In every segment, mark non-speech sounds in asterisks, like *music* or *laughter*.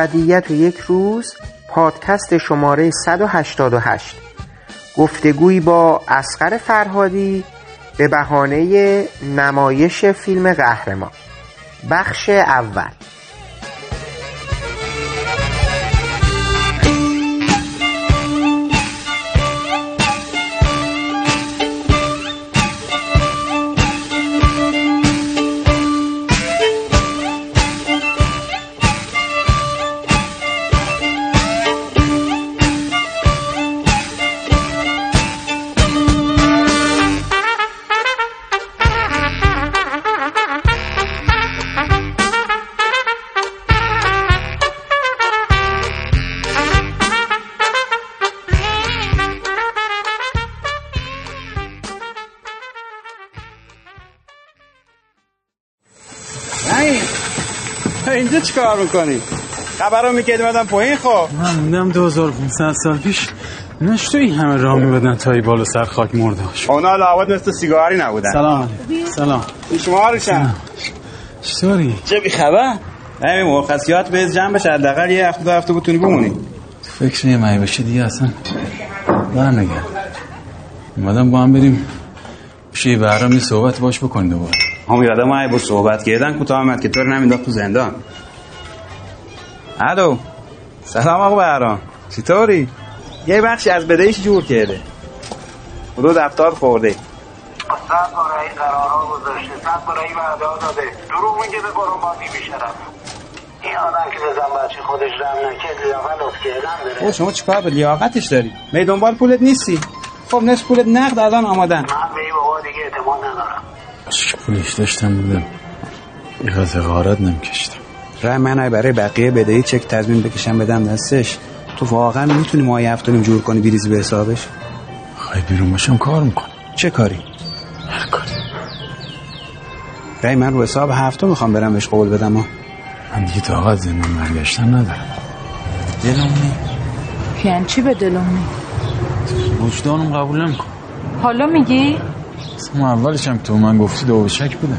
ابدیت یک روز پادکست شماره 188 گفتگویی با اسقر فرهادی به بهانه نمایش فیلم قهرمان. بخش اول. اینجا چی کار می‌کنی؟ خبر رو می‌کردی مدن پایین خب من موندم 2500 سال پیش نشتو این همه راه میبدن تا ای بالا سر خاک مرده هاش اونا لعوت مثل سیگاری نبودن. سلام سلام. شما روشن چطوری؟ چه بی خبر؟ نمی مرخصیات به جمع بشه. حداقل یه هفته دو هفته بتونی بمونی. فکر یه مایی بشه دیگه اصلا. برم نگرد اومدم با هم بریم پیش یه صحبت باش بکنید دوباره. هم یادم ما با صحبت کردن کوتاه آمد که تو رو نمینداخت تو زندان. الو. سلام آقا بهرام. چطوری؟ یه بخشی از بدهیش جور کرده. دو دفتار خورده. صد بار این قرارها گذاشته. صد بار این وعده داده. دروغ میگه به قرآن بازی بیشرف این آدم که به زن بچه خودش رم نکرد لیاقت لطف کردن داره. او شما چیکار به لیاقتش داری؟ می دنبال پولت نیستی. خب نصف پولت نقد الان آمادن. من به این بابا دیگه اعتماد ندارم. چه پولیش داشتم بودم. یه غز غارت نمیکشتم. رای من برای بقیه بدهی چک تضمین بکشم بدم دستش. تو واقعا می‌تونی ماهی هفتانیم جور کنی بریزی به حسابش؟ خواهی بیرون باشم کار می‌کنم. چه کاری؟ هر کاری. رای من رو حساب هفته می‌خوام برم بهش قول بدم ها من دیگه طاقت زندان برگشتن ندارم. دلم نی. یعنی چی به دلم وجدانم قبول نمیکن حالا میگی؟ اصلا اولش هم تو من گفتی دو شک بوده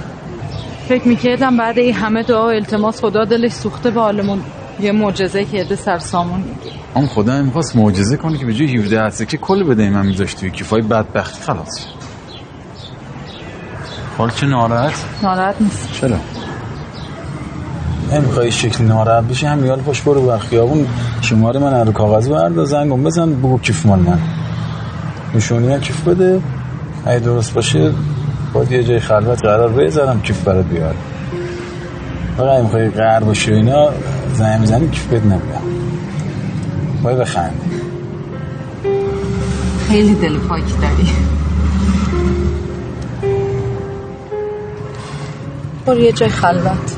فکر می‌کردم بعد این همه دعا و التماس خدا دلش سوخته به حالمون. یه معجزه کرده سر سامون. میگه اون خدا می‌خواست معجزه کنه که به جای 17 هسته که کل بده من میذاشت توی کیفای بدبختی خلاص. شد حال چه ناراحت؟ ناراحت نیست. چرا؟ نمی‌خوای شکلی ناراحت بشی هم یال پاش برو بر خیابون. شماره من رو کاغذ بردار زنگم بزن بگو کیف مال من. نشونی کیف بده. اگه درست باشه باید یه جای خلوت قرار بذارم کیف برات بیار فقط می‌خوای قرار باشه اینا زنگ می‌زنی کیف بد نمیدم. باید بخندی خیلی دل پاک داری. برو یه جای خلوت.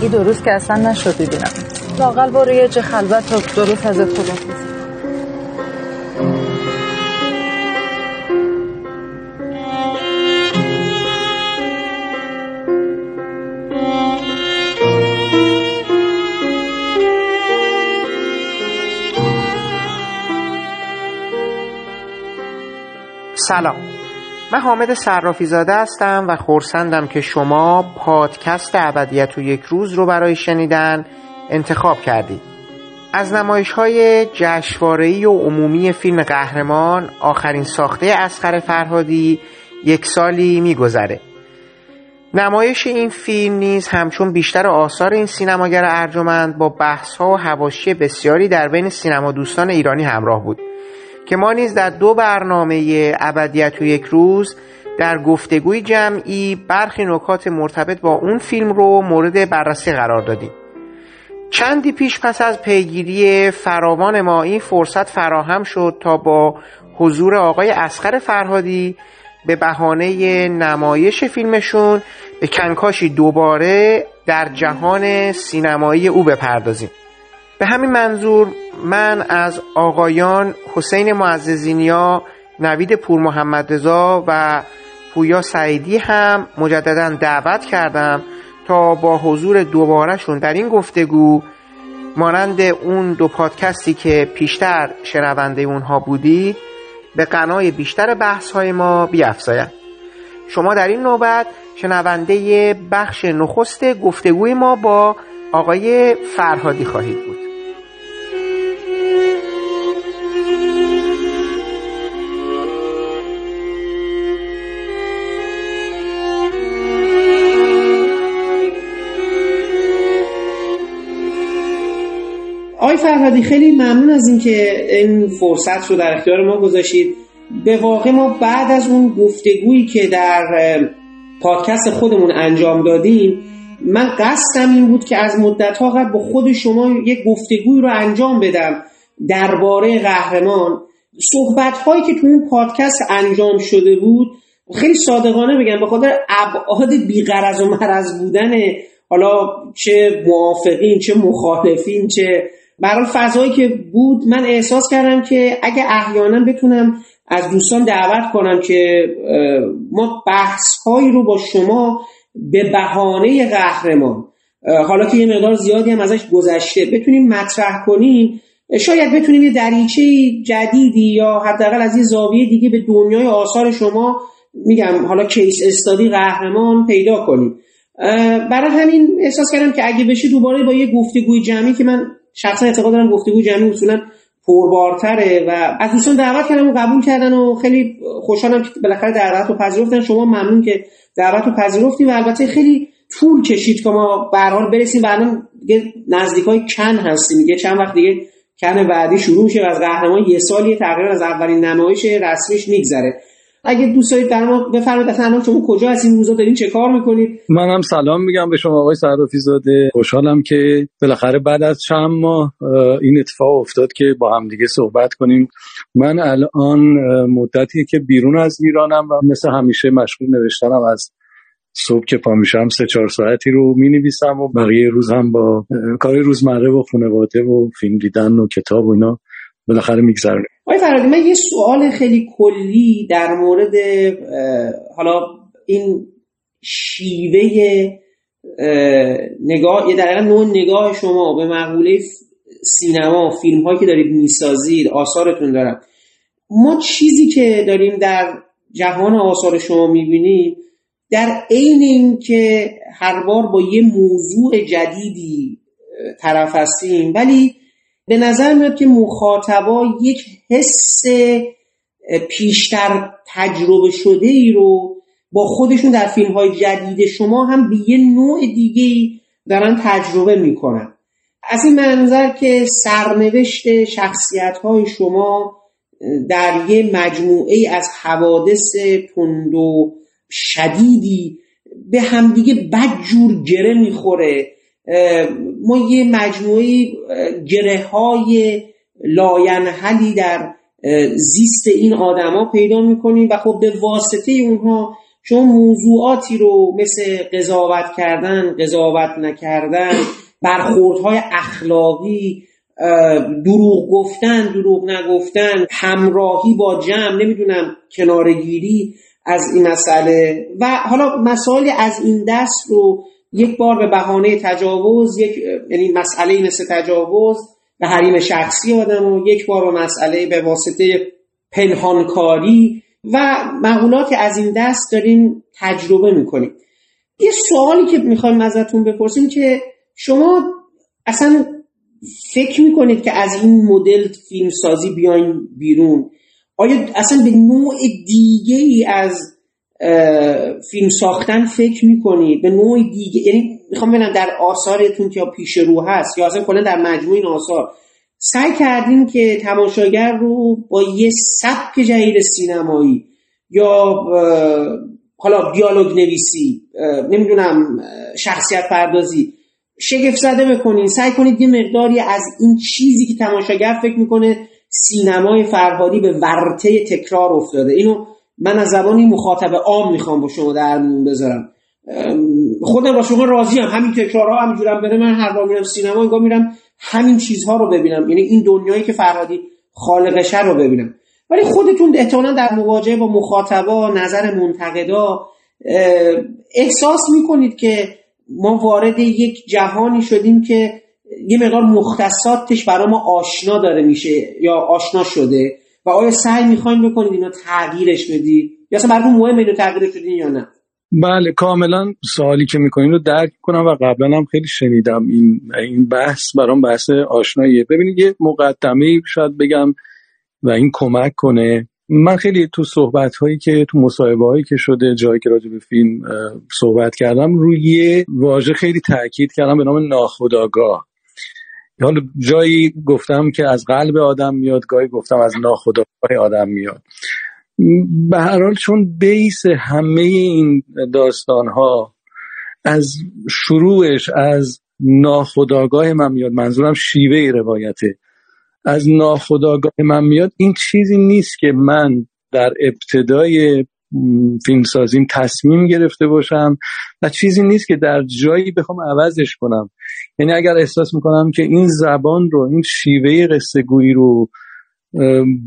این دو روز که اصلا نشد ببینم. لاقل برو یه جای خلوت تا درست ازت خدا سلام. من حامد صرافی زاده هستم و خورسندم که شما پادکست ابدیت و یک روز رو برای شنیدن انتخاب کردید. از نمایش های جشنواره‌ای و عمومی فیلم قهرمان آخرین ساخته اسخر فرهادی یک سالی میگذره. نمایش این فیلم نیز همچون بیشتر آثار این سینماگر ارجمند با بحث ها و حواشی بسیاری در بین سینما دوستان ایرانی همراه بود. که ما نیز در دو برنامه ابدیت و یک روز در گفتگوی جمعی برخی نکات مرتبط با اون فیلم رو مورد بررسی قرار دادیم. چندی پیش پس از پیگیری فراوان ما این فرصت فراهم شد تا با حضور آقای اسخر فرهادی به بهانه نمایش فیلمشون به کنکاشی دوباره در جهان سینمایی او بپردازیم. به همین منظور من از آقایان حسین معززینیا نوید پور محمد رضا و پویا سعیدی هم مجددا دعوت کردم تا با حضور دوبارهشون در این گفتگو مانند اون دو پادکستی که پیشتر شنونده اونها بودید به قنای بیشتر بحث های ما بیافزاید. شما در این نوبت شنونده بخش نخست گفتگوی ما با آقای فرهادی خواهید بود. آقای فرهادی خیلی ممنون از اینکه این فرصت رو در اختیار ما گذاشتید. به واقع ما بعد از اون گفتگویی که در پادکست خودمون انجام دادیم من قصدم این بود که از مدت ها قبل با خود شما یک گفتگوی رو انجام بدم درباره قهرمان. صحبت هایی که تو اون پادکست انجام شده بود خیلی صادقانه بگم به خاطر ابعاد بیغرض و مرض بودن حالا چه موافقین چه مخالفین چه برای فضایی که بود من احساس کردم که اگه احیانا بتونم از دوستان دعوت کنم که ما بحث هایی رو با شما به بهانه قهرمان حالا که یه مقدار زیادی هم ازش گذشته بتونیم مطرح کنیم. شاید بتونیم یه دریچه جدیدی یا حداقل از یه زاویه دیگه به دنیای آثار شما میگم حالا کیس استادی قهرمان پیدا کنیم. برای همین احساس کردم که اگه بشه دوباره با یه گفتگوی جمعی که من شخصا اعتقاد دارم گفتگوی جمعی اصولا پربارتره و از دوستان دعوت کردم و قبول کردن و خیلی خوشحالم که بالاخره دعوت رو پذیرفتن. شما ممنون که دعوت رو پذیرفتیم و البته خیلی طول کشید که ما به برسیم. بعدا دیگه نزدیک های کن هستیم. دیگه چند وقت دیگه کن بعدی شروع میشه و از قهرمان یه سالی تقریبا از اولین نمایش رسمیش میگذره. اگه دوست دارید در ما بفرمایید اصلا شما کجا این روزا دارین چه کار می‌کنید؟ هم سلام میگم به شما آقای صرافی زاده. خوشحالم که بالاخره بعد از چند ماه این اتفاق افتاد که با هم دیگه صحبت کنیم. من الان مدتی که بیرون از ایرانم و مثل همیشه مشغول نوشتنم از صبح که پا میشم سه چهار ساعتی رو می نویسم و بقیه روز هم با کار روزمره و خانواده و فیلم دیدن و کتاب و اینا. بالاخره میگذرونیم آقای فرادی من یه سوال خیلی کلی در مورد حالا این شیوه نگاه یه در نوع نگاه شما به مقوله سینما فیلم هایی که دارید می‌سازید آثارتون دارم. ما چیزی که داریم در جهان آثار شما می‌بینیم در عین این که هر بار با یه موضوع جدیدی طرف هستیم ولی به نظر میاد که مخاطبا یک حس پیشتر تجربه شده ای رو با خودشون در فیلم های جدید شما هم به یه نوع دیگه دارن تجربه می‌کنن. از این منظر که سرنوشت شخصیت های شما در یه مجموعه از حوادث تند و شدیدی به همدیگه بدجور گره می‌خوره. ما یه مجموعه گره های لاینحلی در زیست این آدما پیدا می‌کنیم و خب به واسطه اونها شما موضوعاتی رو مثل قضاوت کردن قضاوت نکردن برخوردهای اخلاقی دروغ گفتن دروغ نگفتن همراهی با جمع نمی‌دونم کنارگیری از این مسئله. و حالا مسائل از این دست رو یک بار به بهانه تجاوز یک یعنی مسئله مثل تجاوز به حریم شخصی آدم و یک بار به مسئله به واسطه پنهانکاری و معقولات از این دست داریم تجربه می‌کنیم. یه سوالی که می‌خوایم ازتون بپرسیم که شما اصلا فکر می‌کنید که از این مدل فیلم سازی بیاین بیرون؟ آیا اصلا به نوع دیگه ای از فیلم ساختن فکر می‌کنید به نوع دیگه یعنی می‌خوام ببینم در آثارتون که پیش رو هست یا اصلا کلا در مجموع این آثار. سعی کردیم که تماشاگر رو با یه سبک جدید سینمایی یا حالا دیالوگ نویسی نمی‌دونم شخصیت پردازی شگفت زده بکنین. سعی کنید یه مقداری از این چیزی که تماشاگر فکر می‌کنه سینمای فرهادی به ورطه تکرار افتاده. اینو من از زبانی مخاطب عام می‌خوام با شما در میون بذارم. خودم با شما راضی هم همین تکرارها همینجورم بره من هر بار میرم سینما انگار میرم همین چیزها رو ببینم. یعنی این دنیایی که فرهادی خالقشه رو ببینم. ولی خودتون احتمالا در مواجهه با مخاطبا نظر منتقدا احساس می‌کنید که ما وارد یک جهانی شدیم که یه مقدار مختصاتش برای ما آشنا داره میشه یا آشنا شده. و آیا سعی می‌خواین بکنید اینو تغییرش بدید؟ یا اصلا براتون مهم اینو تغییرش بدین یا نه؟ بله کاملا سوالی که می‌کنین رو درک کنم و قبلا هم خیلی شنیدم این این بحث برام بحث آشناییه. ببینید یه مقدمه شاید بگم و این کمک کنه. من خیلی تو صحبت هایی که تو مصاحبه هایی که شده جایی که راجع به فیلم صحبت کردم روی واژه خیلی تاکید کردم به نام ناخداگاه حالا جایی گفتم که از قلب آدم میاد گاهی گفتم از ناخداگاه آدم میاد. به هر حال چون بیس همه این داستان ها از شروعش از ناخداگاه من میاد منظورم شیوه روایته. از ناخداگاه من میاد این چیزی نیست که من در ابتدای فیلم سازیم تصمیم گرفته باشم و چیزی نیست که در جایی بخوام عوضش کنم. یعنی اگر احساس می‌کنم که این زبان رو این شیوه قصه گویی رو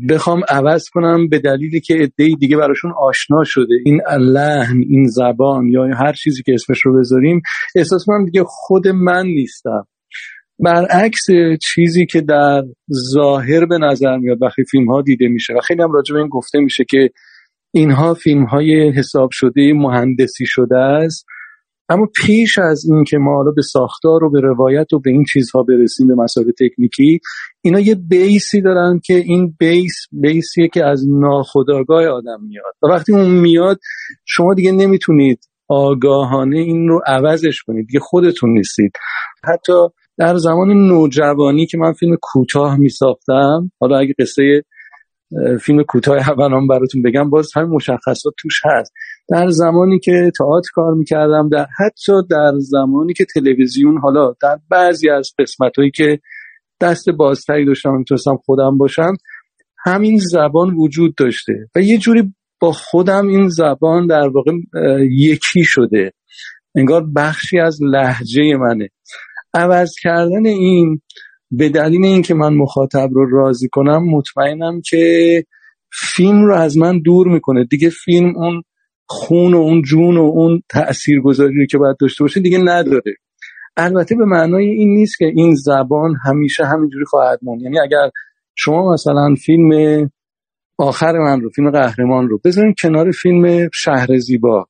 بخوام عوض کنم به دلیلی که عده دیگه براشون آشنا شده. این لحن این زبان یا هر چیزی که اسمش رو بذاریم احساس کنم دیگه خود من نیستم. برعکس چیزی که در ظاهر به نظر میاد وقتی فیلم ها دیده میشه و خیلی هم راجع به این گفته میشه که اینها فیلم های حساب شده مهندسی شده است. اما پیش از این که ما حالا به ساختار و به روایت و به این چیزها برسیم به مسائل تکنیکی اینا یه بیسی دارن که این بیس بیسیه که از ناخداگاه آدم میاد. و وقتی اون میاد شما دیگه نمی‌تونید آگاهانه این رو عوضش کنید. دیگه خودتون نیستید. حتی در زمان نوجوانی که من فیلم کوتاه می ساختم حالا اگه قصه فیلم کوتاه اولام براتون بگم. باز همین مشخصات توش هست. در زمانی که تئاتر کار می‌کردم در حتی در زمانی که تلویزیون حالا در بعضی از قسمت هایی که دست بازتری داشتم می‌تونستم خودم باشم همین زبان وجود داشته و یه جوری با خودم این زبان در واقع یکی شده. انگار بخشی از لحجه منه. عوض کردن این به دلیل اینکه من مخاطب رو راضی کنم مطمئنم که فیلم رو از من دور می‌کنه. دیگه فیلم اون خون و اون جون و اون تاثیرگذاری رو که باید داشته باشه دیگه نداره. البته به معنای این نیست که این زبان همیشه همینجوری خواهد ماند یعنی اگر شما مثلا فیلم آخر من رو فیلم قهرمان رو بذارین کنار فیلم شهر زیبا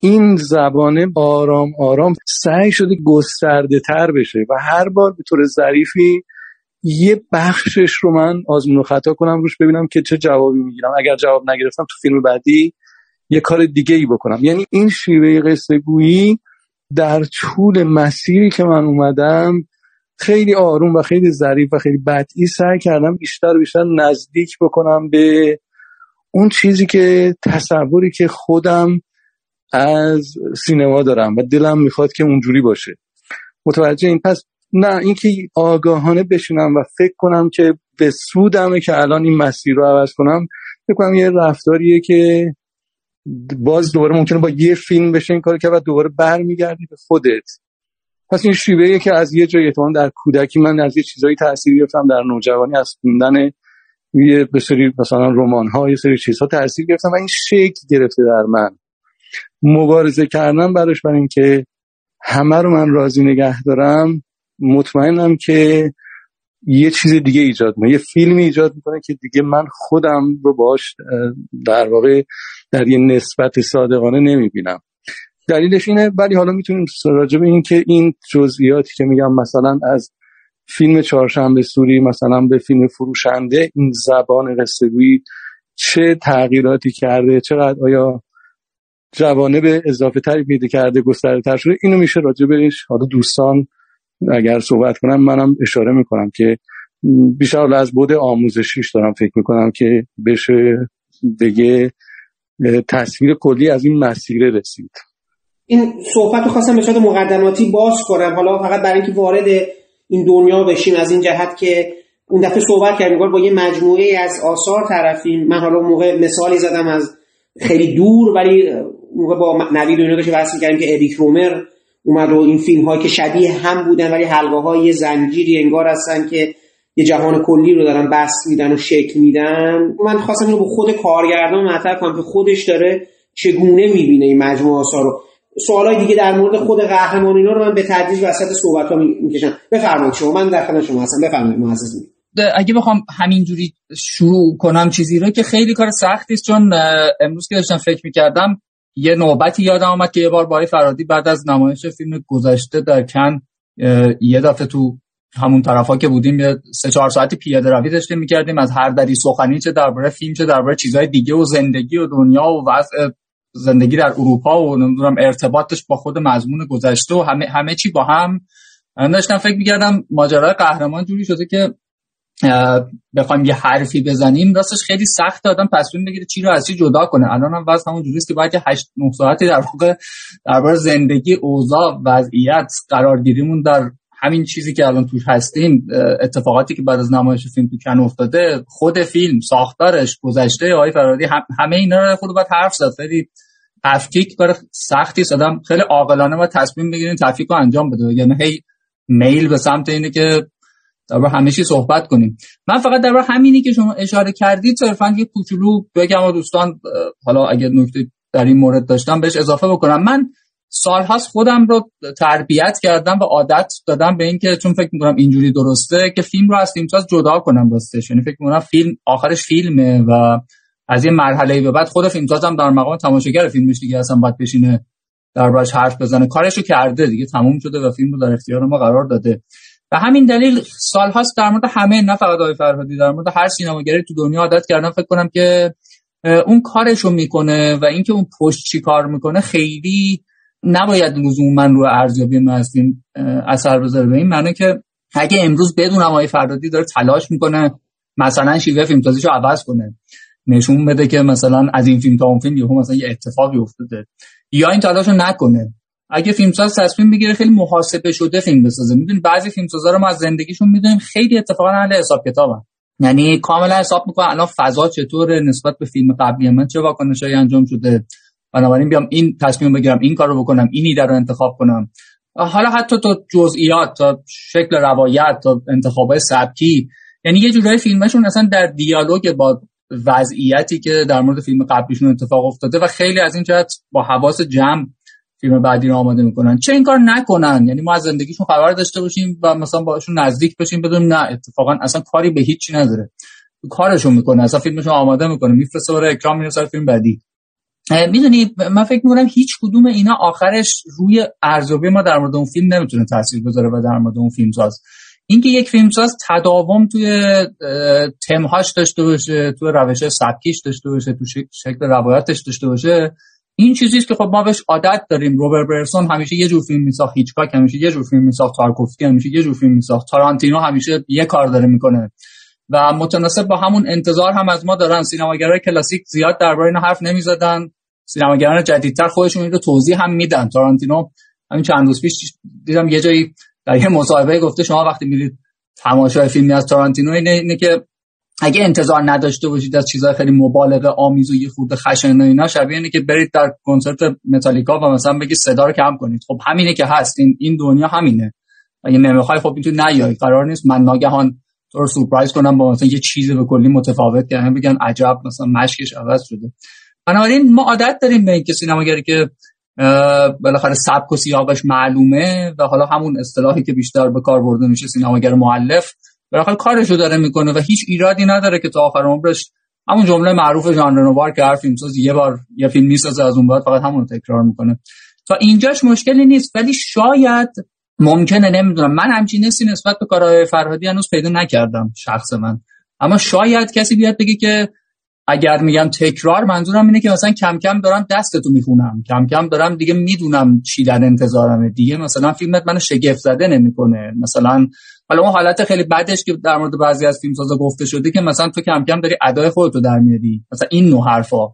این زبانه آرام آرام سعی شده گسترده تر بشه و هر بار به طور ظریفی یه بخشش رو من آزمون و خطا کنم روش ببینم که چه جوابی می‌گیرم. اگر جواب نگرفتم تو فیلم بعدی یه کار دیگه ای بکنم. یعنی این شیوه قصه گویی در طول مسیری که من اومدم خیلی آروم و خیلی ظریف و خیلی بدئی سعی کردم بیشتر و بیشتر نزدیک بکنم به اون چیزی که تصوری که خودم از سینما دارم و دلم می‌خواد که اونجوری باشه. متوجه این؟ پس نه اینکه آگاهانه بشینم و فکر کنم که به سودمه که الان این مسیر رو عوض کنم فکر کنم یه رفتاریه که باز دوباره ممکنه با یه فیلم بشه این کار که بعد دوباره برمیگردی به خودت. پس این شیوهیه که از یه جای اعتماد در کودکی من از یه چیزایی تاثیر گرفتم در نوجوانی از خوندن یه به سری مثلا رمان ها یه سری چیزها تاثیر گرفتم و این شکل گرفته در من. مبارزه کردن براش برای اینکه همه رو من راضی نگه دارم مطمئنم که یه چیز دیگه ایجاد می‌کنه. یه فیلمی ایجاد می‌کنه که دیگه من خودم رو باش در واقع در یه نسبت صادقانه نمی‌بینم. دلیلش اینه ولی حالا می‌تونیم راجع به این که این جزئیاتی که میگم مثلا از فیلم چهارشنبه سوری مثلا به فیلم فروشنده این زبان قصه چه تغییراتی کرده؟ چقدر آیا جوانه به اضافه تری پیدا کرده گسترده تر شده. اینو میشه راجع بهش حالا دوستان اگر صحبت کنم منم اشاره می‌کنم که بیشتر از بود آموزشیش دارم فکر می‌کنم که بشه بگه تصویر کلی از این مسیره رسید. این صحبت رو خواستم به صورت مقدماتی باز کنم. حالا فقط برای اینکه وارد این دنیا بشیم از این جهت که اون دفعه صحبت کردیم با یه مجموعه از آثار طرفیم. من حالا موقع مثالی زدم از خیلی دور ولی موقع با نوید اینا داشته بحث کردیم که اریک رومر اومد رو این فیلم هایی که شبیه هم بودن ولی حلقه های زنجیری انگار هستن که یه جهان کلی رو دارن بست میدن و شکل میدن. من خواستم اینو به خود کارگردان مطرح کنم که خودش داره چگونه می‌بینه این مجموعه آثار رو. سوالای دیگه در مورد خود قهرمان اینا رو من به تدریج وسط صحبت ها می‌کشم. بفرمایید شما. من در خدمت شما هستم. بفرمایید معزز. اگه بخوام همینجوری شروع کنم چیزی رو که خیلی کار سختی است چون امروز که داشتم فکر می‌کردم یه نوبتی یادم آمد که یه بار بای فرادی بعد از نمایش فیلم گذشته در کن یه دفعه تو همون طرفا که بودیم یه سه چهار ساعتی پیاده روی داشتیم می‌کردیم از هر دری سخنی چه درباره فیلم چه درباره چیزهای دیگه و زندگی و دنیا و وضع زندگی در اروپا و نمی‌دونم ارتباطش با خود مضمون گذشته و همه همه چی با هم. داشتم فکر می‌کردم ماجرای قهرمان جوری شده که بخوایم یه حرفی بزنیم. راستش خیلی سخت آدم تصمیم بگیره چی رو از چی جدا کنه. الان هم واسه همون جوریست که باید 8 9 ساعتی در واقع درباره زندگی اوضاع وضعیت قرارگیریمون در همین چیزی که الان توش هستیم اتفاقاتی که بعد از نمایش فیلم تو کن افتاده خود فیلم ساختارش گذشته آقای فرادی همه اینا رو خود باید حرف زد. خیلی تفکیک کار سختی آدم خیلی عاقلانه و تصمیم بگیرین تفکیک رو انجام بده. یعنی هی میل به سمت اینه که در همه چی صحبت کنیم. من فقط در همینی که شما اشاره کردید صرفا یه کوچولو بگم و دوستان حالا اگر نکته در این مورد داشتم بهش اضافه بکنم. من سالهاست خودم رو تربیت کردم و عادت دادم به اینکه چون فکر می‌کنم اینجوری درسته که فیلم رو از فیلمساز جدا کنم راستش. یعنی فکر می‌کنم فیلم آخرش فیلمه و از یه مرحله به بعد خود فیلمساز هم در مقام تماشاگر فیلمش دیگه اصلا باید بشینه دربارش حرف بزنه. کارشو کرده دیگه تموم شده و فیلم رو در اختیار ما قرار داده. و همین دلیل سالهاست در مورد همه نه فقط آقای فرهادی در مورد هر سینماگری تو دنیا عادت کردم. فکر کنم که اون کارشو می‌کنه و اینکه اون پشت چی کار می‌کنه خیلی نباید من رو ارزیابی ما هستیم اثر بذاره. به این معنی که اگه امروز بدونم آقای فردادی داره تلاش می‌کنه مثلا شیوه فیلمسازیشو عوض کنه نشون بده که مثلا از این فیلم تا اون فیلم یهو مثلا یه اتفاقی افتاده یا این تلاشو نکنه. اگه فیلمساز تصمیم بگیره خیلی محاسبه شده فیلم بسازه. می‌دونی بعضی فیلمسازا رو ما از زندگیشون می‌دونیم خیلی اتفاقا اهل حساب کتابن. یعنی کاملا حساب می‌کنه الان فضا چطوره نسبت به فیلم قبلی؟ من چه واکنشایی انجام شده؟ بنابراین بیام این تصمیم بگیرم این کارو بکنم این ایده رو انتخاب کنم. حالا حتی تا جزئیات تا شکل روایت تا انتخابای سبکی. یعنی یه جورایی فیلمشون اصلا در دیالوگ با وضعیتی که در مورد فیلم قبلیشون اتفاق افتاده و خیلی از این جهت با حواس جمع فیلم بعدی رو آماده می‌کنن. چه این کار نکنن؟ یعنی ما از زندگیشون خبر داشته باشیم و مثلا باشون نزدیک بشیم بدونیم نه اتفاقا اصلا کاری به هیچی نداره. کارشون می‌کنه اصلا فیلمشون آماده می‌کنه. میفرسته برای اکرام می‌رسه فیلم بعدی. می‌دونی من فکر می‌کنم هیچ کدوم اینا آخرش روی ارزیابی ما در مورد اون فیلم نمی‌تونه تاثیر بذاره و در مورد اون فیلم ساز اینکه یک فیلمساز تداوم توی تمهاش داشته باشه توی روش سبکیش داشته باشه تو شکل روایتش داشته باشه این چیزی است که خب ما بهش عادت داریم. روبر برسون همیشه یه جور فیلم میساخت هیچکاک همیشه یه جور فیلم میساخت تارکوفسکی همیشه یه جور فیلم میساخت تارانتینو همیشه یه کار داره می‌کنه. و متناسب با همون انتظار هم از ما دارن. سینماگرای کلاسیک زیاد درباره اینا حرف نمی‌زدن. سینماگران جدیدتر خودشون این رو توضیح هم میدن. تارانتینو همین چند روز پیش دیدم یه جایی در یه مصاحبه گفته شما وقتی میرید تماشای فیلمی از تارانتینو اینه, اینه که اگه انتظار نداشته باشید از چیزهای خیلی مبالغه آمیز و یه خورده خشن و اینا شبیه اینه که برید در کنسرت متالیکا و مثلا بگید صدا رو کم کنید. خب همینه که هست. این, این دنیا همینه. اگه نمی‌خوای خب این تو نیای. قرار نیست. من ناگهان تو رو سورپرایز کنم با مثلا یه چیز به کلی متفاوت که هم بگن عجب مثلا مشکش عوض شده. بنابراین ما عادت داریم به اینکه سینماگری که بالاخره سبک و سیاقش معلومه و حالا همون اصطلاحی که بیشتر به کار برده میشه سینماگر معلف بالاخره کارشو داره می‌کنه و هیچ ایرادی نداره که تا آخر عمرش همون جمله معروف ژان رنوار که هر فیلمساز یه بار یه فیلم می‌سازه از اون بعد فقط همون رو تکرار می‌کنه. تا اینجاش مشکلی نیست ولی شاید ممکنه نمی‌دونم. من همچین نسی نسبت به کارهای فرهادی هنوز پیدا نکردم شخص من. اما شاید کسی بیاد بگه که اگر میگم تکرار منظورم اینه که مثلا کم کم دارم دستتو می‌خونم. کم کم دارم دیگه می‌دونم چی در انتظارمه. دیگه مثلا فیلمت منو شگفت زده نمی‌کنه. مثلا حالا اون حالت خیلی بدش که در مورد بعضی از فیلمسازا گفته شده که مثلا تو کم کم داری ادای خودتو در میاری. مثلا این نوع حرفا.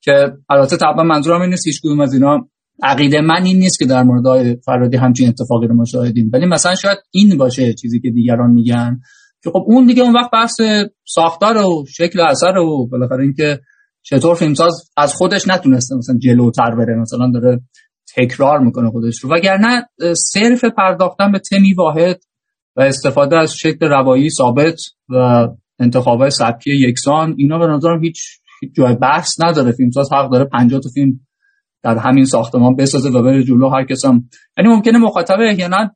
که البته طبعا منظورم این نیست هیچ کدوم از اینا عقیده من این نیست که در مورد فرادی همچین اتفاقی رو مشاهدیم. ولی مثلا شاید این باشه چیزی که دیگران میگن. که خب اون دیگه اون وقت بحث ساختار و شکل اثر و بالاخره اینکه چطور فیلمساز از خودش نتونسته مثلا جلوتر بره مثلا داره تکرار می‌کنه خودش رو. وگرنه صرف پرداختن به تمی واحد و استفاده از شکل روایی ثابت و انتخابات سبکی یکسان اینا به نظرم هیچ, جای بحث نداره. فیلمساز حق داره 50 تا فیلم در همین ساختمان بسازه و بره جلو. هر کسم یعنی ممکنه مخاطب احیانا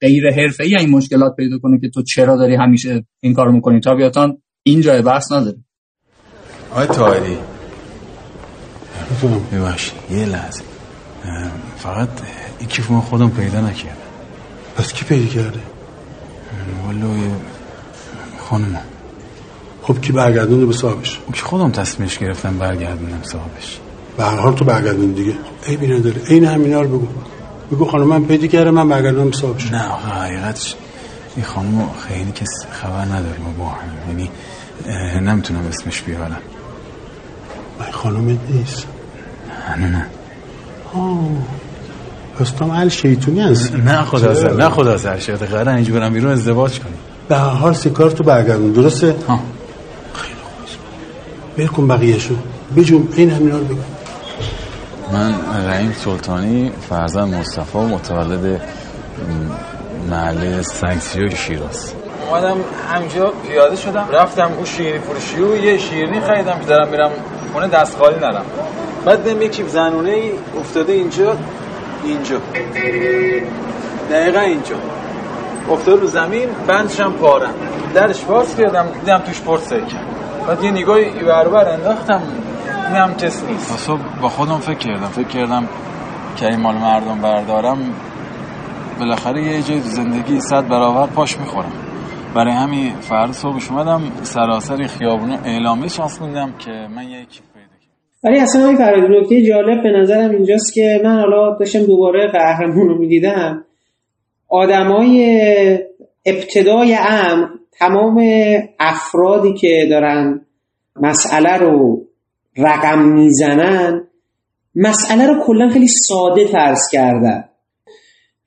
غیر حرفه‌ای این مشکلات پیدا کنه که تو چرا داری همیشه این کارو می‌کنی؟ طبیعتا این جای بحث نداره. آقای می‌تونم ببخشید. یه لحظه. فقط این کیف خودم پیدا نکردم. پس کی پیدا کرده؟ والا خانم. خب کی برگردونده به صاحبش؟ که خودم تصمیمش گرفتم برگردونم صاحبش. به هر حال تو برگردون دیگه. ای بی نداره این همینا رو بگو. بگو خانم من پیدا کردم من برگردونم به صاحبش. نه آقا حقیقتش این خانم خیلی کس خبر نداریم با هم. یعنی نمی‌تونم اسمش بیارم. من خانومت نیست. نه نه. آه. پس تو هم اهل شیطونی هستی نه خدا؟ سر نه خدا سر شده قرار اینجا برم بیرون ازدواج کنیم. به هر حال سکار تو برگردون درسته؟ ها. ول کن بقیه‌شو. بجون این همینا رو بگو. من رحیم سلطانی فرزند مصطفی متولد محله سنگسیو شیراز. اومدم همینجا پیاده شدم رفتم اون شیرینی فروشی و یه شیرینی خریدم که دارم میرم خونه دست خالی نرم بعد دیدم یکی زنونه ای افتاده اینجا اینجا. دقیقا اینجا. افتاده رو زمین بندش هم پارم. درش باز کردم دیدم توش پرت سکه. بعد یه نگاهی بربر انداختم. اینم کس نیست. صبح با خودم فکر کردم. فکر کردم که این مال مردم بردارم بالاخره یه جای زندگی صد برابر پاش می‌خورم. برای همین فردا صبحش اومدم سراسر اعلامیه شانس موندم که من کردم ولی اصلا این فرادی نکته جالب به نظرم اینجاست که من حالا داشتم دوباره قهرمون رو می‌دیدم. آدمای ابتدای امر تمام افرادی که دارن مسئله رو رقم می‌زنن مسئله رو کلا خیلی ساده فرض کردن.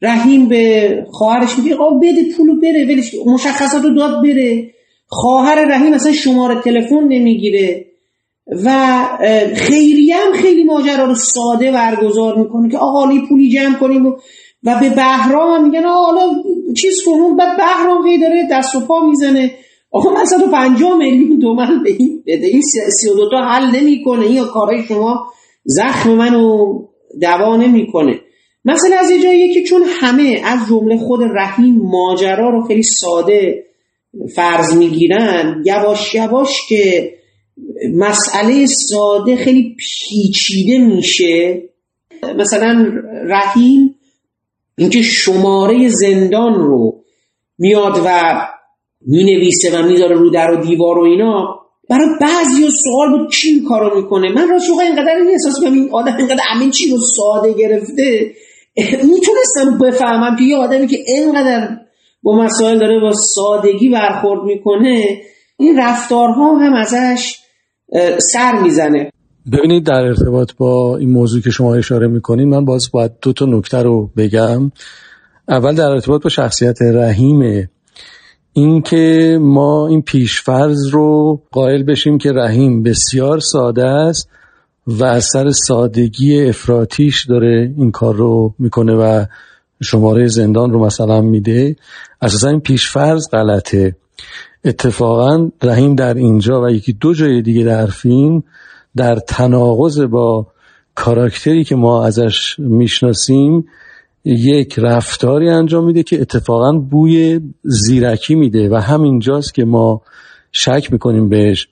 رحیم به خواهرش میگه آقا بده پولو بره ولش. مشخصات رو داد بره. خواهر رحیم اصلا شماره تلفن نمی‌گیره. و خیریه هم خیلی ماجرا رو ساده برگزار می‌کنه که آقا پولی جمع کنیم و, و به بهرام میگن آقا حالا چیز کنون بعد بهرام هی داره دست و پا می‌زنه. آقا من 150 میلیون تومن به این بده این 32 تا حل نمی‌کنه. این کارهای شما زخم منو دوا نمی‌کنه. مثلا از یه جاییه که چون همه از جمله خود رحیم ماجرا رو خیلی ساده فرض می‌گیرن یواش یواش که مسئله ساده خیلی پیچیده میشه. مثلا رحیم اینکه شماره زندان رو میاد و می‌نویسه و می‌ذاره رو در و دیوار و اینا برای بعضی سوال بود کی این کارو می‌کنه؟ من راست واقعا اینقدر این احساس می‌کنم این آدم اینقدر همه چی رو ساده گرفته. می‌تونستم بفهمم که یه آدمی که اینقدر با مسائل داره با سادگی برخورد می‌کنه این رفتارها هم ازش سر می‌زنه. ببینید در ارتباط با این موضوع که شما اشاره می‌کنین من باز باید دو تا نکته رو بگم. اول در ارتباط با شخصیت رحیمه. این که ما این پیشفرض رو قائل بشیم که رحیم بسیار ساده است و از سر سادگی افراتیش داره این کار رو می‌کنه و شماره زندان رو مثلا میده. اساسا این پیشفرض غلطه. اتفاقا رحیم در اینجا و یکی دو جای دیگه در فیلم در تناقض با کاراکتری که ما ازش می‌شناسیم یک رفتاری انجام میده که اتفاقا بوی زیرکی میده و همینجاست که ما شک می‌کنیم بهش.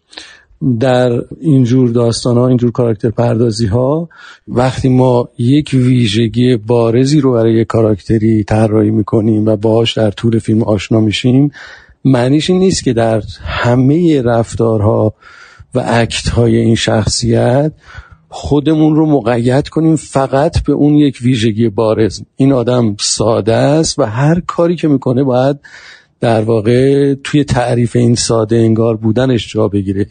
در اینجور داستان ها اینجور کاراکتر پردازی ها وقتی ما یک ویژگی بارزی رو برای یک کاراکتری طراحی می‌کنیم و باهاش در طول فیلم آشنا میشیم معنیش این نیست که در همه رفتارها و اکت های این شخصیت خودمون رو مقید کنیم فقط به اون یک ویژگی بارز. این آدم ساده است و هر کاری که می‌کنه باید در واقع توی تعریف این ساده انگار بودنش جا بگیره.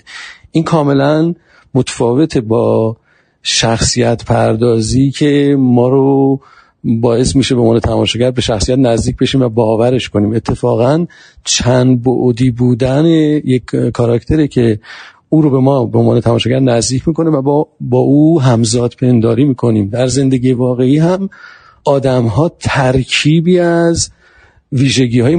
این کاملا متفاوت با شخصیت پردازی که ما رو باعث میشه به عنوان تماشاگر به شخصیت نزدیک بشیم و باورش کنیم. اتفاقا چند بعدی بودن یک کاراکتره که او رو به ما به عنوان تماشاگر نزدیک می‌کنه و با, با او همزاد پنداری می‌کنیم. در زندگی واقعی هم آدم ها ترکیبی از ویژگی های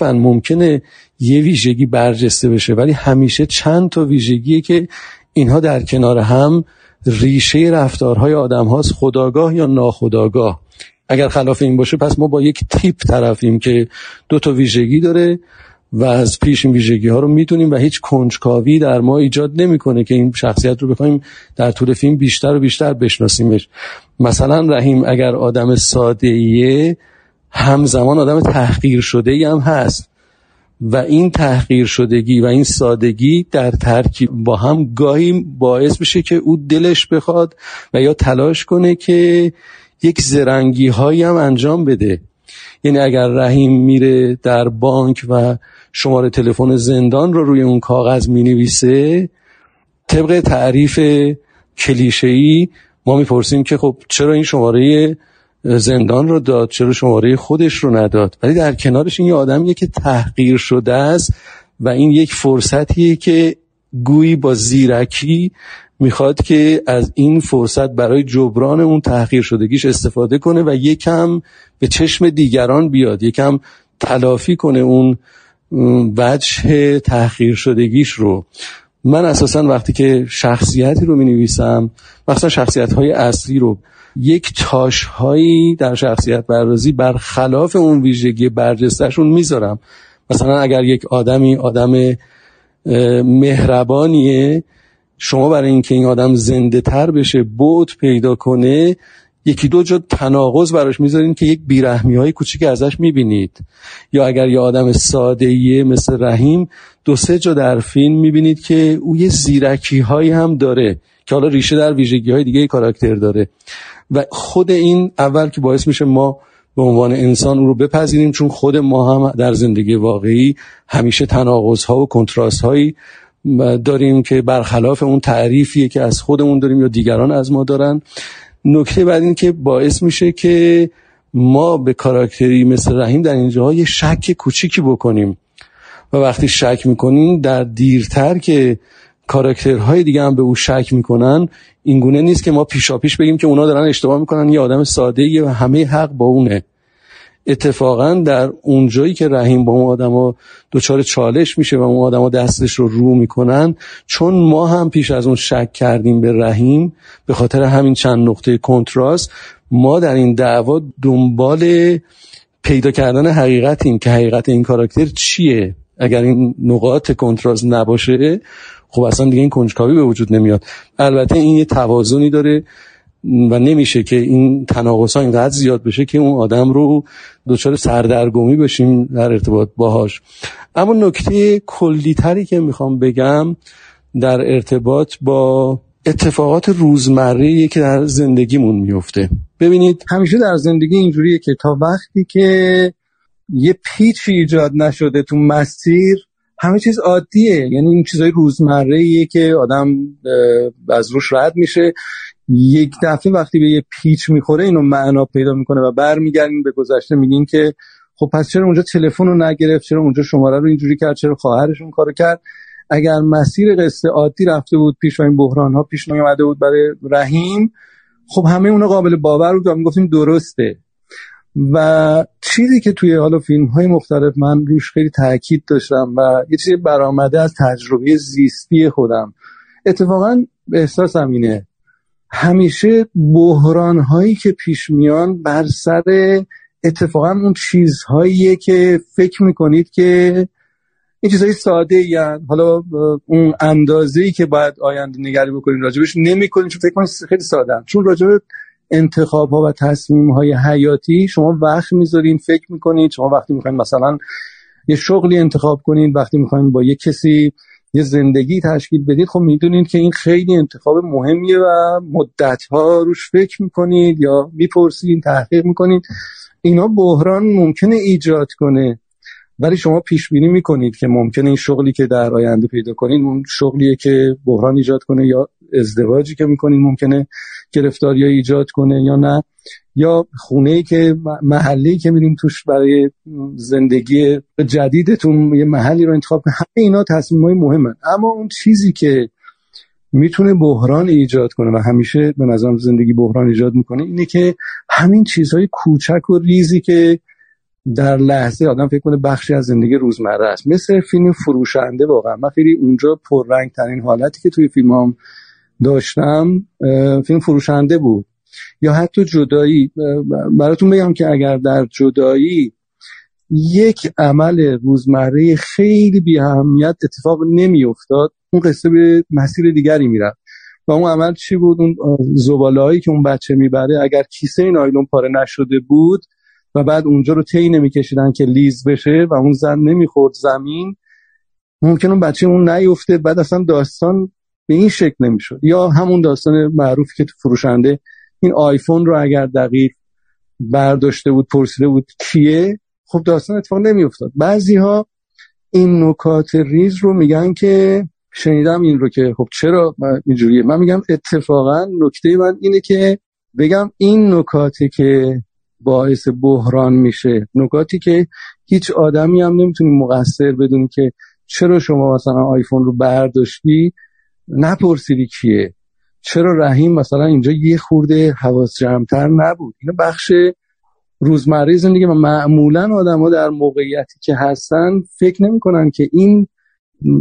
هن. ممکنه یه ویژگی برجسته بشه ولی همیشه چند تا ویژگیه که اینها در کنار هم ریشه رفتارهای آدم هاست خداگاه یا ناخداگاه. اگر خلاف این باشه پس ما با یک تیپ طرفیم که دو تا ویژگی داره و از پیش این ویژگی ها رو می‌دونیم و هیچ کنجکاوی در ما ایجاد نمی‌کنه که این شخصیت رو بخوایم در طول فیلم بیشتر و بیشتر بشناسیمش. مثلا رحیم اگر آدم ساده ایه همزمان آدم تحقیر شده ای هم هست و این تحقیر شدگی و این سادگی در ترکیب با هم گاهی باعث میشه که او دلش بخواد و یا تلاش کنه که یک زرنگی هایی هم انجام بده. یعنی اگر رحیم میره در بانک و شماره تلفن زندان رو روی اون کاغذ می نویسه طبق تعریف کلیشه‌ای ما می‌پرسیم که خب چرا این شماره زندان رو داد؟ چرا شماره خودش رو نداد؟ ولی در کنارش این یه آدمیه که تحقیر شده است و این یک فرصتیه که گویی با زیرکی می‌خواد که از این فرصت برای جبران اون تحقیر شدگیش استفاده کنه و یکم به چشم دیگران بیاد یکم تلافی کنه اون وجه تحقیر شدگیش رو. من اساسا وقتی که شخصیتی رو می نویسم مثلا شخصیت های اصلی رو یک تاش هایی در شخصیت بر برخلاف اون ویژگی برجستشون می‌ذارم. مثلا اگر یک آدمی آدم مهربانیه شما برای اینکه این آدم زنده تر بشه بود پیدا کنه یکی دو جا تناقض براش می‌ذارین که یک بیرحمی های کوچیک ازش می‌بینید. یا اگر یه آدم ساده مثل رحیم دو سه جا در فیلم می‌بینید که او یه زیرکی هایی هم داره که حالا ریشه در ویژگی های دیگه کاراکتر داره. و خود این اول که باعث میشه ما به عنوان انسان او رو بپذیریم چون خود ما هم در زندگی واقعی همیشه تناقض ها و کنتراست هایی داریم که برخلاف اون تعریفیه که از خودمون داریم یا دیگران از ما دارن. نکته بعد این که باعث میشه که ما به کاراکتری مثل رحیم در اینجا یه شک کوچیکی بکنیم. و وقتی شک می‌کنیم در دیرتر که کاراکترهای دیگه هم به او شک می‌کنن اینگونه نیست که ما پیشا پیش بگیم که اونا دارن اشتباه می‌کنن. یه آدم ساده و همه حق با اونه. اتفاقا در اونجایی که رحیم با اون آدما دچار چالش میشه و اون آدما دستش رو رو می‌کنن چون ما هم پیش از اون شک کردیم به رحیم به خاطر همین چند نقطه کنتراست ما در این دعوا دنبال پیدا کردن حقیقتیم که حقیقت این کاراکتر چیه. اگر این نقاط کنتراست نباشه خب اصلا دیگه این کنجکاوی به وجود نمیاد. البته این یه توازنی داره. و نمیشه که این تناقض ها اینقدر زیاد بشه که اون آدم رو دچار سردرگمی بشیم در ارتباط باهاش. اما نکته کلی تری که می‌خوام بگم در ارتباط با اتفاقات روزمره که در زندگیمون میفته. ببینید. همیشه در زندگی اینجوریه که تا وقتی که یه پیچی ایجاد نشده تو مسیر همه چیز عادیه. یعنی این چیزای روزمره که آدم از روش رد میشه. یک دفعه وقتی به یه پیچ می‌خوره اینو معنا پیدا می‌کنه و برمیگردین به گذشته میگین که خب پس چرا اونجا تلفن رو نگرفت؟ چرا اونجا شماره رو اینجوری کرد؟ چرا خواهرش اون کارو کرد؟ اگر مسیر قصه عادی رفته بود پیش این بحران ها پیش نیامده بود برای رحیم خب همه اونا قابل باور بود و می‌گفتیم درسته. و چیزی که توی حالا فیلم های مختلف من روش خیلی تاکید داشتم و یه چیزی برآمده از تجربه زیستی خودم اتفاقا احساسم اینه همیشه بحران هایی که پیش میان بر سر اتفاقا اون چیزهاییه که فکر می‌کنید که این چیزهای ساده ای حالا اون اندازه ای که باید آینده نگری بکنید راجبش نمی‌کنید چون فکر کنید خیلی ساده چون راجب انتخاب ها و تصمیم های حیاتی شما وقت می‌ذارین فکر می‌کنید شما وقتی می‌خواین مثلا یه شغلی انتخاب کنید وقتی می‌خواین با یه کسی یه زندگی تشکیل بدید. خب می‌دونید که این خیلی انتخاب مهمیه و مدت ها روش فکر می‌کنید یا می‌پرسید تحقیق می‌کنید. اینا بحران ممکنه ایجاد کنه. ولی شما پیش بینی می‌کنید که ممکنه این شغلی که در آینده پیدا کنید اون شغلیه که بحران ایجاد کنه یا ازدواجی که می‌کنید ممکنه گرفتاری ایجاد کنه یا نه. یا خونه ای که محلی که میریم توش برای زندگی جدیدتون یه محلی رو انتخاب کنید همه اینا تصمیم های مهمن. اما اون چیزی که می‌تونه بحران ایجاد کنه و همیشه به نظرم زندگی بحران ایجاد می‌کنه اینه که همین چیزهای کوچک و ریزی که در لحظه آدم فکر کنه بخشی از زندگی روزمره است. مثل فیلم فروشنده واقعا. من خیلی اونجا پررنگ ترین حالتی که توی فیلم هم داشتم فیلم فروشنده بود. یا حتی جدایی براتون بگم که اگر در جدایی یک عمل روزمره خیلی بی اهمیت اتفاق نمیافتاد اون قصه به مسیر دیگری می‌رفت. و اون عمل چی بود؟ اون زباله که اون بچه می‌بره اگر کیسه نایلون پاره نشده بود و بعد اونجا رو طی نمیکشیدن که لیز بشه و اون زن نمی‌خورد زمین ممکن اون بچه اون نیفته بعد اصلا داستان به این شکل نمی‌شد. یا همون داستان معروفی که تو فروشنده این آیفون رو اگر دقیق برداشته بود پرسیده بود کیه خب داستان اتفاق نمیافتاد. بعضی ها این نکات ریز رو میگن که شنیدم این رو که خب چرا اینجوریه؟ من میگم اتفاقا نکته من اینه که بگم این نکاتی که باعث بحران میشه نکاتی که هیچ آدمی هم نمی‌تونی مقصر بدونی که چرا شما مثلا آیفون رو برداشتی نپرسیدی کیه؟ چرا رحیم مثلا اینجا یه خورده حواس جمعتر نبود؟ این بخش روزمره زندگی و معمولا ها در موقعیتی که هستن فکر نمی‌کنن که این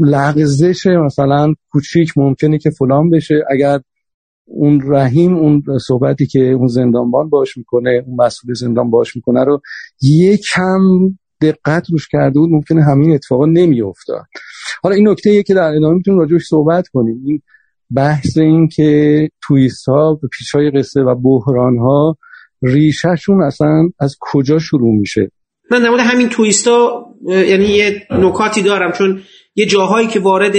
لغزش مثلا کوچیک ممکنه که فلان بشه. اگر اون رحیم اون صحبتی که اون زندانبان باش می‌کنه اون مسئول زندان باش می‌کنه رو یه کم دقت روش کرده بود ممکنه همین اتفاقا نمیافتاد. حالا این نکته که در ادامه می‌تونیم راجعش صحبت کنیم. این بحث این که تویست ها پیچ های قصه و بحران ها ریشهشون اصلا از کجا شروع میشه؟ من نمود همین تویستا یعنی یه نکاتی دارم چون یه جاهایی که وارد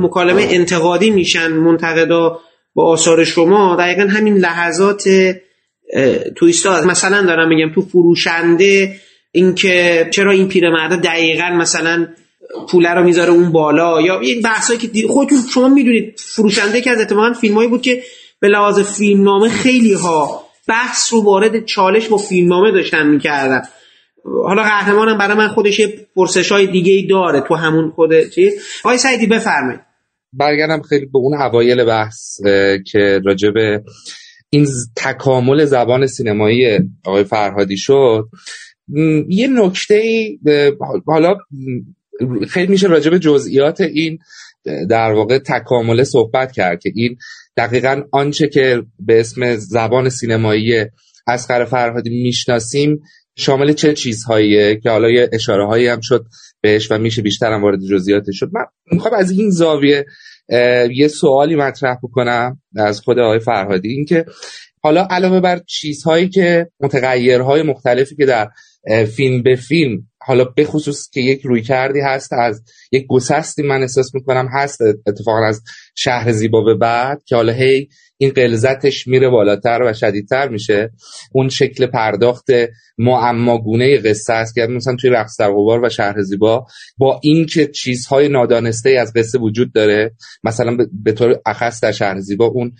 مکالمه انتقادی میشن منتقدا با آثار شما دقیقا همین لحظات تویستا. مثلا دارم میگم تو فروشنده اینکه چرا این پیرمرد دقیقا مثلا پوله رو می‌ذاره اون بالا؟ یا این بحثایی که خودتون شما می‌دونید فروشنده که از اتفاقا فیلمایی بود که به لحاظ فیلمنامه خیلی ها بحث رو وارد چالش با فیلمنامه داشتن می‌کردن. حالا قهرمانم برای من خودش یه پرسش های دیگه ای داره تو همون خود چیز. آقای سعیدی بفرمایید. برگردم خیلی به اون اوایل بحث که راجب این تکامل زبان سینمایی آقای فرهادی شد. یه نکته حالا خیلی میشه راجع به جزئیات این در واقع تکامله صحبت کرد که این دقیقا آنچه که به اسم زبان سینمایی اسقر فرهادی می‌شناسیم شامل چه چیزهاییه که حالا یه اشاره هایی هم شد بهش و میشه بیشتر هم وارد جزئیاتش شد. من می‌خوام از این زاویه یه سوالی مطرح بکنم از خود آقای فرهادی. اینکه حالا علاوه بر چیزهایی که متغیرهای مختلفی که در فیلم به فیلم. حالا به خصوص که یک روی کردی هست از یک گسستی من احساس می‌کنم هست اتفاقا از شهر زیبا به بعد که حالا هی این قلزتش میره بالاتر و شدیدتر میشه. اون شکل پرداخت معماگونه قصه است که مثلا توی رقص در غبار و شهر زیبا با اینکه چیزهای نادانسته از قصه وجود داره مثلا به طور اخص در شهر زیبا اون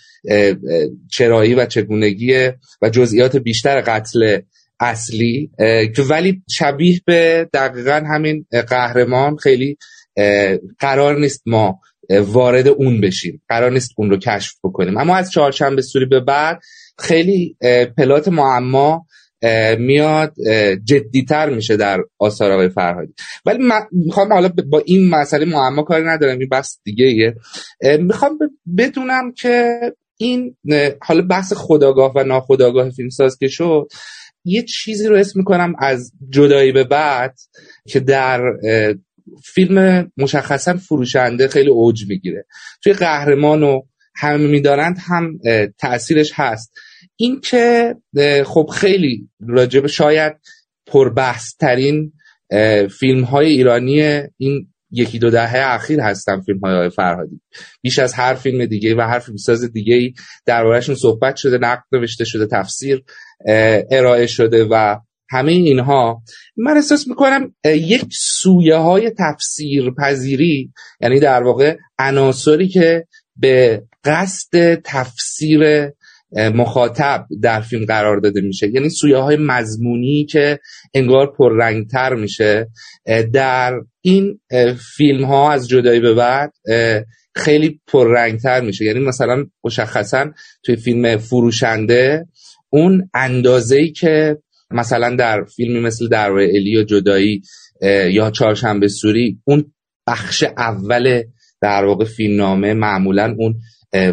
چرایی و چگونگی و جزئیات بیشتر قتل اصلی که ولی شبیه به دقیقا همین قهرمان خیلی قرار نیست ما وارد اون بشیم. قرار نیست اون رو کشف بکنیم. اما از چهارشنبه سوری به بعد خیلی پلات معما میاد جدیتر میشه در آثار آقای فرهادی. ولی می‌خوام حالا با این مسئله معما کاری ندارم این بحث دیگه ایه می‌خوام بدونم که این حالا بحث خداگاه و ناخداگاه فیلمساز که شد یه چیزی رو اسم می‌کنم از جدایی به بعد که در فیلم مشخصا فروشنده خیلی اوج می‌گیره. توی قهرمان و همه میدارند هم تاثیرش هست. این که خب خیلی راجب شاید پربحث ترین فیلم های ایرانی این یکی دو دهه اخیر هستن فیلم های فرهادی. بیش از هر فیلم دیگه و هر فیلمساز دیگه ای دربارهشون صحبت شده نقد نوشته شده تفسیر ارائه شده و همه اینها من احساس می‌کنم یک سویه های تفسیر پذیری یعنی در واقع عناصری که به قصد تفسیر مخاطب در فیلم قرار داده میشه. یعنی سویه های مضمونی که انگار پررنگتر میشه. در این فیلم ها از جدایی به بعد خیلی پررنگتر میشه. یعنی مثلا مشخصا توی فیلم فروشنده اون اندازه‌ای که مثلا در فیلمی مثل در الی و جدایی یا چهارشنبه سوری اون بخش اول در واقع فیلمنامه معمولا اون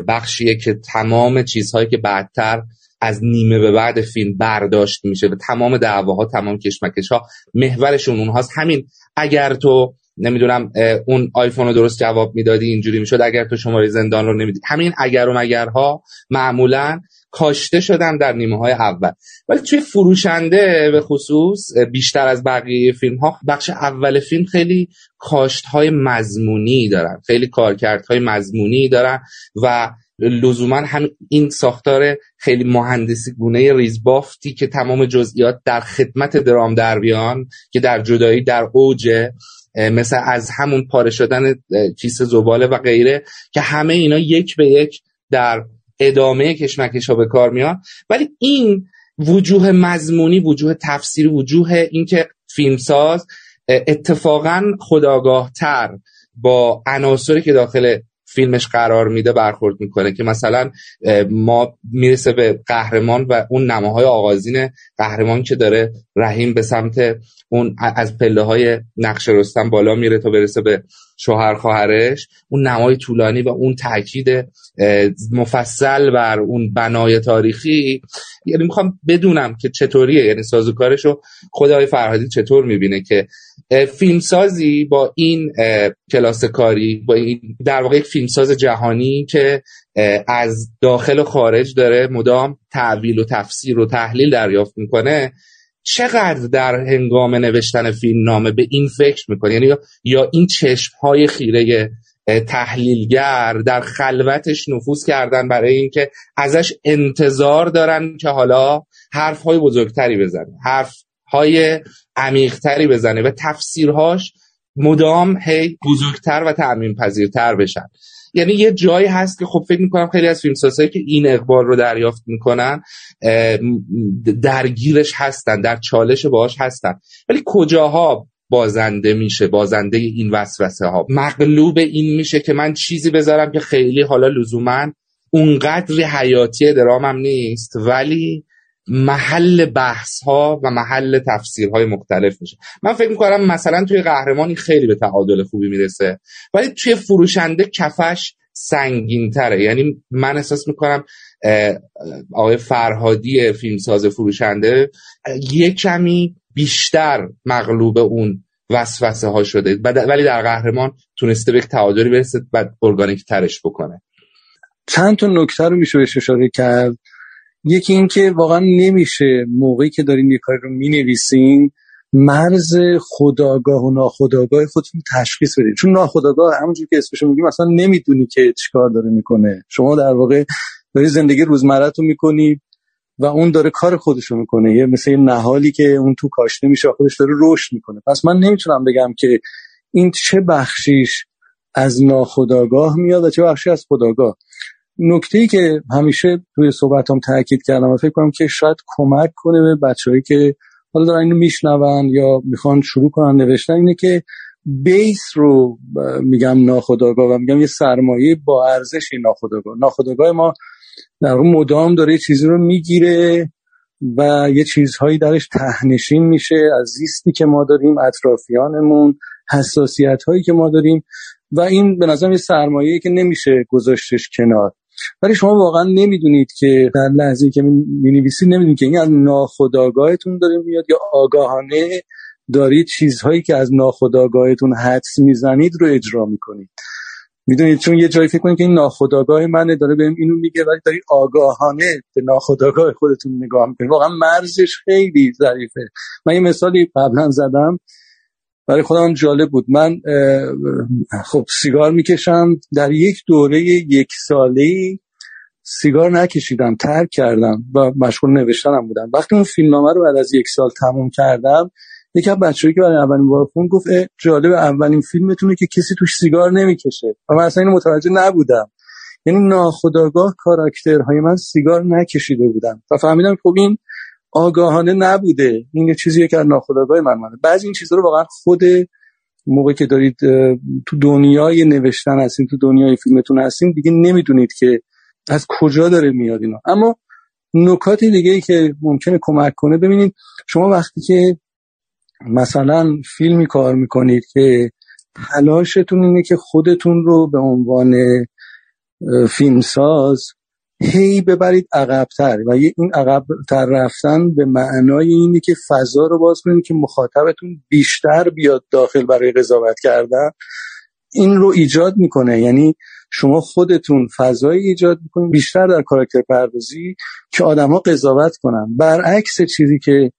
بخشیه که تمام چیزهایی که بعدتر از نیمه به بعد فیلم برداشت میشه و تمام دعواها تمام کشمکش ها محورشون اونهاست. همین اگر تو نمی‌دونم اون آیفون رو درست جواب می‌دادی اینجوری می‌شد اگر تو شماره زندان رو نمیدی. همین اگر و مگرها معمولا کاشته شدن در نیمه های اول. ولی توی فروشنده به خصوص بیشتر از بقیه فیلم ها بخش اول فیلم خیلی کاشت های مضمونی دارن. خیلی کارکردهای مضمونی دارن و لزوما هم این ساختار خیلی مهندسی گونه ریزبافتی که تمام جزئیات در خدمت درام دربیان که در جدایی در اوجه مثل از همون پاره شدن کیسه زباله و غیره که همه اینا یک به یک در ادامه کشمکش ها به کار میان. ولی این وجوه مضمونی وجوه تفسیری وجوه اینکه فیلمساز اتفاقا خداگاه تر با عناصری که داخل فیلمش قرار میده برخورد می‌کنه که مثلا ما می‌رسه به قهرمان و اون نماهای آغازین قهرمان که داره رحیم به سمت اون از پله های نقش رستم بالا میره تا برسه به شوهر خواهرش اون نمای طولانی و اون تاکید مفصل بر اون بنای تاریخی. یعنی می‌خوام بدونم که چطوریه یعنی سازوکارشو خدای فرهادی چطور می‌بینه که فیلمسازی با این کلاس کاری با این در واقع یک فیلمساز جهانی که از داخل و خارج داره مدام تعویل و تفسیر و تحلیل دریافت می‌کنه چقدر در هنگام نوشتن فیلم نامه به این فکر می‌کنه یعنی یا این چشم های خیره تحلیلگر در خلوتش نفوذ کردن برای اینکه ازش انتظار دارن که حالا حرف های بزرگتری بزنه حرف های عمیقتری بزنه و تفسیرهاش مدام هی بزرگتر و تعمین پذیرتر بشن. یعنی یه جایی هست که خب فکر می‌کنم خیلی از فیلمسازهایی که این اقبال رو دریافت می‌کنن درگیرش هستن در چالش باهاش هستن. ولی کجاها بازنده میشه بازنده این وسوسه ها مغلوب این میشه که من چیزی بذارم که خیلی حالا لزوما اونقدر حیاتی درامم نیست ولی محل بحث ها و محل تفسیر های مختلف میشه. من فکر می‌کنم مثلا توی قهرمانی خیلی به تعادل خوبی می‌رسه ولی توی فروشنده کفش سنگین تره یعنی من احساس می‌کنم آقای فرهادی فیلمساز فروشنده یک کمی بیشتر مغلوب اون وسوسه ها شده ولی در قهرمان تونسته به تعادلی برسه و ارگانیک ترش بکنه. چند تا نکته رو میشه اشاره کرد. یکی اینکه واقعا نمیشه موقعی که دارین یه کاری رو می‌نویسین مرز خداگاه و ناخداگاه خودتون تشخیص بدید چون ناخداگاه همونجور که اسمش میگیم اصلا نمی‌دونی که چیکار داره می‌کنه. شما در واقع داری زندگی روزمرهتو می‌کنی و اون داره کار خودش رو می‌کنه. یه مثل نهالی که اون تو کاشته میشه خودش داره رشد می‌کنه. پس من نمی‌تونم بگم که این چه بخشیش از ناخداگاه میاد و چه بخشی از خداگاه. نکته ای که همیشه توی صحبت هم تاکید کردم و فکر کنم که شاید کمک کنه به بچههایی که حالا دارن اینو میشنون یا می‌خوان شروع کنن نوشتن اینه که بیس رو میگم ناخداگاه و میگم یه سرمایه با ارزشی ناخداگاه ناخداگاه ما در مدام داره چیزی رو می‌گیره و یه چیزهایی درش تهنشین میشه از زیستی که ما داریم اطرافیانمون حساسیت هایی که ما داریم و این به نظرم یه سرمایه که نمیشه گذاشتش کنار. ولی شما واقعا نمی‌دونید که در لحظه که می‌نویسید نمی‌دونید که این از ناخداگاهتون داره میاد یا آگاهانه دارید چیزهایی که از ناخداگاهتون حدس می‌زنید رو اجرا می‌کنید. می‌دونید؟ چون یه جایی فکر کنید که این ناخداگاه منه داره بهم اینو میگه ولی داری آگاهانه به ناخداگاه خودتون نگاه می‌کنید. واقعا مرزش خیلی ظریفه من یه مثالی قبلا زدم. برای خودم جالب بود. من خب سیگار می‌کشم. در یک دوره یک ساله سیگار نکشیدم ترک کردم و مشغول نوشتنم بودم. وقتی اون فیلمنامه رو بعد از یک سال تموم کردم یکی از بچه‌ای که برای اولین بار خون گفت جالب اولین فیلمتونه که کسی توش سیگار نمی‌کشه. و من اصلا اینو متوجه نبودم. یعنی ناخداگاه کاراکترهای من سیگار نکشیده بودم و فهمیدم خب این آگاهانه نبوده. این یه چیزیه که از ناخداگاه من مانده بعضی این چیزا رو واقعا خود موقعی که دارید تو دنیای نوشتن هستین تو دنیای فیلمتون هستین دیگه نمی‌دونید که از کجا داره میاد اینا. اما نکات دیگه ای که ممکنه کمک کنه ببینید شما وقتی که مثلا فیلمی کار می‌کنید که تلاشتون اینه که خودتون رو به عنوان فیلمساز هی ببرید عقبتر. و این عقبتر رفتن به معنای اینه که فضا رو باز کنید که مخاطبتون بیشتر بیاد داخل برای قضاوت کردن. این رو ایجاد می‌کنه. یعنی شما خودتون فضایی ایجاد می‌کنید بیشتر در کاراکتر پردازی که آدما قضاوت کنن. برعکس چیزی که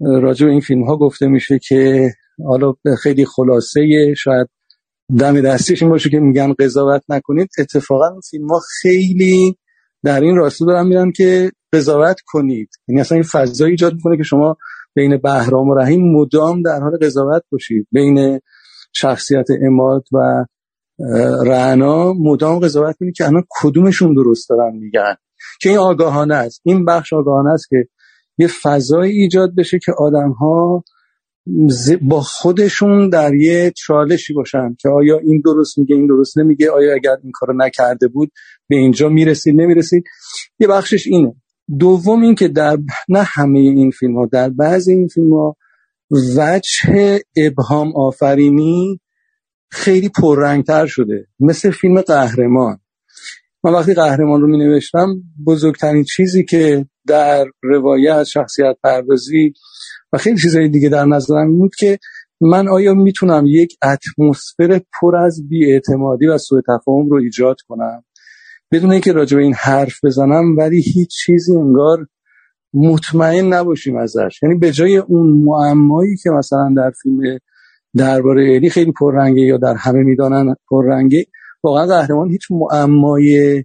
راجع این فیلم ها گفته میشه که حالا خیلی خلاصه شاید دم دستیش این باشه که میگن قضاوت نکنید. اتفاقا فیلم ها خیلی در این راستا دارن میرن که قضاوت کنید. یعنی اصلا این فضایی ایجاد می‌کنه که شما بین بهرام و رحیم مدام در حال قضاوت باشید. بین شخصیت اماد و رعنا مدام قضاوت کنید که الان کدومشون درست دارن میگن. که این آگاهانه است. این بخش آگاهانه است که یه فضایی ایجاد بشه که آدم ها با خودشون در یه چالشی باشن که آیا این درست میگه این درست نمیگه آیا اگر این کارو نکرده بود به اینجا می‌رسید نمی‌رسید. یه بخشش اینه. دوم این که در نه همه این فیلم ها در بعضی این فیلم ها وجه ابهام آفرینی خیلی پررنگتر شده. مثل فیلم قهرمان. من وقتی قهرمان رو می نوشتم بزرگترین چیزی که در روایت شخصیت پردازی و خیلی چیزهای دیگه در نظرم بود که من آیا می‌تونم یک اتمسفر پر از بیاعتمادی و سوء تفاهم رو ایجاد کنم؟ بدون اینکه راجع به این حرف بزنم ولی هیچ چیزی انگار مطمئن نباشیم ازش. یعنی به جای اون معمایی که مثلا در فیلم درباره الی خیلی پررنگه یا در همه می‌دانن پررنگه واقعا قهرمان هیچ معمای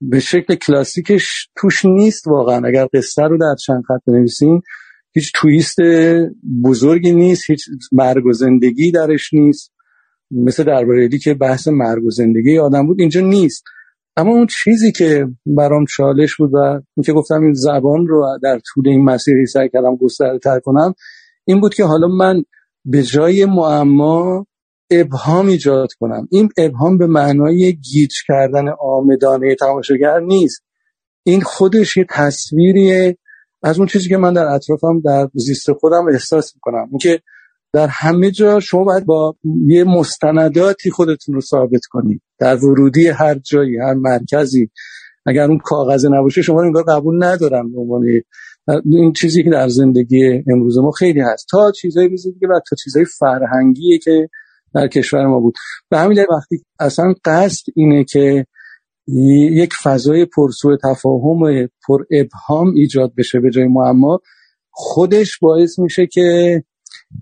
به شکل کلاسیکش توش نیست واقعا. اگر قصه رو در چند خط بنویسین هیچ تویست بزرگی نیست هیچ مرگ و زندگی درش نیست. مثل درباره که بحث مرگ و زندگی آدم بود اینجا نیست. اما اون چیزی که برام چالش بود و اینکه گفتم این زبان رو در طول این مسیر سعی کردم گسترده تر کنم این بود که حالا من به جای معما ابهام ایجاد کنم. این ابهام به معنای گیج کردن آمدانه تماشاگر نیست. این خودش یه تصویریه از اون چیزی که من در اطرافم در زیست خودم احساس می‌کنم. اینکه در همه جا شما باید با یه مستنداتی خودتون رو ثابت کنید در ورودی هر جایی هر مرکزی. اگر اون کاغذ نباشه شما رو قبول ندارم به این چیزی که در زندگی امروز ما خیلی هست. تا چیزایی که و تا چیزای فرهنگیه که در کشور ما بود. به همین وقتی اصلا قصد اینه که یک فضای پرسو تفاهم و پر ابهام ایجاد بشه به جای معما خودش باعث میشه که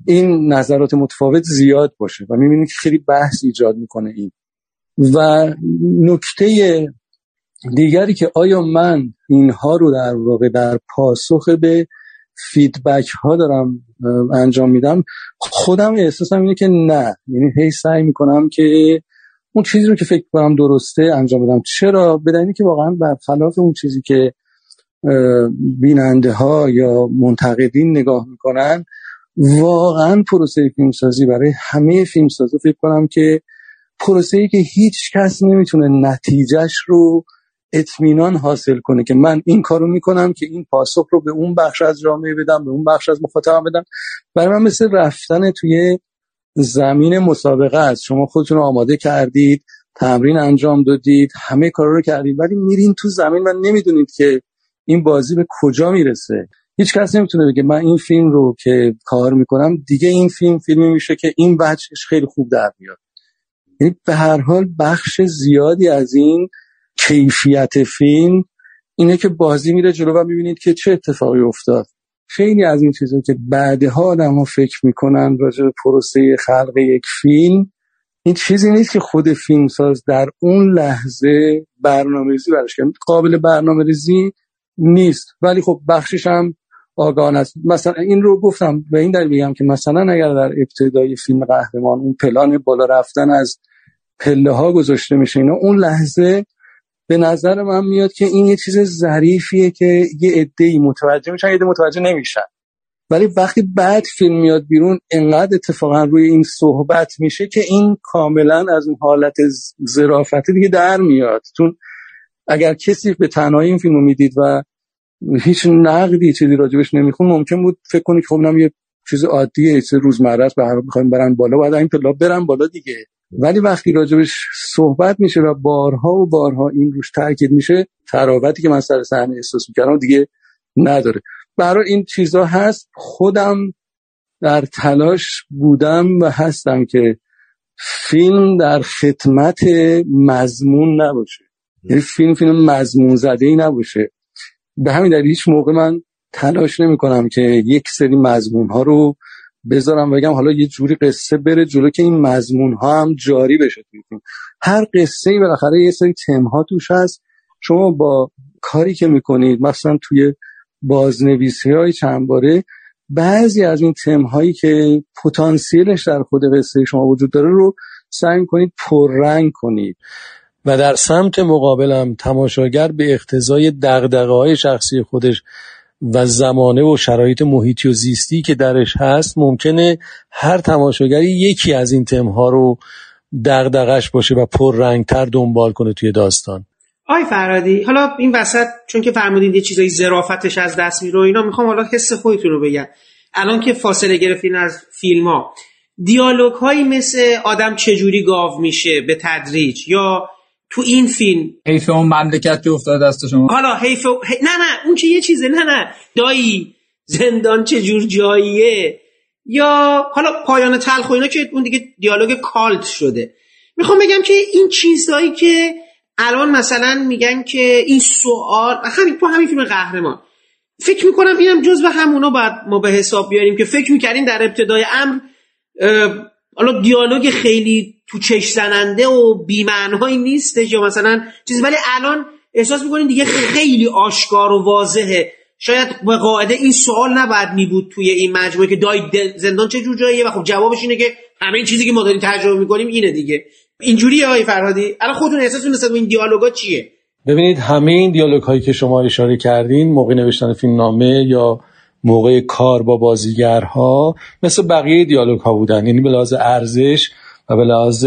این نظرات متفاوت زیاد باشه. و می‌بینید که خیلی بحث ایجاد می‌کنه این. و نکته دیگری که آیا من اینها رو در واقع در پاسخ به فیدبک ها دارم انجام میدم خودم احساسم اینه که نه. یعنی هی سعی می‌کنم که اون چیزی رو که فکر کنم درسته انجام بدم. چرا؟ بدنی که واقعا برخلاف اون چیزی که بیننده ها یا منتقدین نگاه می‌کنن واقعا پروسه فیلمسازی برای همه فیلمسازا فکر کنم که پروسه ای که هیچ کس نمی‌تونه نتیجهش رو اطمینان حاصل کنه که من این کارو می‌کنم که این پاسخ رو به اون بخش از جامعه بدم به اون بخش از مخاطبم بدم. برای من مثل رفتن توی زمین مسابقه است. شما خودتون رو آماده کردید تمرین انجام دادید همه کار رو کردید ولی میرین تو زمین و نمی‌دونید که این بازی به کجا می‌رسه. هیچ کس نمی‌تونه بگه من این فیلم رو که کار می‌کنم دیگه این فیلم فیلمی میشه که این بچش خیلی خوب در میاد. یعنی به هر حال بخش زیادی از این کیفیت فیلم اینه که بازی میره جلو و می‌بینید که چه اتفاقی افتاد. خیلی از این چیزا که بعدها آدم ها فکر می‌کنن راجع به پروسه خلق یک فیلم این چیزی نیست که خود فیلمساز در اون لحظه برنامه ریزی برش کرد قابل برنامه ریزی نیست. ولی خب بخشش هم آگان است. مثلا این رو گفتم به این دلیل میگم که مثلا اگر در ابتدای فیلم قهرمان اون پلان بالا رفتن از پله ها گذاشته میشه اینا اون لحظه به نظر من میاد که این یه چیز ظریفیه که یه عده متوجه میشن یه عده متوجه نمیشن. ولی وقتی بعد فیلم میاد بیرون انقدر اتفاقا روی این صحبت میشه که این کاملا از اون حالت ظرافتی دیگه در میاد. چون اگر کسی به تنهایی این فیلمو می‌دید و هیچ نقدی چیزی راجبش نمیخون ممکن بود فکر کنی که خب یه چیز عادیه چیز روزمره است به هر می‌خوایم برن بالا باید این پلا برن بالا دیگه. ولی وقتی راجبش صحبت میشه و بارها و بارها این روش تاکید میشه تراوتی که من سر صحنه احساس می‌کردم دیگه نداره. برای این چیزها هست خودم در تلاش بودم و هستم که فیلم در خدمت مضمون نباشه. یعنی فیلم فیلم مضمون زده ای نباشه. به همین دلیل هیچ موقع من تلاش نمی کنم که یک سری مضمون ها رو بذارم بگم حالا یه جوری قصه بره جلو که این مضمون ها هم جاری بشه هر قصه ای بالاخره یه سری تم ها توش هست. شما با کاری که می‌کنید مثلا توی بازنویسی های چند باره بعضی از این تم هایی که پتانسیلش در خود قصه شما وجود داره رو سعی کنید پررنگ کنید. و در سمت مقابلم تماشاگر به اقتضای دقدقه های شخصی خودش و زمانه و شرایط محیطی و زیستی که درش هست ممکنه هر تماشاگری یکی از این تمها رو دغدغش باشه و پررنگتر دنبال کنه توی داستان. آی فرادی حالا این وسط چون که فرمودید یه چیزای ظرافتش از دست میره اینا می‌خوام حالا حس خودتون رو بگم. الان که فاصله گرفتین از فیلم ها دیالوگ هایی مثل آدم چجوری گاو میشه به تدریج یا تو این فیلم. حیف اون مملکت که افتاد دست شما. حالا حیف نه نه اون که یه چیزه نه نه. دایی. زندان چه جور جاییه؟ یا حالا پایان تلخ و اینا که اون دیگه دیالوگ کالت شده. می‌خوام بگم که این چیزهایی که الان مثلا میگن که این سوال همین تو همین فیلم قهرمان. فکر می‌کنم اینم جز به همونا باید ما به حساب بیاریم که فکر می‌کردیم در ابتدای امر حالا دیالوگ خیلی تو چش زننده و بیمعنهایی نیستش یا مثلا چیز ولی الان احساس می‌کنیم دیگه خیلی آشکار و واضحه. شاید به قاعده این سوال نباید می بود توی این مجموعه که دای زندان چه جور جاییه و خب جوابش اینه که همه این چیزی که ما داریم تجربه می‌کنیم اینه دیگه. اینجوریه آقای فرهادی؟ الان خودتون احساس نسبت این دیالوگا چیه؟ ببینید همه این دیالوگ هایی که شما اشاره کردین موقع نوشتن فیلم نامه یا موقع کار با بازیگرها مثل بقیه دیالوگ ها بودن. یعنی به لحاظ ارزش و به لحاظ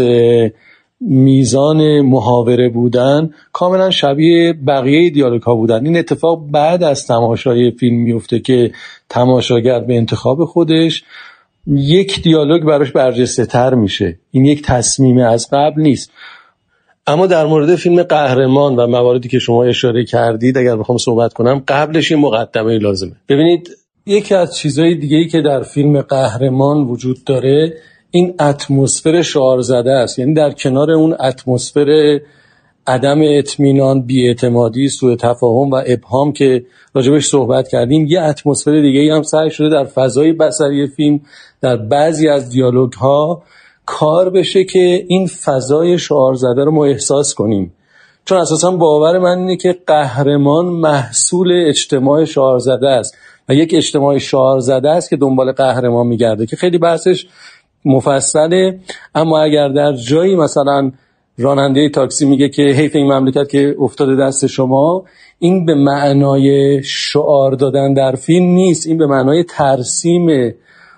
میزان محاوره بودن کاملا شبیه بقیه دیالوگ ها بودن. این اتفاق بعد از تماشای فیلم میفته که تماشاگر به انتخاب خودش یک دیالوگ براش برجسته تر میشه. این یک تصمیم از قبل نیست. اما در مورد فیلم قهرمان و مواردی که شما اشاره کردید اگر بخوام صحبت کنم قبلش این مقدمه لازمه. ببینید یکی از چیزهای دیگه ای که در فیلم قهرمان وجود داره این اتمسفر شعار زده است. یعنی در کنار اون اتمسفر عدم اطمینان بیاعتمادی سوء تفاهم و ابهام که راجبش صحبت کردیم یه اتمسفر دیگه هم سعی شده در فضای بصری فیلم در بعضی از دیالوگ ها کار بشه که این فضای شعار زده رو ما احساس کنیم. چون اساسا باور من اینه که قهرمان محصول اجتماع شعار زده است. و یک اجتماع شعار زده است که دنبال قهرمان میگرده که خیلی بحثش مفصله. اما اگر در جایی مثلا راننده تاکسی میگه که حیف این مملکت که افتاده دست شما این به معنای شعار دادن در فیلم نیست. این به معنای ترسیم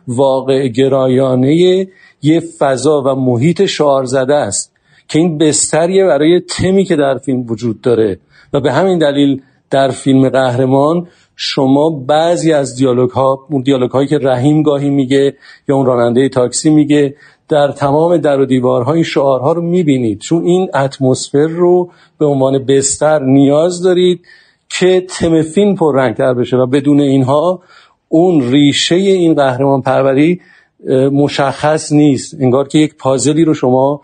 واقع گرایانه یه فضا و محیط شعار زده است که این بستریه برای تمی که در فیلم وجود داره. و به همین دلیل در فیلم قهرمان شما بعضی از دیالوگ ها اون دیالوگ هایی که رحیم گاهی میگه یا اون راننده تاکسی میگه در تمام در و دیوارها این شعارها رو می‌بینید. چون این اتمسفر رو به عنوان بستر نیاز دارید که تم فیلم پررنگتر بشه و بدون اینها اون ریشه این قهرمان پروری مشخص نیست. انگار که یک پازلی رو شما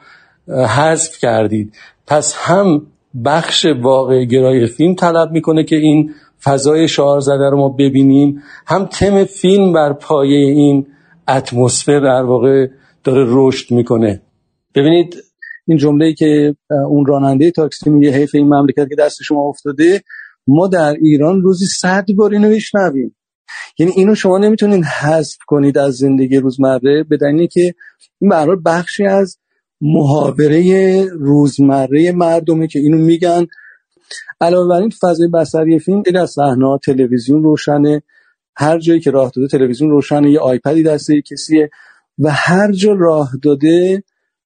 حذف کردید. پس هم بخش واقع گرای فیلم طلب می‌کنه که این فضای شعار زده رو ما ببینیم. هم تم فیلم بر پایه این اتمسفر در واقع داره رشد می‌کنه. ببینید این جمله که اون راننده تاکسی میگه حیف این مملکت که دست شما افتاده ما در ایران روزی صد بار اینو میشنویم. یعنی اینو شما نمی‌تونین حذف کنید از زندگی روزمره به دلیلی که این برای بخشی از محاوره روزمره مردمه که اینو میگن علاوه بر این فضای بصری فیلم خیلی از صحنه تلویزیون روشنه. هر جایی که راه داده تلویزیون روشنه یه آیپدی دسته کسیه. و هر جا راه داده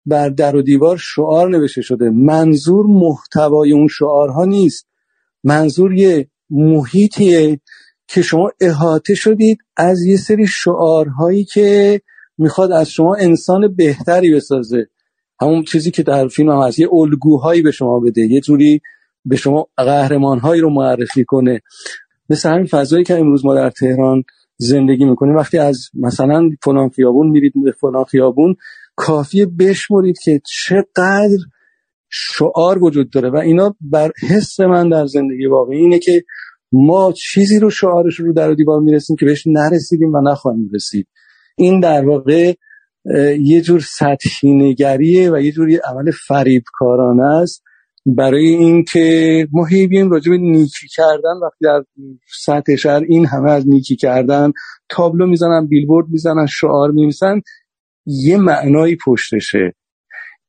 بر در و دیوار شعار نوشته شده. منظور محتوای اون شعارها نیست. منظور یه محیطیه که شما احاطه شدید از یه سری شعارهایی که می‌خواد از شما انسان بهتری بسازه. همون چیزی که در فیلم هم هست. یه الگوهایی به شما بده. یه جوری به شما قهرمانهایی رو معرفی کنه. مثل همین فضایی که امروز ما در تهران زندگی می‌کنیم. وقتی از مثلا فلان خیابون میرید به فلان خیابون کافیه بشمرید که چقدر شعار وجود داره. و اینا بر حس من در زندگی واقعی اینه که ما چیزی رو شعارش رو در دیوار می‌رسیم که بهش نرسیدیم و نخواهیم رسید. این در واقع یه جور سطحی نگریه و یه جوری عمل فریبکارانه است. برای اینکه ما هی بیم راجع به نیکی کردن وقتی در سطح شهر این همه از نیکی کردن تابلو می‌زنن بیلبورد می‌زنن شعار میمیسن یه معنایی پشتشه.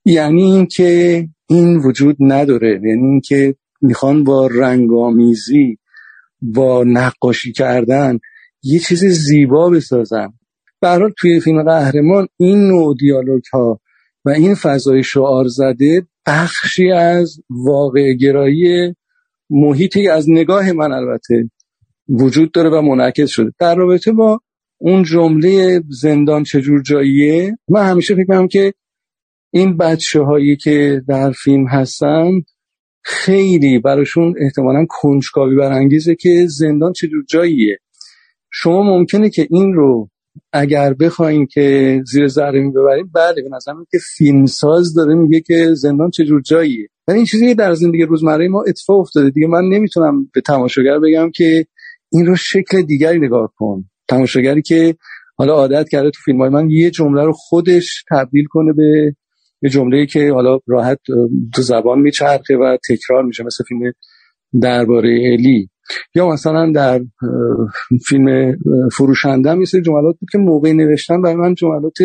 یعنی اینکه این وجود نداره. یعنی اینکه می‌خوان با رنگامیزی با نقاشی کردن یه چیز زیبا بسازن. برای توی فیلم قهرمان این نوع دیالوگ ها و این فضای شعار زده بخشی از واقع گرایی محیطی از نگاه من البته وجود داره و منعکس شده. در رابطه با اون جمله زندان چجور جاییه من همیشه فکر کنم که این بچه هایی که در فیلم هستن خیلی براشون احتمالا کنجکاوی برانگیزه که زندان چجور جاییه. شما ممکنه که این رو اگر بخوایم که زیر ذره ببریم بله به نظرم که فیلمساز داره میگه که زندان چجور جاییه. ولی این چیزی در زندگی روزمره ما اتفاق افتاده. دیگه من نمی‌تونم به تماشاگر بگم که این رو شکل دیگری نگاه کن. تماشاگری که حالا عادت کرده تو فیلم های من یه جمله رو خودش تبدیل کنه به یه جمله که حالا راحت تو زبان میچرخه و تکرار میشه مثل فیلم درباره الی. یا مثلا در فیلم فروشنده مثل جملات بود که موقع نوشتن برای من جملات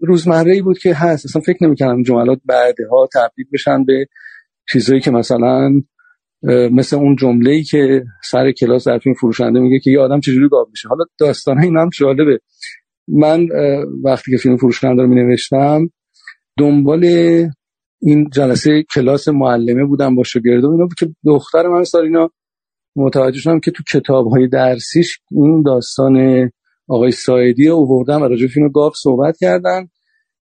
روزمره ای بود که هست. اصلا فکر نمی‌کردم جملات بعدها تبدیل بشن به چیزایی که مثلا مثل اون جمله ای که سر کلاس در فیلم فروشنده میگه که یه آدم چجوری گاو میشه. حالا داستان این هم جالبه. من وقتی که فیلم فروشنده رو می نوشتم دنبال این جلسه کلاس معلمه بودم با شاگردم اینا بود که دختر من اینا متوجه شدم که تو کتاب های درسیش این داستان آقای سایدی رو و راجع فیلم گاف صحبت کردن.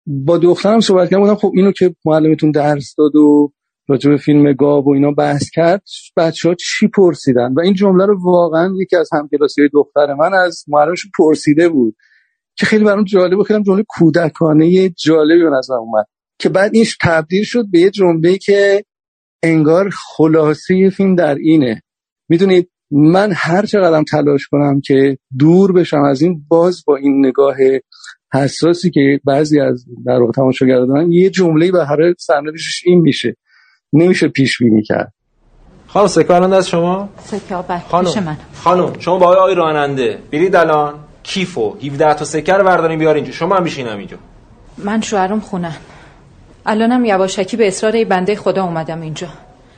با دخترم صحبت کردم بودم خب اینو که معلمتون درس داد و راجع به فیلم گاب و اینا بحث کرد بچه ها چی پرسیدن؟ و این جمله رو واقعا یکی از همکلاسی های دختر من از معلمش پرسیده بود که خیلی برام جالب و خیلی جمله کودکانه جالبی به نظر اومد. که بعد این تبدیل شد به یه جمله که انگار خلاصه فیلم در اینه. می‌دونید من هر چقدرم تلاش کنم که دور بشم از این باز با این نگاه حساسی که بعضی از در واقع تماشاگران دارن یه جمله به هر سرنوشتش این میشه. نمیشه پیش بینی کرد. خانم سکه الان دست شما؟ سکه بله خانم. من. خانم شما با آقای راننده برید الان کیفو 17 تا سکه رو بردارین بیار اینجا. شما هم بشینم اینجا. من شوهرم خونم الانم یواشکی به اصرار بنده خدا اومدم اینجا.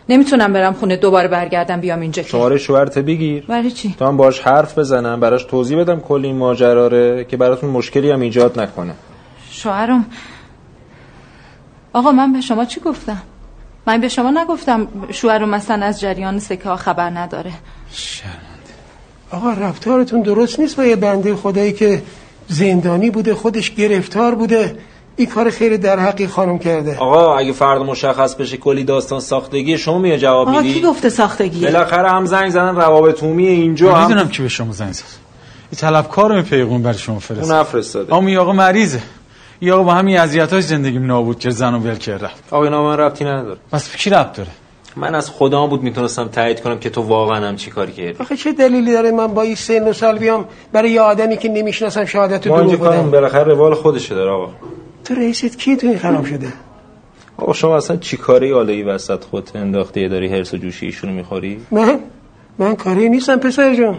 نمی‌تونم برم خونه دوباره برگردم بیام اینجا شماره شوهرت بگیر. برای چی؟ تا من باش حرف بزنم براش توضیح بدم کلی این ماجرا که براتون مشکلی هم ایجاد نکنه. شوهرم آقا من به شما چی گفتم؟ من به شما نگفتم شوهرم مثلا از جریان سکه ها خبر نداره. شرمنده. آقا رفتارتون درست نیست با یه بنده خدایی که زندانی بوده خودش گرفتار بوده. این کار خیلی در حقی خانم کرده. آقا اگه فرد مشخص بشه کلی داستان ساختگی شما میاد جواب میدی؟ آقا کی گفته ساختگیه بالاخره هم زنگ زدن روابط عمومی اینجا هم می‌دونم کی به شما زنگ زد. این طلبکار پیغون برای شما فرستاد. اون نفرستاده اما آقا مریضه. آقا با همین اذیتاش زندگی نابود کرد زنو ول کرد رفت. آقا اینا من ربطی نداره. بس کی ربط داره؟ من از خدا بود می‌تونستم تایید کنم که تو واقعا هم چی کاری کردی. آخه چه دلیلی داره من با این سن و سال بیام؟ برای یه آدمی که نمی‌شناسم شهادت دروغ بدم بالاخره روال خودشه داره آقا. تو رئیست کی تو این خراب شده؟ آقا شما اصلا چی کاری آلایی وسط خودت انداخته داری هرس و جوشی ایشونو می‌خوری؟ من؟ من کاری نیستم پسر جون.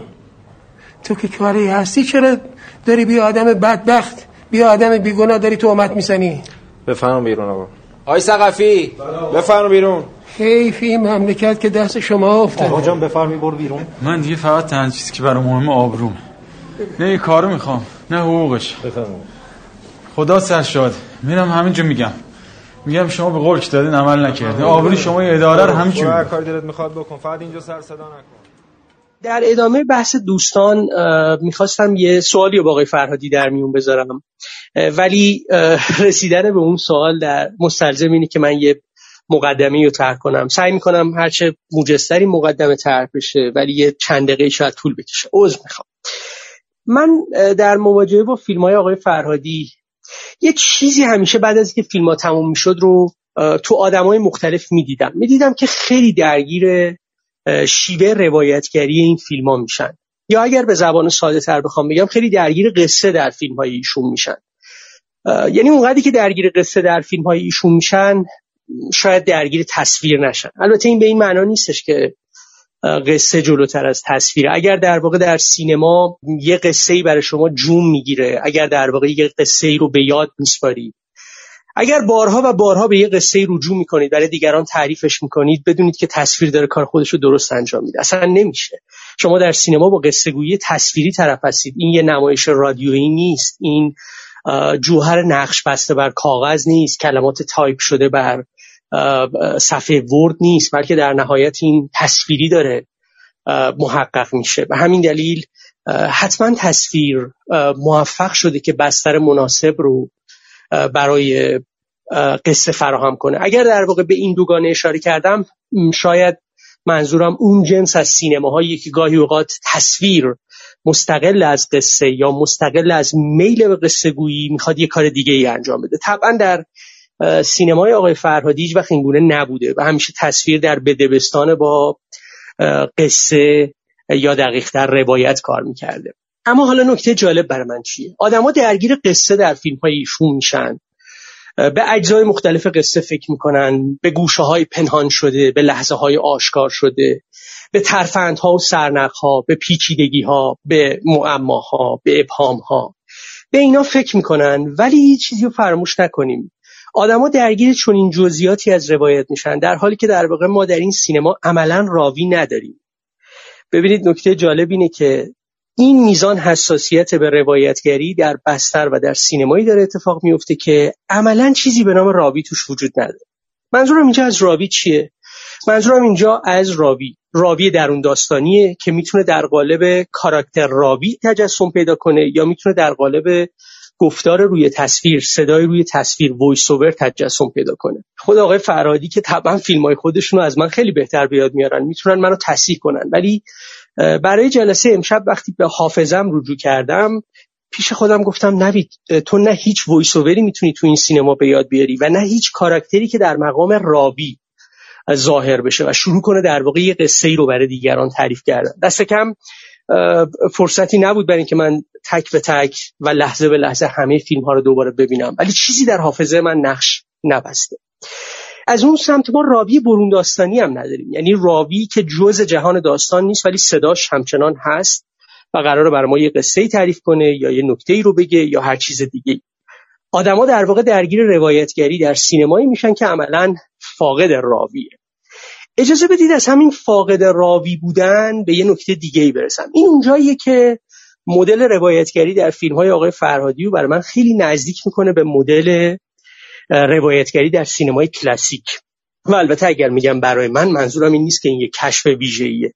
تو که کاری هستی چرا داری بی آدم بدبخت بی آدم بیگناه داری تو امت می‌زنی؟ بفرم بیرون آقا. آی سقفی بفرم بیرون. حیف این مملکت که دست شما افتاد. آقا جان بفرمی برو بیرون. من دیگه فقط تنها چیزی که برای مهم آبروم نه این کارو می‌خوام نه حقوقش. بفرم خدا سر شاد. میرم همینجا میگم. میگم شما به قول دادین عمل نکردین. آبروی شما اداره رو همینجوری هر کاری دلت می‌خواد بکن. فقط اینجا سر صدا نکن. در ادامه بحث دوستان می‌خواستم یه سوالی رو با آقای فرهادی در میون بذارم. ولی رسیدن به اون سوال در مستلزم اینه که من یه مقدمه رو ترک کنم. سعی می‌کنم هرچه موجستری مقدمه ترک بشه ولی یه چند دقیقه شاید طول بکشه. عذر می‌خوام. من در مواجهه با فیلم های آقای فرهادی یه چیزی همیشه بعد از اینکه فیلم ها تموم می‌شد رو تو آدم های مختلف می‌دیدم. می‌دیدم که خیلی درگیر شیوه روایتگری این فیلم ها میشن. یا اگر به زبان ساده تر بخوام بگم خیلی درگیر قصه در فیلم های ایشون میشن. یعنی اونقدری که درگیر قصه در فیلم های ایشون میشن شاید درگیر تصویر نشن. البته این به این معنا نیستش که قصه جلوتر از تصویر اگر در واقع در سینما یه قصه ای برای شما جون می‌گیره اگر در واقع یه قصه ای رو به یاد میسپارید اگر بارها و بارها به یه قصه رجوع می‌کنید برای دیگران تعریفش می‌کنید بدونید که تصویر داره کار خودش رو درست انجام میده. اصلا نمیشه. شما در سینما با قصه گویی تصویری طرف هستید. این یه نمایش رادیویی نیست. این جوهر نقش بسته بر کاغذ نیست. کلمات تایپ شده بر صفحه ورد نیست بلکه در نهایت این تصویری داره محقق میشه. به همین دلیل حتما تصویر موفق شده که بستر مناسب رو برای قصه فراهم کنه. اگر در واقع به این دوگانه اشاره کردم شاید منظورم اون جنس از سینماهایی که گاهی اوقات تصویر مستقل از قصه یا مستقل از میل به قصه گویی می‌خواد یه کار دیگه ای انجام بده. طبعا در سینمای آقای فرهادی هیچ وقت اینگونه نبوده و همیشه تصویر در بدبستان با قصه یا دقیقتر روایت کار می‌کرده. اما حالا نکته جالب برای من چیه؟ آدما درگیر قصه در فیلم های ایشون میشن به اجزای مختلف قصه فکر می‌کنن به گوشه های پنهان شده به لحظه های آشکار شده به ترفندها و سرنخها به پیچیدگی ها به معماها به ابهام ها به اینا فکر می‌کنن ولی چیزی رو فراموش نکنیم. آدما درگیر چنین جزئیاتی از روایت میشن در حالی که در واقع ما در این سینما عملا راوی نداریم. ببینید نکته جالب اینه که این میزان حساسیت به روایتگری در بستر و در سینمایی داره اتفاق میفته که عملا چیزی به نام راوی توش وجود نداره. منظورم اینجا از راوی چیه؟ منظورم اینجا از راوی. راوی درون داستانیه که می‌تونه در قالب کاراکتر راوی تجسم پیدا کنه یا می‌تونه در قالب گفتار روی تصویر صدای روی تصویر voice over تجسم پیدا کنه. خود آقای فرادی که طبعا فیلم های خودشون از من خیلی بهتر بیاد میارن می‌تونن منو تصحیح کنن. ولی برای جلسه امشب وقتی به حافظم رجوع کردم پیش خودم گفتم نوید تو نه هیچ voice over ی می‌تونی تو این سینما به یاد بیاری و نه هیچ کاراکتری که در مقام راوی ظاهر بشه و شروع کنه در واقع یه قصه ای رو برای دیگران تعریف کردن. دست کم فرصتی نبود برای اینکه من تک به تک و لحظه به لحظه همه فیلم ها رو دوباره ببینم. ولی چیزی در حافظه من نقش نبسته. از اون سمت ما راوی برون داستانی هم نداریم. یعنی راوی که جز جهان داستان نیست ولی صداش همچنان هست و قراره برای ما یه قصه تعریف کنه یا یه نکته ای رو بگه یا هر چیز دیگه آدما در واقع درگیر روایتگری در سینمایی میشن که عملا فاقد راویه. اجازه بدید از همین فاقد راوی بودن به یه نکته دیگه ای برسم. این اونجاییه که مدل روایتگری در فیلم های آقای فرهادی رو برای من خیلی نزدیک می‌کنه به مدل روایتگری در سینمای کلاسیک. و البته اگر میگم برای من منظورم این نیست که این یک کشف ویژه‌ایه.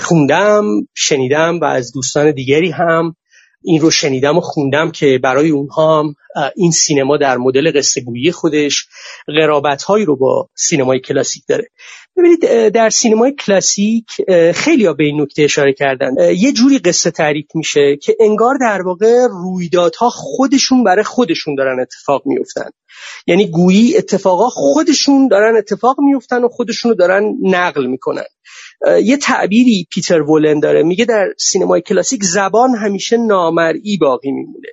خوندم شنیدم و از دوستان دیگری هم این رو شنیدم و خوندم که برای اونها هم این سینما در مدل قصه خودش قرابت هایی رو با سینمای کلاسیک داره. ببینید در سینمای کلاسیک خیلی ها به این نکته اشاره کردن. یه جوری قصه تعریف میشه که انگار در واقع رویدادها خودشون برای خودشون دارن اتفاق میفتن یعنی گویی اتفاقا خودشون دارن اتفاق میفتن و خودشون رو دارن نقل می‌کنن. یه تعبیری پیتر ولن داره. میگه در سینمای کلاسیک زبان همیشه نامرئی باقی میمونه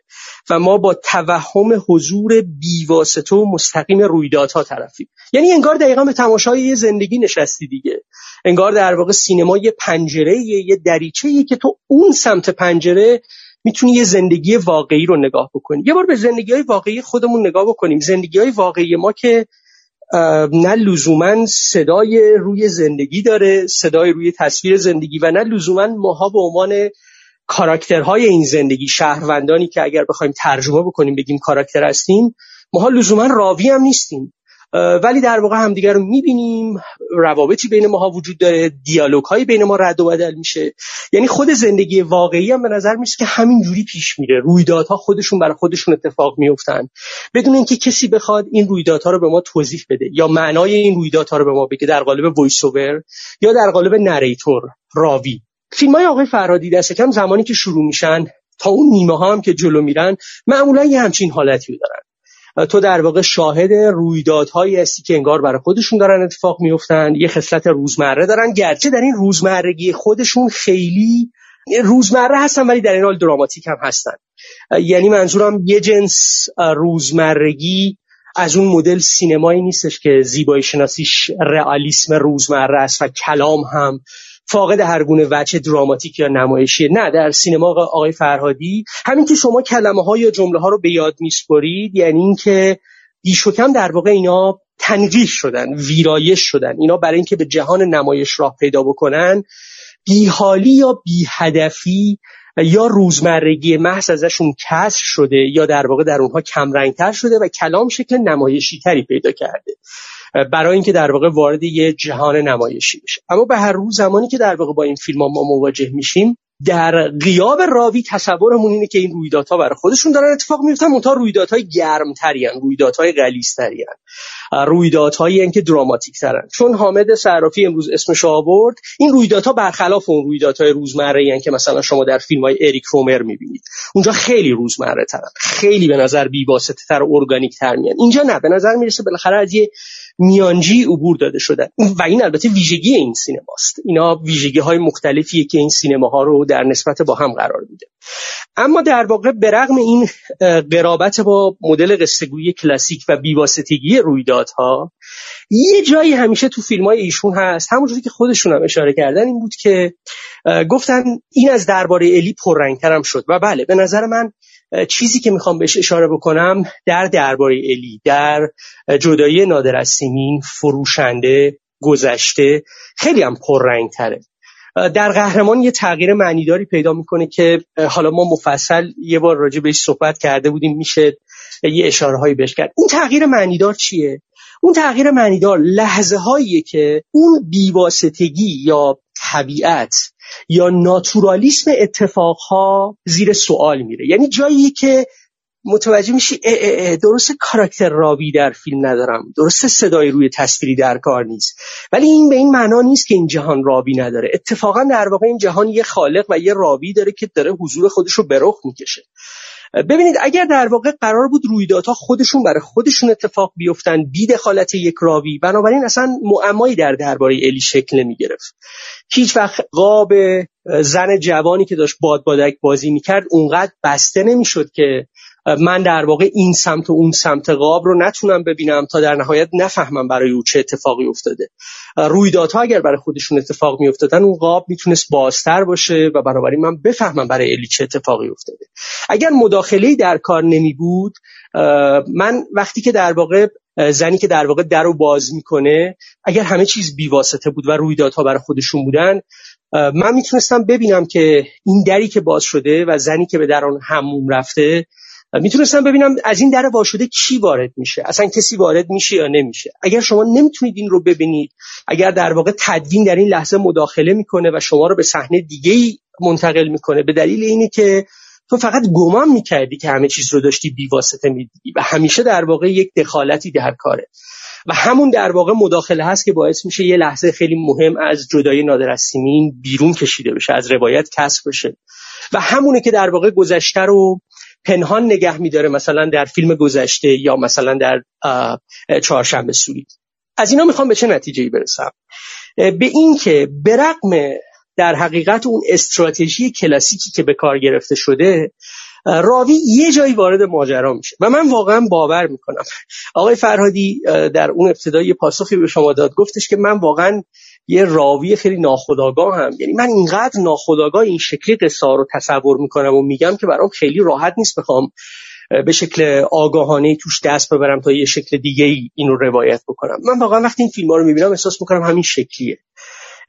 و ما با توهم حضور بیواسطه و مستقیم رویدادها طرفیم. یعنی انگار دقیقا به تماشای یه زندگی نشستی دیگه. انگار در واقع سینما یه پنجره یه دریچه که تو اون سمت پنجره می‌تونی یه زندگی واقعی رو نگاه بکنی. یه بار به زندگی های واقعی خودمون نگاه بکنیم. زندگی های واقعی ما که نه لزوما صدای روی زندگی داره صدای روی تصویر زندگی و نه لزوما ماها به عنوان کاراکترهای این زندگی شهروندانی که اگر بخوایم ترجمه بکنیم بگیم کاراکتر هستیم ماها لزوما راوی هم نیستیم. ولی در واقع همدیگر رو می‌بینیم. روابطی بین ماها وجود داره. دیالوگ های بین ما رد و بدل میشه. یعنی خود زندگی واقعی هم به نظر میشه که همین جوری پیش میره. رویدادها خودشون برای خودشون اتفاق میفتن بدون اینکه کسی بخواد این رویدادها رو به ما توضیح بده. یا معنای این رویدادها رو به ما بگه در قالب voice یا در قالب narrator راوی. فیلم های آقای فرهادی دست کم زمانی که شروع میشن تا اون نیمه ها هم که جلو میرن معمولا یه همچین حالتی دارن. تو در واقع شاهد رویدادهایی هستی که انگار برای خودشون دارن اتفاق میفتن یه خصلت روزمره دارن. گرچه در این روزمرگی خودشون خیلی روزمره هستن ولی در این حال دراماتیک هم هستن. یعنی منظورم یه جنس روزمرگی از اون مدل سینمایی نیستش که زیبایی شناسیش رئالیسم روزمره است و کلام هم فاقد هر گونه وجه دراماتیک یا نمایشی. نه در سینما آقای فرهادی همین که شما کلمه ها یا جمله ها رو به یاد میسپرید یعنی اینکه کم در واقع اینا تنقیح شدن ویرایش شدن. اینا برای اینکه به جهان نمایش راه پیدا بکنن بیحالی یا بیهدفی یا روزمرگی محض ازشون کسر شده یا در واقع در اونها کمرنگتر شده و کلام شکل نمایشی تری پیدا کرده. برای اینکه در واقع وارد یه جهان نمایشی بشه. اما به هر روز زمانی که در واقع با این فیلم ها ما مواجه میشیم در غیاب راوی تصورمون اینه که این رویدادها برای خودشون دارن اتفاق میفتن منتها رویدادهای گرمتری ان رویدادهای غلیظتری ان رویدادهایی که دراماتیک ترن. چون حامد صرافی امروز اسمش آورد این رویدادها برخلاف اون رویدادهای روزمره که مثلا شما در فیلم های اریک رومر می‌بینید. اونجا خیلی روزمره ترن. خیلی به نظر بیواسطه تر ارگانیک تر میان اینجا نه به نظر می‌رسه بالاخره از یه میانجی عبور داده شدن. و این البته ویژگی این سینماست. اینا ویژگی های مختلفیه که این سینما ها رو در نسبت با هم قرار میده. اما در واقع برغم این قرابت با مدل قصهگویی کلاسیک و بیواسطگی رویدادها یه جایی همیشه تو فیلم های ایشون هست. همونجوری که خودشون هم اشاره کردن این بود که گفتن این از درباره الی پررنگترم شد. و بله به نظر من چیزی که می‌خوام بهش اشاره بکنم در درباره الی در جدایی نادر از سیمین فروشنده گذشته خیلی هم پررنگ تره در قهرمان یه تغییر معنیداری پیدا می‌کنه که حالا ما مفصل یه بار راجع بهش صحبت کرده بودیم میشه یه اشاره هایی بهش کرد. اون تغییر معنیدار چیه؟ اون تغییر معنیدار لحظه هاییه که اون بیواسطگی یا طبیعت یا ناتورالیسم اتفاقها زیر سوال میره. یعنی جایی که متوجه میشی درست کاراکتر راوی در فیلم ندارم. درست صدای روی تصویری در کار نیست. ولی این به این معنا نیست که این جهان راوی نداره. اتفاقا در واقع این جهان یه خالق و یه راوی داره که داره حضور خودش رو به می‌کشه. ببینید اگر در واقع قرار بود رویدادها خودشون برای خودشون اتفاق بیفتن بی دخالت یک راوی بنابراین اصلا معمایی در درباره الی شکل نمی گرفت هیچ وقت قاب زن جوانی که داشت باد بادک بازی می‌کرد اونقدر بسته نمی‌شد که من در واقع این سمت و اون سمت قاب رو نتونم ببینم تا در نهایت نفهمم برای او چه اتفاقی افتاده. رویدادها اگر برای خودشون اتفاق می افتادن اون قاب می‌تونست بازتر باشه و بنابراین من بفهمم برای الی چه اتفاقی افتاده. اگر مداخله در کار نمی بود من وقتی که در واقع زنی که در واقع در رو باز می‌کنه اگر همه چیز بیواسطه بود و رویدادها برای خودشون بودن من می‌تونستم ببینم که این دری که باز شده و زنی که به در آن هموم رفته می‌تونستم ببینم از این در واشده کی وارد میشه اصلا کسی وارد میشه یا نمیشه. اگر شما نمی‌تونید این رو ببینید اگر در واقع تدوین در این لحظه مداخله می‌کنه و شما رو به صحنه دیگه ای منتقل می‌کنه به دلیل اینی که تو فقط گمان می‌کردی که همه چیز رو داشتی بیواسطه می‌دیدی و همیشه در واقع یک دخالتی در کاره. و همون در واقع مداخله هست که باعث میشه یه لحظه خیلی مهم از جدای نادر بیرون کشیده بشه از روایت کسب بشه. و همونه که در واقع گذشته رو پنهان نگه میداره مثلا در فیلم گذشته یا مثلا در چهارشنبه سوری. از اینا می‌خوام به چه نتیجه برسم؟ به این که برقم در حقیقت اون استراتژی کلاسیکی که به کار گرفته شده راوی یه جایی وارد ماجرا میشه و من واقعا باور می‌کنم. آقای فرهادی در اون ابتدای پاسخی به شما داد گفتش که من واقعا یه راوی خیلی ناخداگاه هم. یعنی من اینقدر ناخداگاه این شکلی قصه رو تصور می‌کنم و میگم که برام خیلی راحت نیست بخوام به شکل آگاهانه توش دست ببرم تا یه شکل دیگه ای این رو روایت بکنم. من واقعا وقتی این فیلم ها رو می‌بینم احساس می‌کنم همین شکلیه.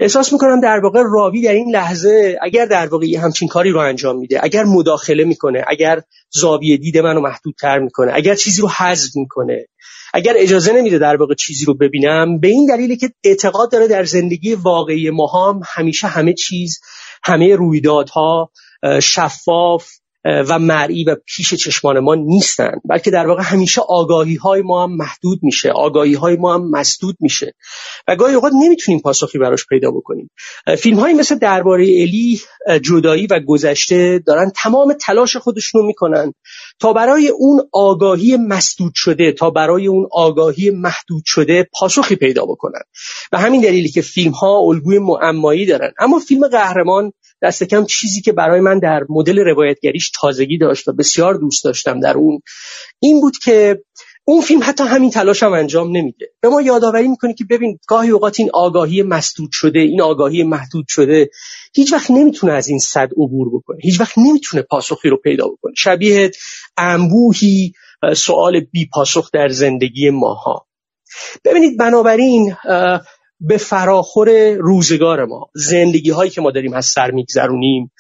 احساس می‌کنم در واقع راوی در این لحظه اگر در واقع همچین کاری رو انجام میده اگر مداخله می‌کنه اگر زاویه دید منو محدودتر می‌کنه اگر چیزی رو حذف می‌کنه اگر اجازه نمیده در واقع چیزی رو ببینم به این دلیلی که اعتقاد داره در زندگی واقعی ما هم همیشه همه چیز همه رویدادها شفاف و مرئی و پیش چشمان ما نیستن بلکه در واقع همیشه آگاهی های ما هم محدود میشه آگاهی های ما هم مسدود میشه. و گاهی اوقات نمی‌تونیم پاسخی براش پیدا بکنیم. فیلم های مثل درباره الی جدایی و گذشته دارن تمام تلاش خودشون رو می‌کنن تا برای اون آگاهی مسدود شده تا برای اون آگاهی محدود شده پاسخی پیدا بکنن. و همین دلیلی که فیلم ها الگوی معمایی دارن. اما فیلم قهرمان دست کم چیزی که برای من در مدل روایتگریش تازگی داشت و بسیار دوست داشتم در اون این بود که اون فیلم حتی همین تلاش هم انجام نمیده. به ما یادآوری می‌کنه که ببین گاهی اوقات این آگاهی مسدود شده این آگاهی محدود شده هیچ وقت نمی‌تونه از این صد عبور بکنه. هیچ وقت نمی‌تونه پاسخی رو پیدا بکنه. شبیه انبوهی سوال بی پاسخ در زندگی ماها. ببینید بنابراین به فراخور روزگار ما زندگی هایی که ما داریم از سر میگذرونیم.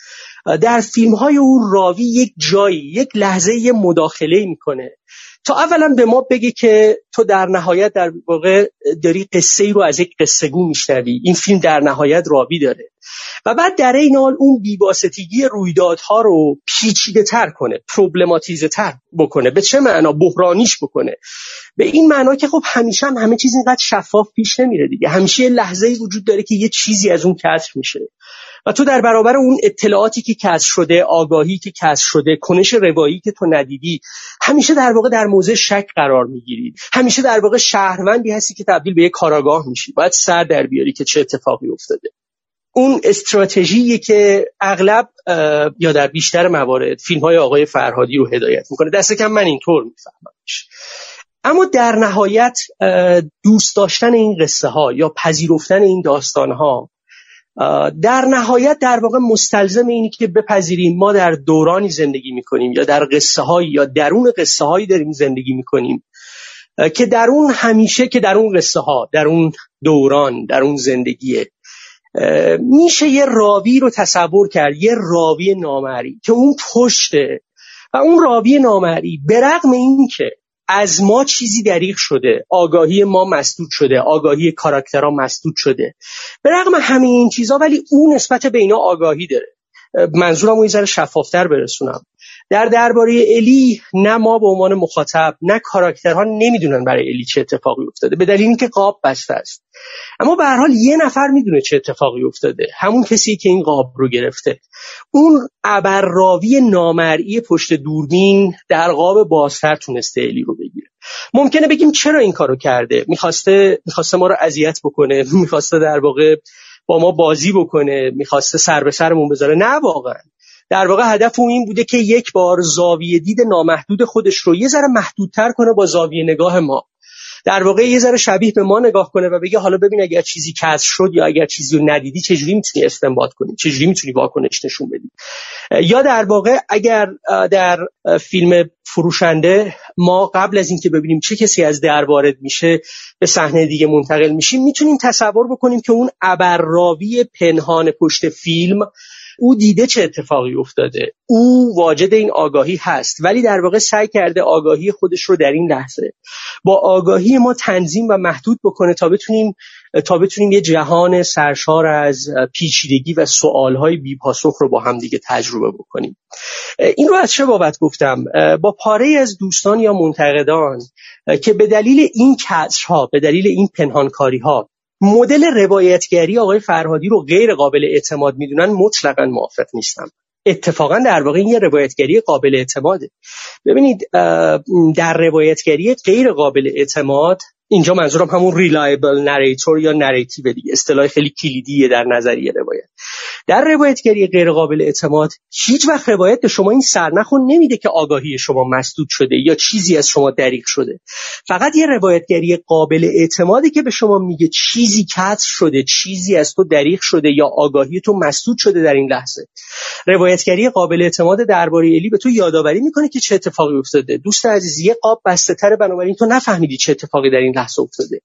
در فیلم های اون راوی یک جایی یک لحظه یه مداخله می‌کنه. تا اولا به ما بگه که تو در نهایت در واقع داری قصه ای رو از یک قصه گو میشنوی. این فیلم در نهایت راوی داره. و بعد در این حال اون بیواسطگی رویدادها رو پیچیده تر کنه پروبلماتیزه تر بکنه به چه معنا؟ بحرانیش بکنه. به این معنا که خب همیشه هم همه چیز اینقدر شفاف پیش نمیره دیگه. همیشه یه لحظه ای وجود داره که یه چیزی از اون کسر میشه. و تو در برابر اون اطلاعاتی که کسر شده آگاهی که کسر شده کنش روایی که تو ندیدی همیشه در واقع در موضع شک قرار می‌گیری. همیشه در واقع شهروندی هستی که تبدیل به یک کاراگاه میشی. باید سر در بیاری که چه اتفاقی افتاده. اون استراتژی که اغلب یا در بیشتر موارد فیلم های آقای فرهادی رو هدایت می‌کنه. دست کم من اینطور میفهممش اما در نهایت دوست داشتن این قصه ها یا پذیرفتن این داستان ها در نهایت در واقع مستلزم اینی که بپذیریم. ما در دورانی زندگی می‌کنیم یا در قصه هایی یا درون قصه هایی داریم زندگی می‌کنیم که در اون همیشه که در اون قصه ها در اون دوران در اون زندگی میشه یه راوی رو تصور کرد یه راوی نامری که اون پشته و اون راوی نامری به رغم این که از ما چیزی دریغ شده آگاهی ما مسدود شده آگاهی کاراکترها مسدود شده به رغم همه این چیزها ولی اون نسبت به اینا آگاهی داره. منظورم اون ذره شفافتر برسونم. در درباره الی نه ما به عنوان مخاطب نه کاراکترها نمی‌دونن برای الی چه اتفاقی افتاده به دلیل اینکه قاب بسته است. اما به هر حال یه نفر می‌دونه چه اتفاقی افتاده همون کسی که این قاب رو گرفته. اون ابرراوی نامرئی پشت دوربین در قاب بازتر تونسته الی رو بگیره. ممکنه بگیم چرا این کارو کرده؟ می‌خواسته می‌خواسته ما رو اذیت بکنه می‌خواسته در واقع با ما بازی بکنه می‌خواسته سر به سرمون بذاره؟ نه واقعا. در واقع هدف اون این بوده که یک بار زاویه دید نامحدود خودش رو یه ذره محدودتر کنه با زاویه نگاه ما. در واقع یه ذره شبیه به ما نگاه کنه و بگه حالا ببین اگر چیزی کسر شد یا اگر چیزی رو ندیدی چجوری می‌تونی استنباط کنی؟ چجوری می‌تونی واکنش نشون بدی؟ یا در واقع اگر در فیلم فروشنده ما قبل از اینکه ببینیم چه کسی از در وارد میشه به صحنه دیگه منتقل میشیم می‌تونیم تصور بکنیم که اون ابرراوی پنهان پشت فیلم او دیده چه اتفاقی افتاده. او واجد این آگاهی هست ولی در واقع سعی کرده آگاهی خودش رو در این لحظه با آگاهی ما تنظیم و محدود بکنه تا بتونیم تا بتونیم یه جهان سرشار از پیچیدگی و سوالهای بیپاسخ رو با هم دیگه تجربه بکنیم. این رو از چه بابت گفتم؟ با پاره از دوستان یا منتقدان که به دلیل این کسرها به دلیل این پنهانکاری ها مدل روایتگری آقای فرهادی رو غیر قابل اعتماد می‌دونن مطلقا موافق نیستم. اتفاقا در واقع این یه روایتگری قابل اعتماده. ببینید در روایتگری غیر قابل اعتماد اینجا منظورم همون unreliable narrator یا narrative دیگه. اصطلاح خیلی کلیدیه در نظریه روایت. در روایتگری غیر قابل اعتماد هیچ وقت روایت به شما این سرنخو نمیده که آگاهی شما مسدود شده یا چیزی از شما دریغ شده. فقط یه روایتگری قابل اعتمادی که به شما میگه چیزی کتر شده چیزی از تو دریغ شده یا آگاهی تو مسدود شده در این لحظه. روایتگری قابل اعتماد درباره الی به تو یادآوری می‌کنه که چه اتفاقی افتاده. دوست عزیز یه قاب بسته تره بنابراین تو نفهمیدی چه اتفاقی در این افتاده.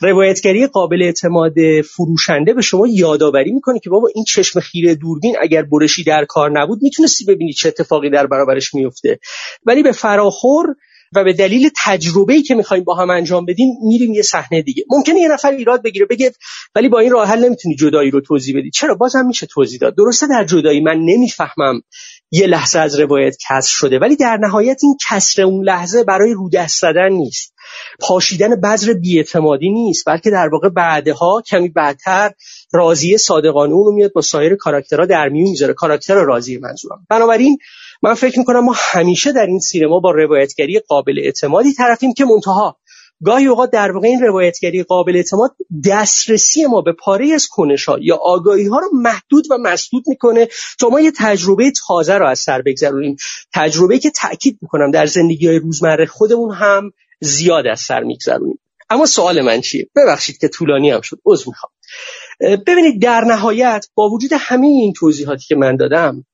روایتگری قابل اعتماد فروشنده به شما یادآوری می‌کنه که بابا این چشم خیره دوربین اگر برشی در کار نبود می‌تونستی ببینی چه اتفاقی در برابرش میفته ولی به فراخور و به دلیل تجربه‌ای که می‌خوایم با هم انجام بدیم میریم یه صحنه دیگه. ممکنه یه نفر ایراد بگیره بگه ولی با این راه حل نمی‌تونی جدایی رو توضیح بدی. چرا؟ بازم میشه توضیح داد. درسته در جدایی من نمی‌فهمم یه لحظه از روایت کسر شده ولی در نهایت این کسر اون لحظه برای رو دست زدن نیست. پاشیدن بذر بیاعتمادی نیست بلکه در واقع بعدها کمی بعدتر راضی صادقانه اون میاد با سایر کاراکترها در میون می‌ذاره کاراکتر راضی منظورم. بنابراین من فکر می‌کنم ما همیشه در این سینما با روایتگری قابل اعتمادی طرفیم که منتها گاهی اوقات در واقع این روایتگری قابل اعتماد دسترسی ما به پاره از کنش ها یا آگاهی ها رو محدود و مسدود می‌کنه تا ما یه تجربه تازه رو از سر بگذرونیم. تجربه که تاکید می‌کنم در زندگی های روزمره خودمون هم زیاد از سر میگذرونیم. اما سوال من چیه؟ ببخشید که طولانی هم شد عذر می‌خوام. ببینید در نهایت با وجود همه این توضیحاتی که من دادم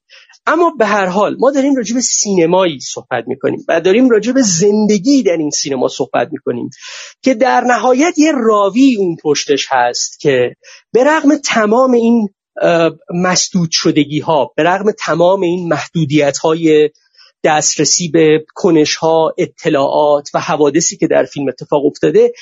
اما به هر حال ما داریم راجع به سینمایی صحبت می‌کنیم و داریم راجع به زندگی در این سینما صحبت می‌کنیم که در نهایت یه راوی اون پشتش هست که به رغم تمام این مسدود شدگی ها به رغم تمام این محدودیت های دسترسی به کنش ها اطلاعات و حوادثی که در فیلم اتفاق افتاده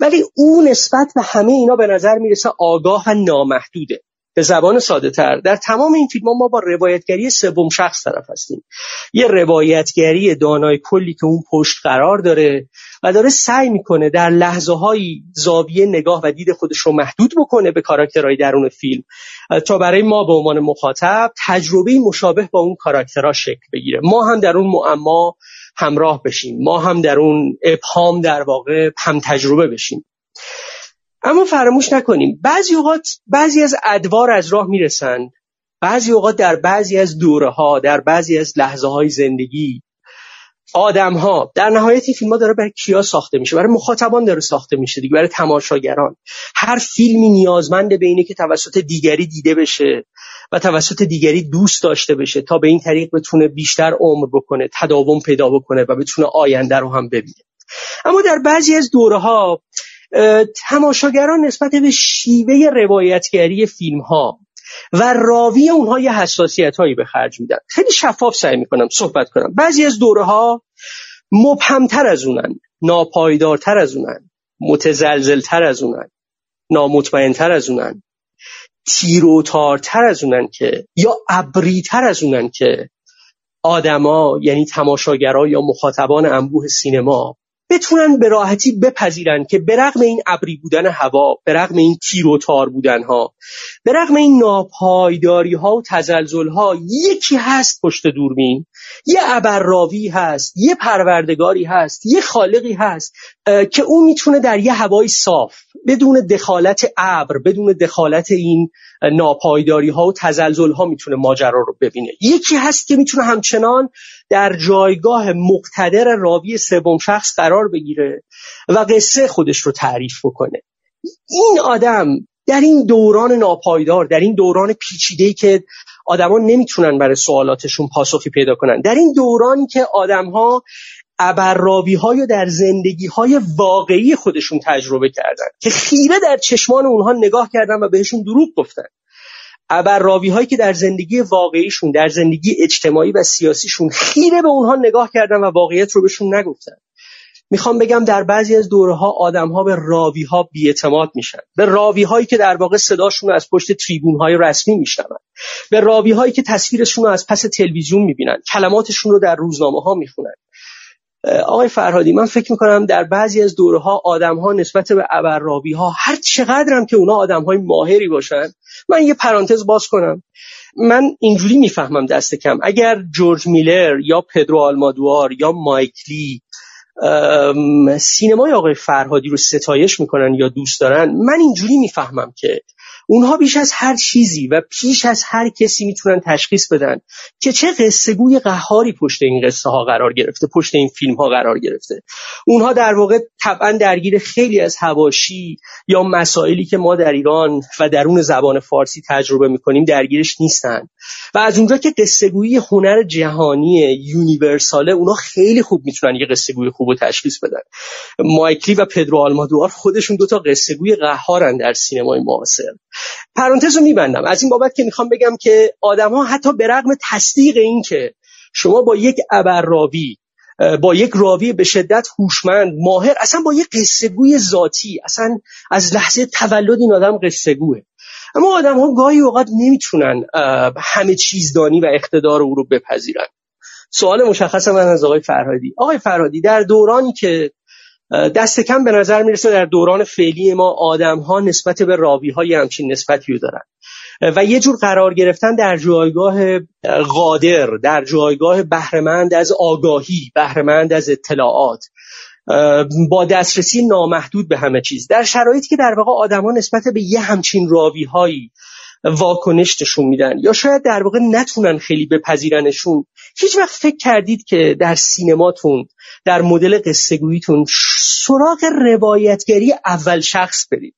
ولی اون نسبت به همه اینا به نظر می‌رسه آگاه و نامحدوده. به زبان ساده تر. در تمام این فیلم ها ما با روایتگری سوم شخص طرف هستیم. یه روایتگری دانای کلی که اون پشت قرار داره و داره سعی می‌کنه در لحظه های زاویه نگاه و دید خودش رو محدود بکنه به کاراکترهای درون فیلم. تا برای ما به عنوان مخاطب تجربه مشابه با اون کاراکترها شکل بگیره. ما هم در اون معما همراه بشیم. ما هم در اون ابهام در واقع هم تجربه بشیم. اما فراموش نکنیم بعضی اوقات بعضی از ادوار از راه می‌رسند. بعضی اوقات در بعضی از دوره ها در بعضی از لحظه های زندگی آدم ها در نهایت این فیلم ها داره برای کیا ساخته میشه؟ برای مخاطبان داره ساخته میشه دیگه برای تماشاگران. هر فیلمی نیازمند به اینه که توسط دیگری دیده بشه و توسط دیگری دوست داشته بشه تا به این طریق بتونه بیشتر عمر بکنه تداوم پیدا بکنه و بتونه آینده رو هم ببینه. اما در بعضی از دوره ها تماشاگران نسبت به شیوه روایتگری فیلم ها و راوی اونها یه حساسیت هایی به خرج میدن. خیلی شفاف سعی می‌کنم صحبت کنم. بعضی از دوره ها مبهمتر از اونن ناپایدارتر از اونن متزلزلتر از اونن نامطمئنتر از اونن تیروتارتر از اونن که یا ابریتر از اونن که آدما یعنی تماشاگرها یا مخاطبان انبوه سینما بتونن به راحتی بپذیرن که به رغم این ابری بودن هوا به رغم این تیر و تار بودن ها به رغم این ناپایداری ها و تزلزل ها یکی هست پشت دوربین یه ابرراوی هست یه پروردگاری هست یه خالقی هست که اون می‌تونه در یه هوای صاف بدون دخالت ابر بدون دخالت این ناپایداری ها و تزلزل ها می‌تونه ماجرا رو ببینه. یکی هست که می‌تونه همچنان در جایگاه مقتدر راوی سوم شخص قرار بگیره و قصه خودش رو تعریف بکنه. این آدم در این دوران ناپایدار در این دوران پیچیده که آدما نمی‌تونن برای سوالاتشون پاسخی پیدا کنن در این دورانی که آدمها ابرراوی های در زندگی های واقعی خودشون تجربه کردن که خیره در چشمان اونها نگاه کردن و بهشون دروغ گفتن. ابرراوی هایی که در زندگی واقعیشون در زندگی اجتماعی و سیاسیشون خیره به اونها نگاه کردن و واقعیت رو بهشون نگفتن. می‌خوام بگم در بعضی از دوره ها آدم ها به راوی ها بیاعتماد میشن. به راوی هایی که در واقع صداشون رو از پشت تریبون های رسمی میشنون. به راوی هایی که تصویرشون رو از پس تلویزیون می‌بینن. کلماتشون رو در روزنامه ها می‌خونن. آقای فرهادی من فکر می‌کنم در بعضی از دوره ها آدم ها نسبت به ابرراوی ها هر چقدر که اونا آدم های ماهری باشن من یه پرانتز باز کنم. من اینجوری می‌فهمم دست کم. اگر جورج میلر یا پدرو آلمادوار یا مایکلی سینمای آقای فرهادی رو ستایش می‌کنن یا دوست دارن من اینجوری می‌فهمم که اونها بیش از هر چیزی و پیش از هر کسی می‌تونن تشخیص بدن که چه قصه گوی قهاری پشت این قصه ها قرار گرفته پشت این فیلم ها قرار گرفته. اونها در واقع طبعا درگیر خیلی از هواشی یا مسائلی که ما در ایران و درون زبان فارسی تجربه می‌کنیم درگیرش نیستن. و از اونجا که قصه گویی هنر جهانی یونیورساله اونا خیلی خوب می‌تونن یه قصه گوی خوب تشخیص بدن. مایکلی و پدرو آلمادوار خودشون دوتا قصه گوی قهارن در سینمای معاصر. پرانتز رو میبندم. از این بابت که می‌خوام بگم که آدم ها حتی به رغم تصدیق این که شما با یک ابرراوی با یک راوی به شدت هوشمند ماهر اصلا با یک قصه گوی ذاتی اصلا از لحظه تولد این آدم قصه گوه اما آدم ها گاهی اوقات نمی‌تونن همه چیزدانی و اقتدار او رو بپذیرن. سوال مشخص من از آقای فرهادی. آقای فرهادی در دورانی که دست کم به نظر می‌رسه در دوران فعلی ما آدم ها نسبت به راوی های همچین نسبتی رو دارن. و یه جور قرار گرفتن در جایگاه قادر در جایگاه بهرهمند از آگاهی بهرهمند از اطلاعات. با دسترسی نامحدود به همه چیز. در شرایطی که در واقع آدما نسبت به یه همچین راوی هایی واکنش نشون میدن یا شاید در واقع نتونن خیلی بپذیرنشون هیچ وقت فکر کردید که در سینماتون در مدل قصه سراغ روایتگری اول شخص برید.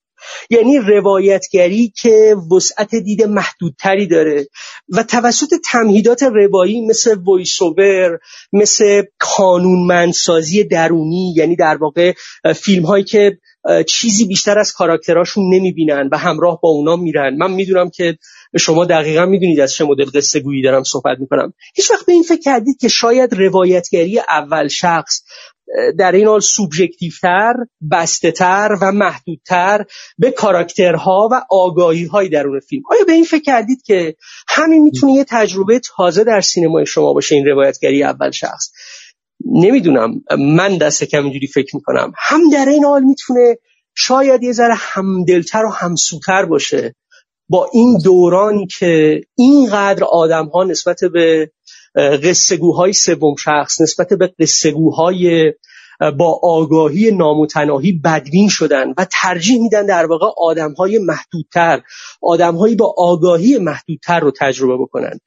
یعنی روایتگری که وسعت دید محدودتری داره. و توسط تمهیدات روایی مثل ویسوور مثل قانونمندسازی درونی یعنی در واقع فیلم هایی که چیزی بیشتر از کاراکتراشون نمی‌بینن و همراه با اونا میرن. من می‌دونم که شما دقیقا می‌دونید از چه مدل قصه گویی دارم صحبت می‌کنم. هیچ وقت به این فکر کردید که شاید روایتگری اول شخص در این حال سوبژکتیوتر بسته و محدودتر به کاراکترها و آگاهی های درون فیلم. آیا به این فکر کردید که همین می‌تونه یه تجربه تازه در سینمای شما باشه؟ این روایتگری اول شخص. نمی‌دونم. من دست کم اینجوری فکر می‌کنم. هم در این حال می‌تونه شاید یه ذره همدلتر و همسوتر باشه با این دورانی که اینقدر آدم ها نسبت به قصهگوهای سوم شخص نسبت به قصهگوهای با آگاهی نامتناهی بدبین شدن و ترجیح میدن در واقع آدمهای محدودتر آدمهایی با آگاهی محدودتر رو تجربه بکنن.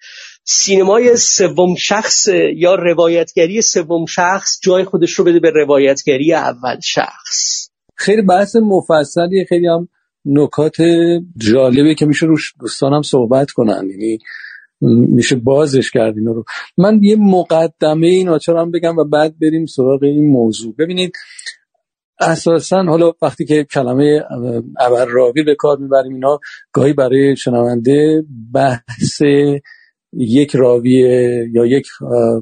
سینمای سوم شخص یا روایتگری سوم شخص جای خودش رو بده به روایتگری اول شخص. خیلی بحث مفصلی خیلی هم نکات جالبه که میشه روش دوستانم صحبت کنن. یعنی میشه بازش کرد اینا رو. من یه مقدمه این هم بگم و بعد بریم سراغ این موضوع. ببینید اساسا حالا وقتی که کلمه راوی به کار می‌بریم اینا گاهی برای شنونده بحث یک راوی یا یک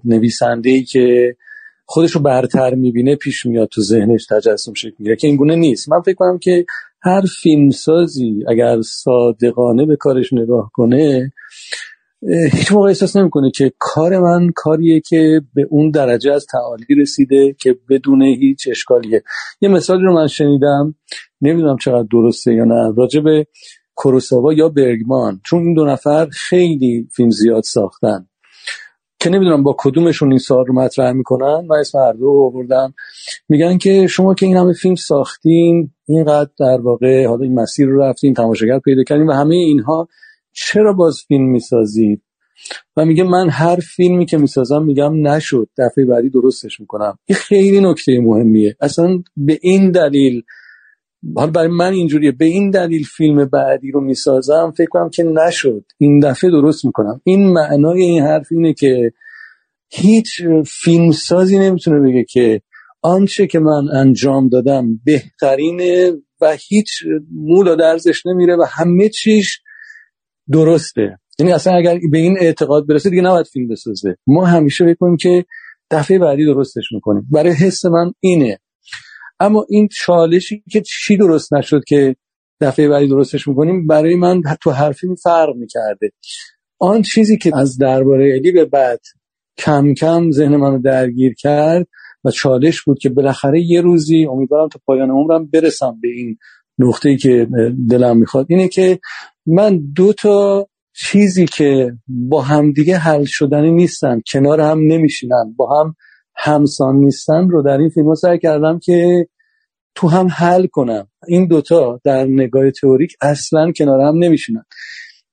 نویسنده ای که خودش رو برتر می‌بینه پیش میاد تو ذهنش تجسم شکل می‌گیره که این گونه نیست. من فکر کنم که هر فیلمسازی اگر صادقانه به کارش نگاه کنه هیچ موقع احساس نمی‌کنه که کار من کاریه که به اون درجه از تعالی رسیده که بدون هیچ اشکالیه. یه مثالی رو من شنیدم نمی‌دونم چقدر درسته یا نه راجع به کوروساوا یا برگمان چون این دو نفر خیلی فیلم زیاد ساختن. که نمی‌دونم با کدومشون این سوال رو مطرح می‌کنن و اسم هر دو آوردم. میگن که شما که این همه فیلم ساختین اینقدر در واقع حالا این مسیر رو رفتین تماشاگر پیدا کردین و همه اینها چرا باز فیلم می‌سازید؟ و میگه من هر فیلمی که می‌سازم میگم نشد دفعه بعدی درستش می‌کنم. این خیلی نکته مهمیه. اصلا به این دلیل حالا برای من اینجوریه به این دلیل فیلم بعدی رو می‌سازم فکر کنم که نشد. این دفعه درست می‌کنم. این معنای این حرف اینه که هیچ فیلمسازی نمی‌تونه بگه که آنچه که من انجام دادم بهترینه و هیچ مولا درزش نمیره و همه چیش درسته. یعنی اصلا اگر به این اعتقاد برسه دیگه نباید فیلم بسازه. ما همیشه بکنیم که دفعه بعدی درستش می‌کنیم. برای حس من اینه. اما این چالشی که چی درست نشد که دفعه بعدی درستش می‌کنیم برای من تو هر فیلم فرق می‌کرده. آن چیزی که از درباره الی به بعد کم کم ذهن منو درگیر کرد و چالش بود که بالاخره یه روزی امیدوارم تا پایان عمرم برسم به این نقطه‌ای که دلم می‌خواد اینه که من دو تا چیزی که با همدیگه حل شدنی نیستن کنار هم نمیشینن با هم همسان نیستن رو در این فیلم سعی کردم که تو هم حل کنم. این دوتا در نگاه تئوریک اصلا کنار هم نمیشینن.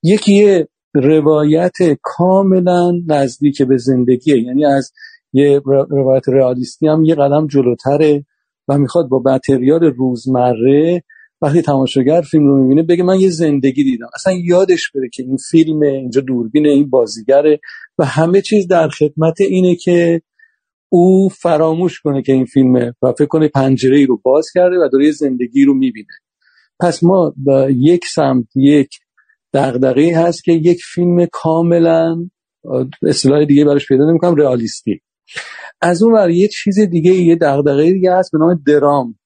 یکی یه روایت کاملا نزدیک به زندگیه یعنی از یه روایت رئالیستی هم یه قدم جلوتره و می‌خواد با متریال روزمره وقتی تماشاگر فیلم رو می‌بینه بگه من یه زندگی دیدم. اصلا یادش بره که این فیلم اینجا دوربین این بازیگره و همه چیز در خدمت اینه که او فراموش کنه که این فیلمه و فکر کنه پنجره ای رو باز کرده و داره زندگی رو می‌بینه. پس ما با یک سمت یک دغدغه هست که یک فیلم کاملا اصطلاح دیگه براش پیدا نمی‌کنم رئالیستی از اون ور یه چیز دیگه یه دغدغه دیگه هست به نام درام.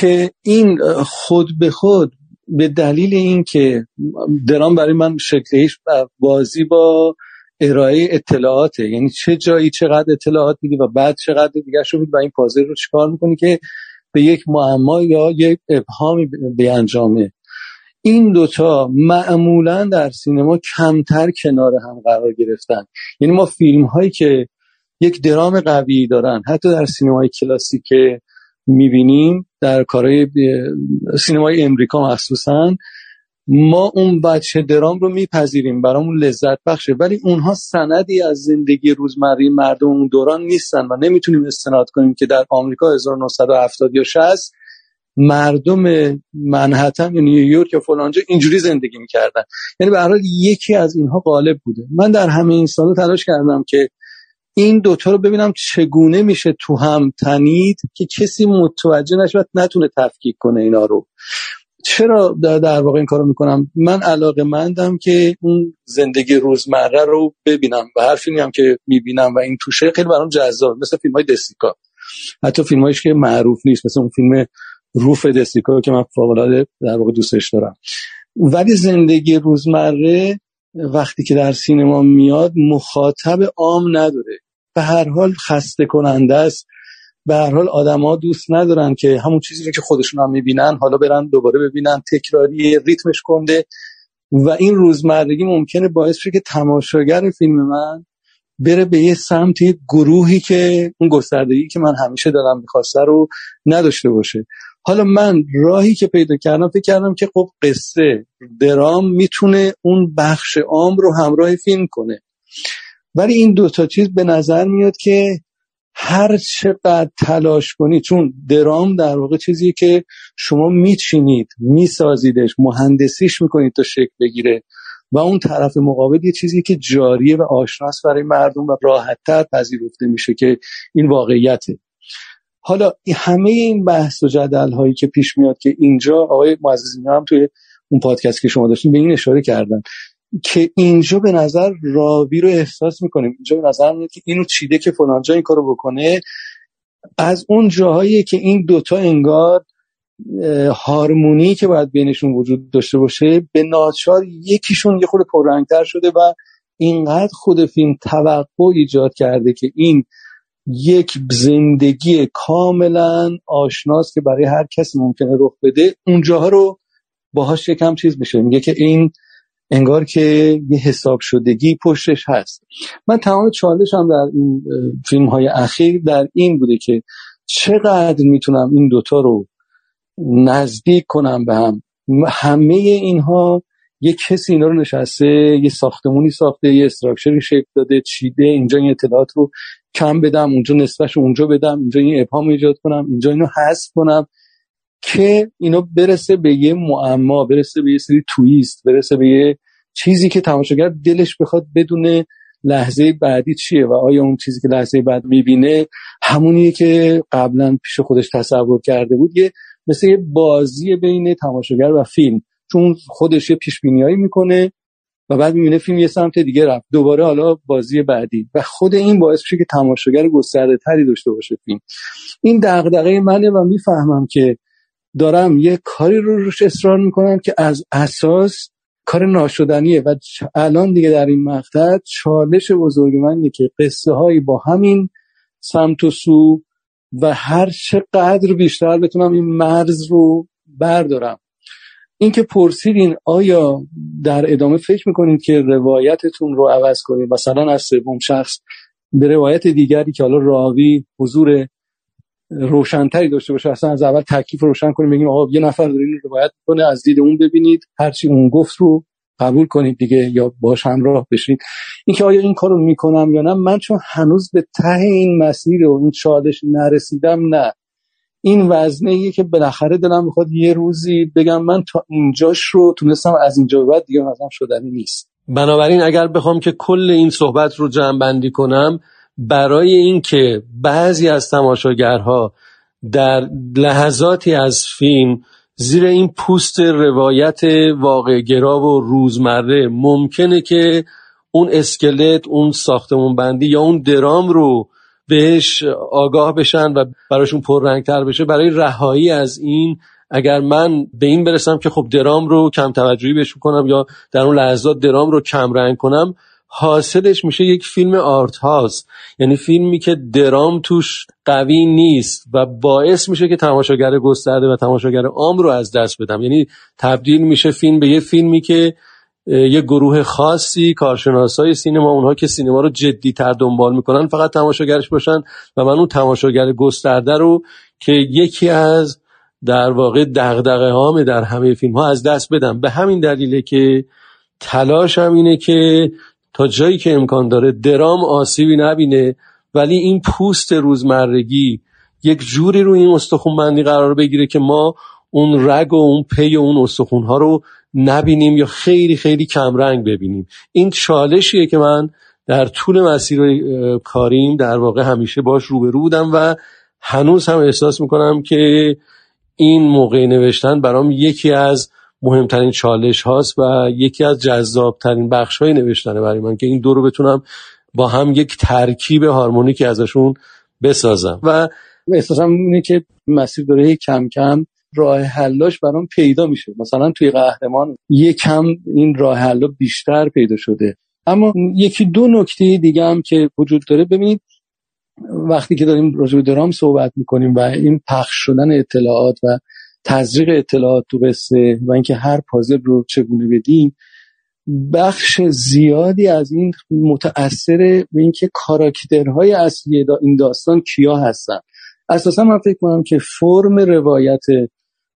که این خود به خود به دلیل اینکه درام برای من شکلش بازی با ارائه اطلاعاته. یعنی چه جایی چقدر اطلاعات میدی و بعد چقدر دیگه شو و این پازل رو چیکار می‌کنی که به یک معما یا یک ابهامی به انجامه. این دوتا معمولا در سینما کمتر کنار هم قرار گرفتن. یعنی ما فیلم هایی که یک درام قوی دارن حتی در سینمای کلاسیک می‌بینیم در کارهای سینمای امریکا مخصوصا. ما اون بچه درام رو میپذیریم برامون لذت بخشه. ولی اونها سندی از زندگی روزمره مردم اون دوران نیستن و نمی‌تونیم استناد کنیم که در آمریکا 1970 یا 60 مردم منحتن یا نیویورک یا فلانجا اینجوری زندگی می‌کردن. یعنی به یکی از اینها غالب بوده. من در همه این سالا تلاش کردم که این دوتا رو ببینم چگونه میشه تو هم تنید که کسی متوجه نشه نتونه تفکیک کنه اینا رو. چرا در واقع این کارو می‌کنم؟ من علاقه مندم که اون زندگی روزمره رو ببینم و هر فیلمی هم که می‌بینم و این توشه خیلی برام جذاب مثل فیلم های دسیکا حتی فیلم که معروف نیست مثل اون فیلم روف دسیکا که من فوقلاده در واقع دوستش دارم. ولی زندگی روزمره وقتی که در سینما میاد مخاطب عام نداره. به هر حال خسته کننده است. به هر حال آدما دوست ندارن که همون چیزی که خودشون هم می‌بینن حالا برن دوباره ببینن تکراری ریتمش کنده. و این روزمرگی ممکنه باعث شه که تماشاگر فیلم من بره به یه سمت یه گروهی که اون گستردگی که من همیشه دارم می‌خواسته رو نداشته باشه. حالا من راهی که پیدا کردم فکر کردم که خب قصه درام می‌تونه اون بخش عام رو همراه فیلم کنه. ولی این دوتا چیز به نظر میاد که هر چقدر تلاش کنید چون درام در واقع چیزی که شما میچینید میسازیدش مهندسیش می‌کنید تا شکل بگیره. و اون طرف مقابل یه چیزی که جاریه و آشناس برای مردم و راحتتر پذیرفته میشه که این واقعیته. حالا همه این بحث و جدل هایی که پیش میاد که اینجا آقای معززین هم توی اون پادکست که شما داشتین به این اشاره کردن. که اینجا به نظر راوی رو احساس می‌کنیم. اینجا به نظر میاد که اینو چیده که فلانجا این کارو بکنه. از اون جاهایی که این دوتا انگار هارمونی که باید بینشون وجود داشته باشه به ناچار یکیشون یه خود پررنگتر شده و اینقدر خود فیلم توقع ایجاد کرده که این یک زندگی کاملا آشناست که برای هر کسی ممکنه رخ بده اونجاها رو باهاش یکم چیز میشه. میگه که این انگار که یه حساب شدگی پشتش هست. من تمام چالش هم در این فیلم های اخیر در این بوده که چقدر می‌تونم این دوتا رو نزدیک کنم به هم. همه اینها یه کسی اینا رو نشسته یه ساختمونی ساخته یه استراکچری شکل داده چیده اینجا این اطلاعات رو کم بدم اونجا نصفش اونجا بدم اینجا این ابهام ایجاد کنم اینجا اینو حذف کنم. که اینو برسه به یه معما برسه به یه سری تویست برسه به یه چیزی که تماشاگر دلش بخواد بدونه لحظه بعدی چیه و آیا اون چیزی که لحظه بعد می‌بینه همونیه که قبلا پیش خودش تصور کرده بود یه مثل یه بازی بین تماشاگر و فیلم. چون خودش یه پیش بینیایی می‌کنه و بعد می‌بینه فیلم یه سمت دیگه رفت. دوباره حالا بازی بعدی. و خود این باعث میشه که تماشاگر گسترده تری داشته باشه فیلم. این دغدغه منه و می‌فهمم که دارم یه کاری رو روش اصرار می‌کنم که از اساس کار ناشدنیه و الان دیگه در این مقطع چالش بزرگ من اینه که قصه هایی با همین سمت و سو و هر چقدر بیشتر بتونم این مرز رو بردارم. اینکه پرسیدین آیا در ادامه فکر می‌کنید که روایتتون رو عوض کنید؟ مثلا از سوم شخص به روایت دیگری که حالا راوی حضور روشنتری داشته باشه. اصلا از اول تکلیف روشن کنیم بگیم آقا یه نفر داره این روایت کنه از دید اون ببینید. هرچی اون گفت رو قبول کنید دیگه یا باش همراه بشید اینکه آیا این کارو می‌کنم یا نه من چون هنوز به ته این مسیر و این چالش نرسیدم نه. این وزنه که بالاخره دلم می‌خواد یه روزی بگم من تا اینجاش رو تونستم از اینجا بعد دیگه مثلا شدنی نیست. بنابراین اگر بخوام که کل این صحبت رو جمع بندی کنم برای اینکه بعضی از تماشاگرها در لحظاتی از فیلم زیر این پوست روایت واقع گرا و روزمره ممکنه که اون اسکلت اون ساختمون بندی یا اون درام رو بهش آگاه بشن و براشون پررنگتر بشه برای رهایی از این اگر من به این برسم که خب درام رو کم توجهی بهش کنم یا در اون لحظات درام رو کم رنگ کنم حاصلش میشه یک فیلم آرت هاست. یعنی فیلمی که درام توش قوی نیست و باعث میشه که تماشاگر گسترده و تماشاگر عام رو از دست بدم. یعنی تبدیل میشه فیلم به یه فیلمی که یه گروه خاصی کارشناسای سینما اونها که سینما رو جدی تر دنبال می‌کنن فقط تماشاگرش باشن و من اون تماشاگر گسترده رو که یکی از در واقع دغدغه هامه در همه فیلم ها از دست بدم. به همین دلیله که تلاشم اینه که تا جایی که امکان داره درام آسیبی نبینه ولی این پوست روزمرگی یک جوری رو این استخون بندی قرار بگیره که ما اون رگ و اون پی و اون استخون ها رو نبینیم یا خیلی خیلی کمرنگ ببینیم. این چالشیه که من در طول مسیر کاریم در واقع همیشه باش روبرو بودم و هنوز هم احساس می‌کنم که این موقع نوشتن برام یکی از مهمترین چالش هاست و یکی از جذابترین بخش های نوشتنه برای من که این دو رو بتونم با هم یک ترکیب هارمونیکی ازشون بسازم. و احساسم اینه که مسیر داره کم کم راه حلاش برام پیدا میشه. مثلا توی قهرمان یکم این راه حلا بیشتر پیدا شده. اما یکی دو نکته دیگه هم که وجود داره ببینید وقتی که داریم راجع به درام صحبت می‌کنیم و این پخش شدن اطلاعات و تزریق اطلاعات تو قصه و اینکه هر پازل رو چگونه بدیم بخش زیادی از این متأثر به اینکه کاراکترهای اصلی این داستان کیا هستن. اساسا من فکر کنم که فرم روایت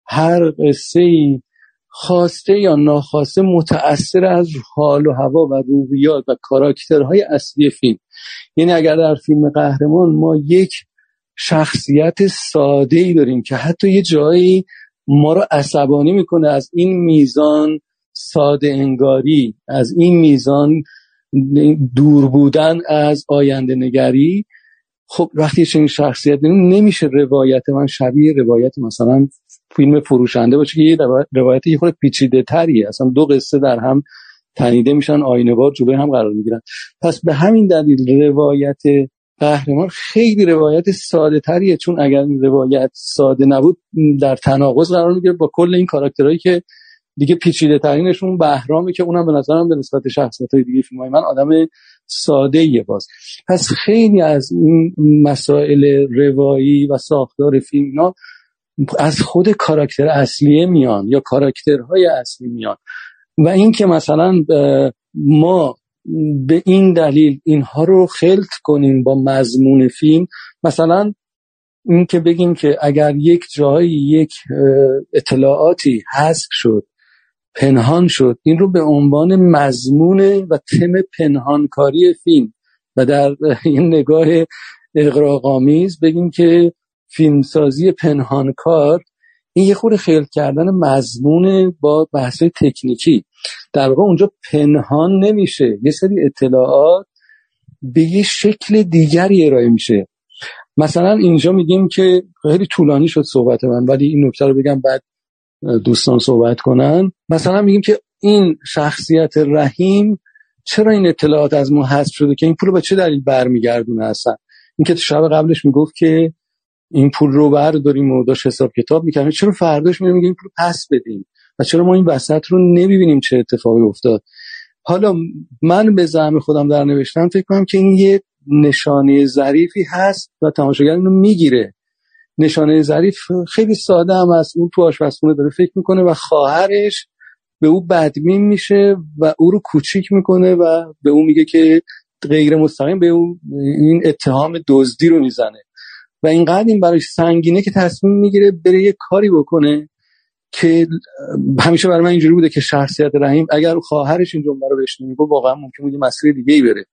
هر قصه ای خواسته یا ناخواسته متأثر از حال و هوا و روحیات و کاراکترهای اصلی فیلم. یعنی اگر در فیلم قهرمان ما یک شخصیت ساده ای داریم که حتی یه جایی ما رو عصبانی می‌کنه از این میزان ساده انگاری از این میزان دور بودن از آینده نگری. خب وقتی چنین شخصیت نمیشه روایت من شبیه روایت مثلا فیلم فروشنده باشه که یه روایت یه خود پیچیده تریه. اصلا دو قصه در هم تنیده میشن آینه بار جلوی هم قرار می‌گیرن. پس به همین دلیل روایت قهرمان خیلی روایت ساده تریه چون اگر این روایت ساده نبود در تناقض قرار می‌گیره با کل این کاراکترهایی که دیگه پیچیده ترینشون بهرامی که اونم به نظرم به نسبت شخصیت های دیگه فیلم من آدم ساده یه باز. پس خیلی از این مسائل روایی و ساختار فیلم از خود کاراکتر اصلیه میان یا کاراکترهای اصلی میان. و اینکه مثلا ما به این دلیل اینها رو خلط کنیم با مضمون فیلم. مثلا این که بگیم که اگر یک جایی یک اطلاعاتی حذف شد پنهان شد این رو به عنوان مضمون و تم پنهانکاری فیلم و در *laughs* این نگاه اقراقامیز بگیم که فیلمسازی پنهانکار این یه خود خیل کردن مضمون با بحث تکنیکی. در واقع اونجا پنهان نمیشه. یه سری اطلاعات به یه شکل دیگری ارائه میشه. مثلا اینجا میگیم که خیلی طولانی شد صحبت من ولی این نکته رو بگم بعد دوستان صحبت کنن. مثلا میگیم که این شخصیت رحیم چرا این اطلاعات از ما حذف شده که این پول به چه دلیل برمیگردونه اصلا؟ اینکه شب قبلش می‌گفت که این پول رو برداریم و داشت حساب کتاب می‌کنیم چرا فرداش میگیم این پول پس بدیم و چرا ما این وسط رو نمی‌بینیم چه اتفاقی افتاد. حالا من به زعم خودم در نوشتم فکر کنم که این یه نشانه ظریفی هست و تماشاگر اینو می‌گیره. نشانه ظریف خیلی ساده هم از اون تو آشپزخونه داره فکر می‌کنه و خواهرش به او بدبین میشه و او رو کوچیک می‌کنه و به او میگه که غیر مستقیم به او این اتهام دزدی رو می‌زنه. و اینقدر این براش سنگینه که تصمیم می‌گیره بره یه کاری بکنه که همیشه برای من اینجوری بوده که شخصیت رحیم اگر خواهرش این جمله رو بهش نمیگه واقعا ممکن بود مسیر دیگه ای بره.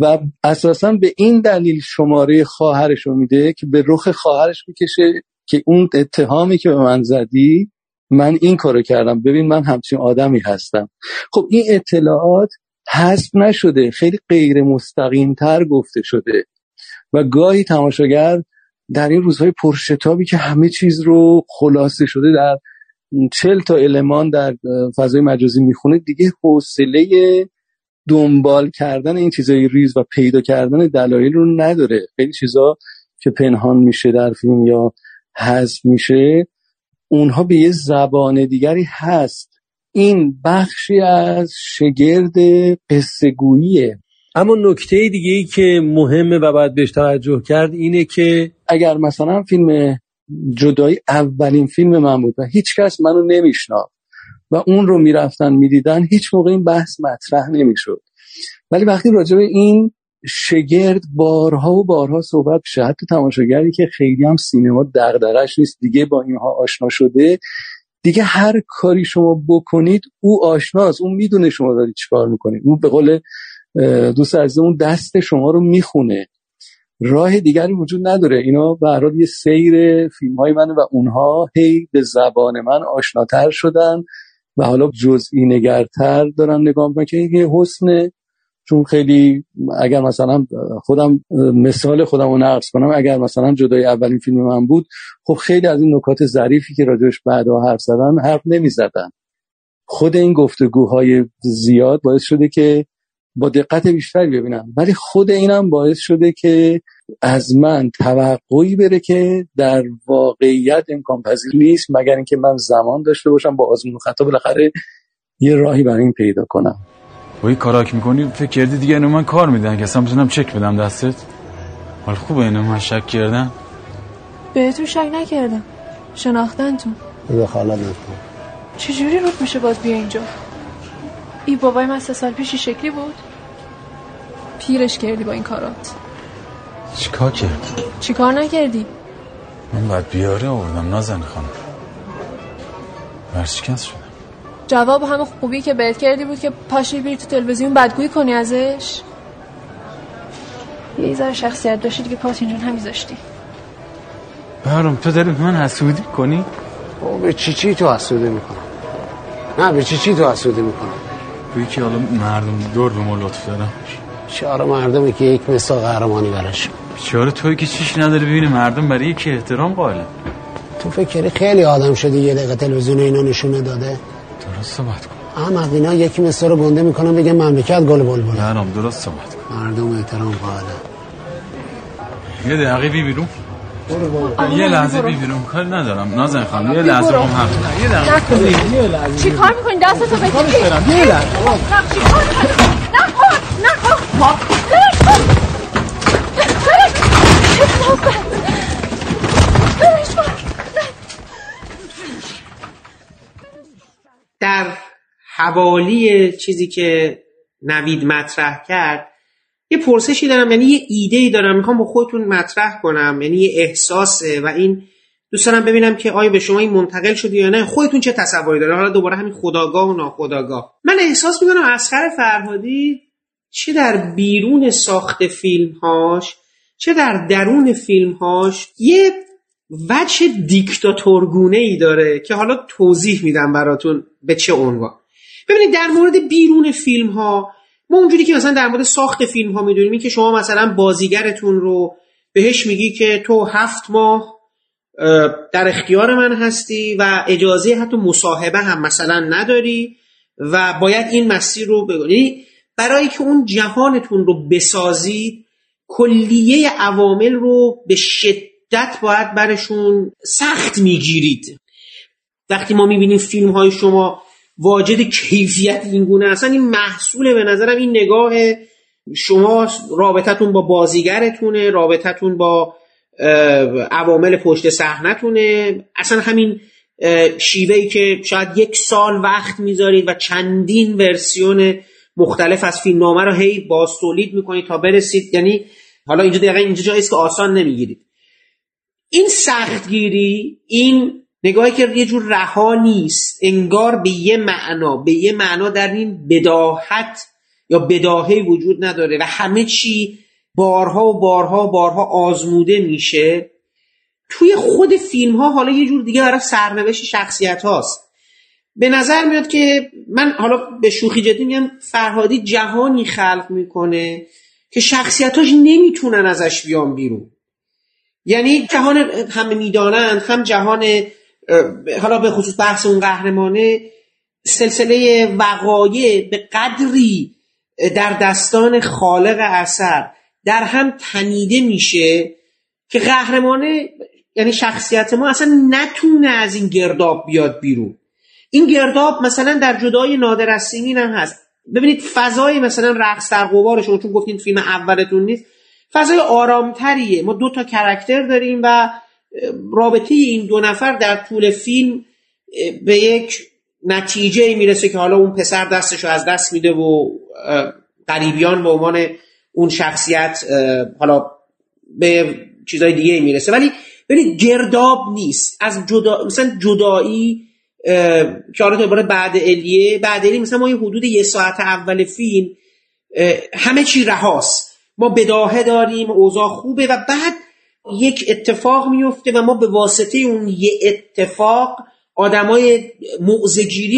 و اساسا به این دلیل شماره خواهرش رو میده که به رخ خواهرش می‌کشه که اون اتهامی که به من زدی من این کارو کردم. ببین من همچین آدمی هستم. خب این اطلاعات حذف نشده خیلی غیر مستقیم تر گفته شده. و گاهی تماشاگر در این روزهای پرشتابی که همه چیز رو خلاصه شده در چل تا المان در فضای مجازی می‌خونه دیگه حوصله دنبال کردن این چیزای ریز و پیدا کردن دلایل رو نداره. خیلی چیزا که پنهان میشه در فیلم یا حذف میشه اونها به یه زبان دیگری هست. این بخشی از شگرد قصه اما نکته دیگه ای که مهمه و باید بهش توجه کرد اینه که اگر مثلا فیلم جدایی اولین فیلم من بود و هیچ کس منو نمیشناخت. و اون رو می‌رفتن می‌دیدن هیچ موقع این بحث مطرح نمی‌شد. ولی وقتی راجع به این شگرد بارها و بارها صحبت بشه حتی تماشاگری که خیلی هم سینما دغدغش نیست دیگه با اینها آشنا شده دیگه هر کاری شما بکنید او آشناست اون می‌دونه شما دارید چیکار می‌کنید. اون به قول دوست اون دست شما رو می‌خونه. راه دیگری وجود نداره اینا به یه سیر فیلم های من و اونها هی به زبان من آشناتر شدن و حالا جزئی نگرتر دارن نگاه می‌کنن که این حسنه چون خیلی اگر مثلا خودم مثال خودم رو نقص کنم اگر مثلا جدای اولین فیلم من بود خب خیلی از این نکات ظریفی که راجعش بعدا حرف زدن حرف نمی زدن. خود این گفتگوهای زیاد باعث شده که با دقت بیشتری ببینم. ولی خود اینم باعث شده که از من توقعی بره که در واقعیت امکان پذیر نیست مگر اینکه من زمان داشته باشم با آزمون و خطا بالاخره یه راهی برای این پیدا کنم. با این کاراک می‌کنی؟ فکر کردی دیگه اینو من کار میدن که اصلا بتونم چک بدم دستت؟ حال خوبه اینو من شک کردم. بهتون شک نکردم. شناختن تو دخالت نکن چجوری رود میشه باز بیا اینجا؟ ای بابای من سه سال پیشی شکلی بود؟ پیرش کردی با این کارات. چیکار کرد؟ چیکار نکردی؟ من باید بیاره آوردم. نازن خانم. ورشکست شدم. جواب همه خوبی که بهت کردی بود که پاشی بری تو تلویزیون بدگویی کنی ازش؟ یه ذره شخصیت داشتی دیگه پاس اینجون همیذاشتی برام تو داری من حسودی کنی؟ او به چی چی تو حسودی می‌کنم؟ نه به چی چی تو حسودی می‌کنم؟ بوی که حالا مردم دور به ما لطف دارم چهار مردمی که یک مثال قهرمانی براش. بیچاره توی که چیش نداره ببینه مردم برای که احترام قائله. تو فکری خیلی آدم شدی یه دقیقه تلویزیون اینا نشونه داده. درست صحبت کن. احمد اینا یکی مثل رو بنده می‌کنن بگه مملکت گل بلبل. برام درست صحبت کن. مردم احترام قائله. یه دقیقه بی بیرون. یه لحظه بی بیرون کار ندارم. نازن خانم یه لحظه هم هم یه لحظه. چی کار می‌کنی؟ دستتو بگیری یه لحظه. نخور نخور. در حوالی چیزی که نوید مطرح کرد یه پرسشی دارم یعنی یه ایده ای دارم می‌خوام با خودتون مطرح کنم یعنی یه احساسه و این دوست دارم ببینم که آیا به شما این منتقل شده یا نه خودتون چه تصوری داره حالا دوباره همین خداگاه و ناخداگاه. من احساس می‌کنم اسخر فرهادی چه در بیرون ساخت فیلمهاش چه در درون فیلمهاش یه وجه دیکتاتورگونه ای داره که حالا توضیح میدم براتون به چه عنوان. ببینید در مورد بیرون فیلم ها ما اونجوری که مثلا در مورد ساخت فیلم ها می‌دونیم که شما مثلا بازیگرتون رو بهش میگی که تو هفت ماه در اختیار من هستی و اجازه حتی مصاحبه هم مثلا نداری و باید این مسیر رو بگونی یعنی برای که اون جهانتون رو بسازید کلیه عوامل رو به شدت باید برشون سخت می‌گیرید. وقتی ما می‌بینیم فیلم های شما واجد کیفیت این گونه اصلا این محصول به نظرم این نگاه شما رابطتون با بازیگرتونه رابطتون با عوامل پشت صحنتونه. اصلا همین شیوهی که شاید یک سال وقت می‌ذارید و چندین ورسیون مختلف از فیلم نامه رو هی باز تولید می‌کنید تا برسید. یعنی حالا اینجا دقیقا اینجا جاییست که آسان نمی‌گیرید. این سختگیری این نگاهی که یه جور رها نیست انگار به یه معنا به یه معنا در این بداهت یا بداهه وجود نداره و همه چی بارها و بارها و بارها آزموده میشه. توی خود فیلم ها حالا یه جور دیگه برای سرنوشت شخصیت هاست. به نظر میاد که من حالا به شوخی جدی میگم فرهادی جهانی خلق می‌کنه که شخصیتاش نمی‌تونن ازش بیان بیرون. یعنی جهان همه می‌دانند هم جهان حالا به خصوص بحث اون قهرمانه سلسله وقایع به قدری در دستان خالق اثر در هم تنیده میشه که قهرمانه یعنی شخصیت ما اصلا نتونه از این گرداب بیاد بیرون. این گرداب مثلا در جدای نادر از هم هست. ببینید فضای مثلا رقص در قبار شما چون گفتین فیلم اولتون نیست فضای آرامتریه. ما دو تا کرکتر داریم و رابطه این دو نفر در طول فیلم به یک نتیجه می‌رسه که حالا اون پسر دستشو از دست میده و قریبیان به عنوان اون شخصیت حالا به چیزای دیگه می‌رسه. ولی ولی گرداب نیست. از جدا مثلا جدایی که حالا دوباره بعد الیه بعد الیه مثلا ما یه حدود یه ساعت اول فیلم همه چی رهاست. ما بداهه داریم اوضاع خوبه و بعد یک اتفاق میفته و ما به واسطه اون یه اتفاق آدمای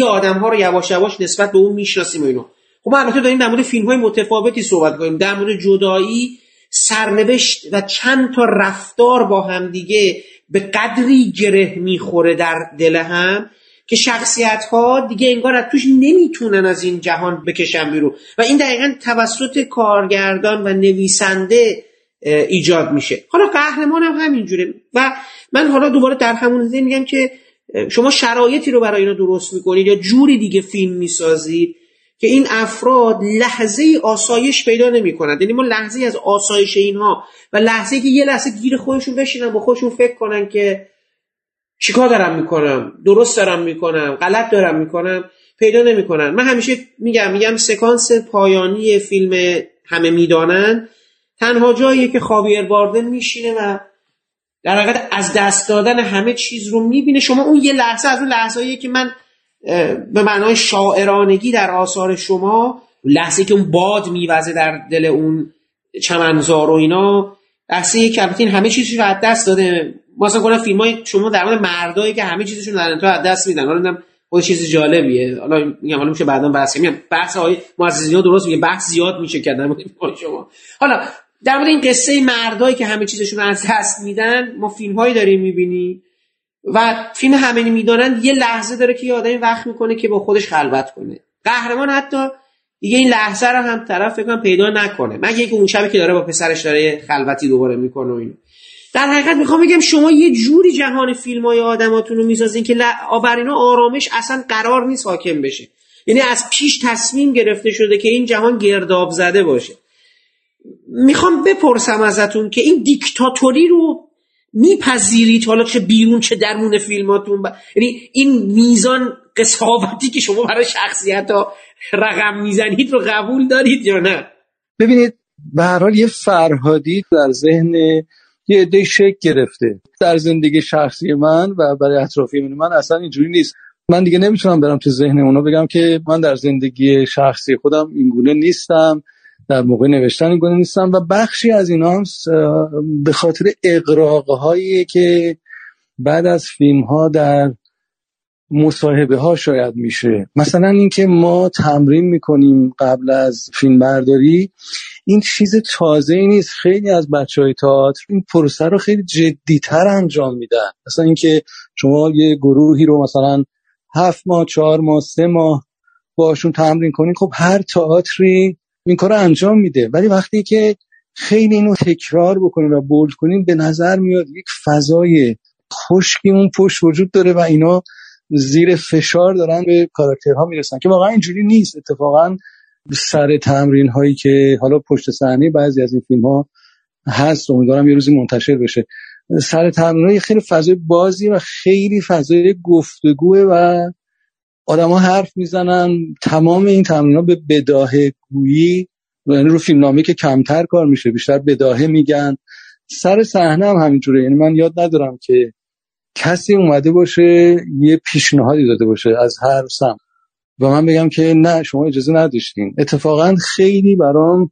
آدم ها رو یواش یواش نسبت به اون می‌شناسیم و اینو. خب ما البته داریم در مورد فیلم های متفاوتی صحبت کنیم در مورد جدایی سرنوشت و چند تا رفتار با هم دیگه به قدری گره می‌خوره در دل هم که شخصیت ها دیگه انگار از توش نمی‌تونن از این جهان بکشن بیرون. و این دقیقا توسط کارگردان و نویسنده ایجاد میشه. حالا قهرمان هم همینجوره. و من حالا دوباره در همون میگم که شما شرایطی رو برای اینا درست می‌کنید یا جوری دیگه فیلم می‌سازید که این افراد لحظه آسایش پیدا نمی‌کنند. یعنی ما لحظه از آسایش اینها و لحظه که یه لحظه گیر خودشون بشینن با خودشون فکر کنن که چیکار دارم می‌کنم درست دارم می‌کنم غلط دارم می‌کنم پیدا نمی‌کنن. من همیشه میگم میگم سکانس پایانی فیلم همه می‌دانن. تنها جاییه که خاویر باردن میشینه و در حقیقت از دست دادن همه چیز رو می‌بینه. شما اون یه لحظه از اون لحظه که من به معنای شاعرانگی در آثار شما لحظه که اون باد میوزه در دل اون چمنزار و اینا لحظه که همه چیزش رو از دست داده. مثلا کنم فیلم های شما در مورد مردایی که همه چیزشون در انتها از دست میدن. حالا خود چیز جالبیه. حالا میگم حالا میشه بعدا بحث کنیم. بحث های معززی درست میگه. بحث زیاد میشه کردن شما. حالا در مورد این قصه مردایی که همه چیزشون از دست میدن ما فیلم هایی داریم می‌بینیم و فیلم همه می‌دانن یه لحظه داره که یه آدمی وقت می‌کنه که با خودش خلوت کنه. قهرمان حتی دیگه این لحظه رو هم طرف فکر پیدا نکنه. مگه که اون شبی که داره با پسرش داره خلوتی دوباره می‌کنه و اینو. در حقیقت می‌خوام بگم شما یه جوری جهان فیلم های آدماتون رو می‌سازین که بر اینا آرامش اصلا قرار نیست حاکم بشه. یعنی از پیش تصمیم گرفته شده که این جهان گرداب زده باشه. می‌خوام بپرسم ازتون که این دیکتاتوری رو میپذیرید؟ حالا چه بیرون چه درمون فیلماتون؟ ب... یعنی این میزان قصاوتی که شما برای شخصیت ها رقم می‌زنید رو قبول دارید یا نه؟ ببینید به هر حال یه فرهادی در ذهن یه عده شک گرفته در زندگی شخصی من و برای اطرافی من من اصلا اینجوری نیست. من دیگه نمی‌تونم برم تو ذهن اونا بگم که من در زندگی شخصی خودم اینگونه نیستم. در موقع نوشتن اینگونه نیستم و بخشی از اینا هم به خاطر اقراقهایی که بعد از فیلم ها در مصاحبه ها شاید میشه. مثلا اینکه ما تمرین می‌کنیم قبل از فیلم برداری این چیز تازه ای نیست. خیلی از بچه های تئاتر این پروسه رو خیلی جدیتر انجام میدن. مثلا اینکه شما یه گروهی رو مثلا هفت ماه چهار ماه سه ماه باشون تمرین کنین خب هر تئاتری این کار انجام میده. ولی وقتی که خیلی اینو تکرار بکنیم و بولد کنیم به نظر میاد یک فضای خشکی اون پشت وجود داره و اینا زیر فشار دارن به کاراکترها می‌رسن که واقعا اینجوری نیست. اتفاقا سر تمرین هایی که حالا پشت صحنه بعضی از این فیلم ها هست امیدوارم یه روزی منتشر بشه. سر تمرین های خیلی فضای بازی و خیلی فضای گفتگوه و آدما حرف می‌زنن تمام این تمرین ها به بداهه گویی یعنی رو فیلم نامه که کمتر کار میشه بیشتر بداهه میگن. سر صحنه هم همینجوره. یعنی من یاد ندارم که کسی اومده باشه یه پیشنهادی داده باشه از هر سمت. و من بگم که نه شما اجازه نداشتین. اتفاقا خیلی برام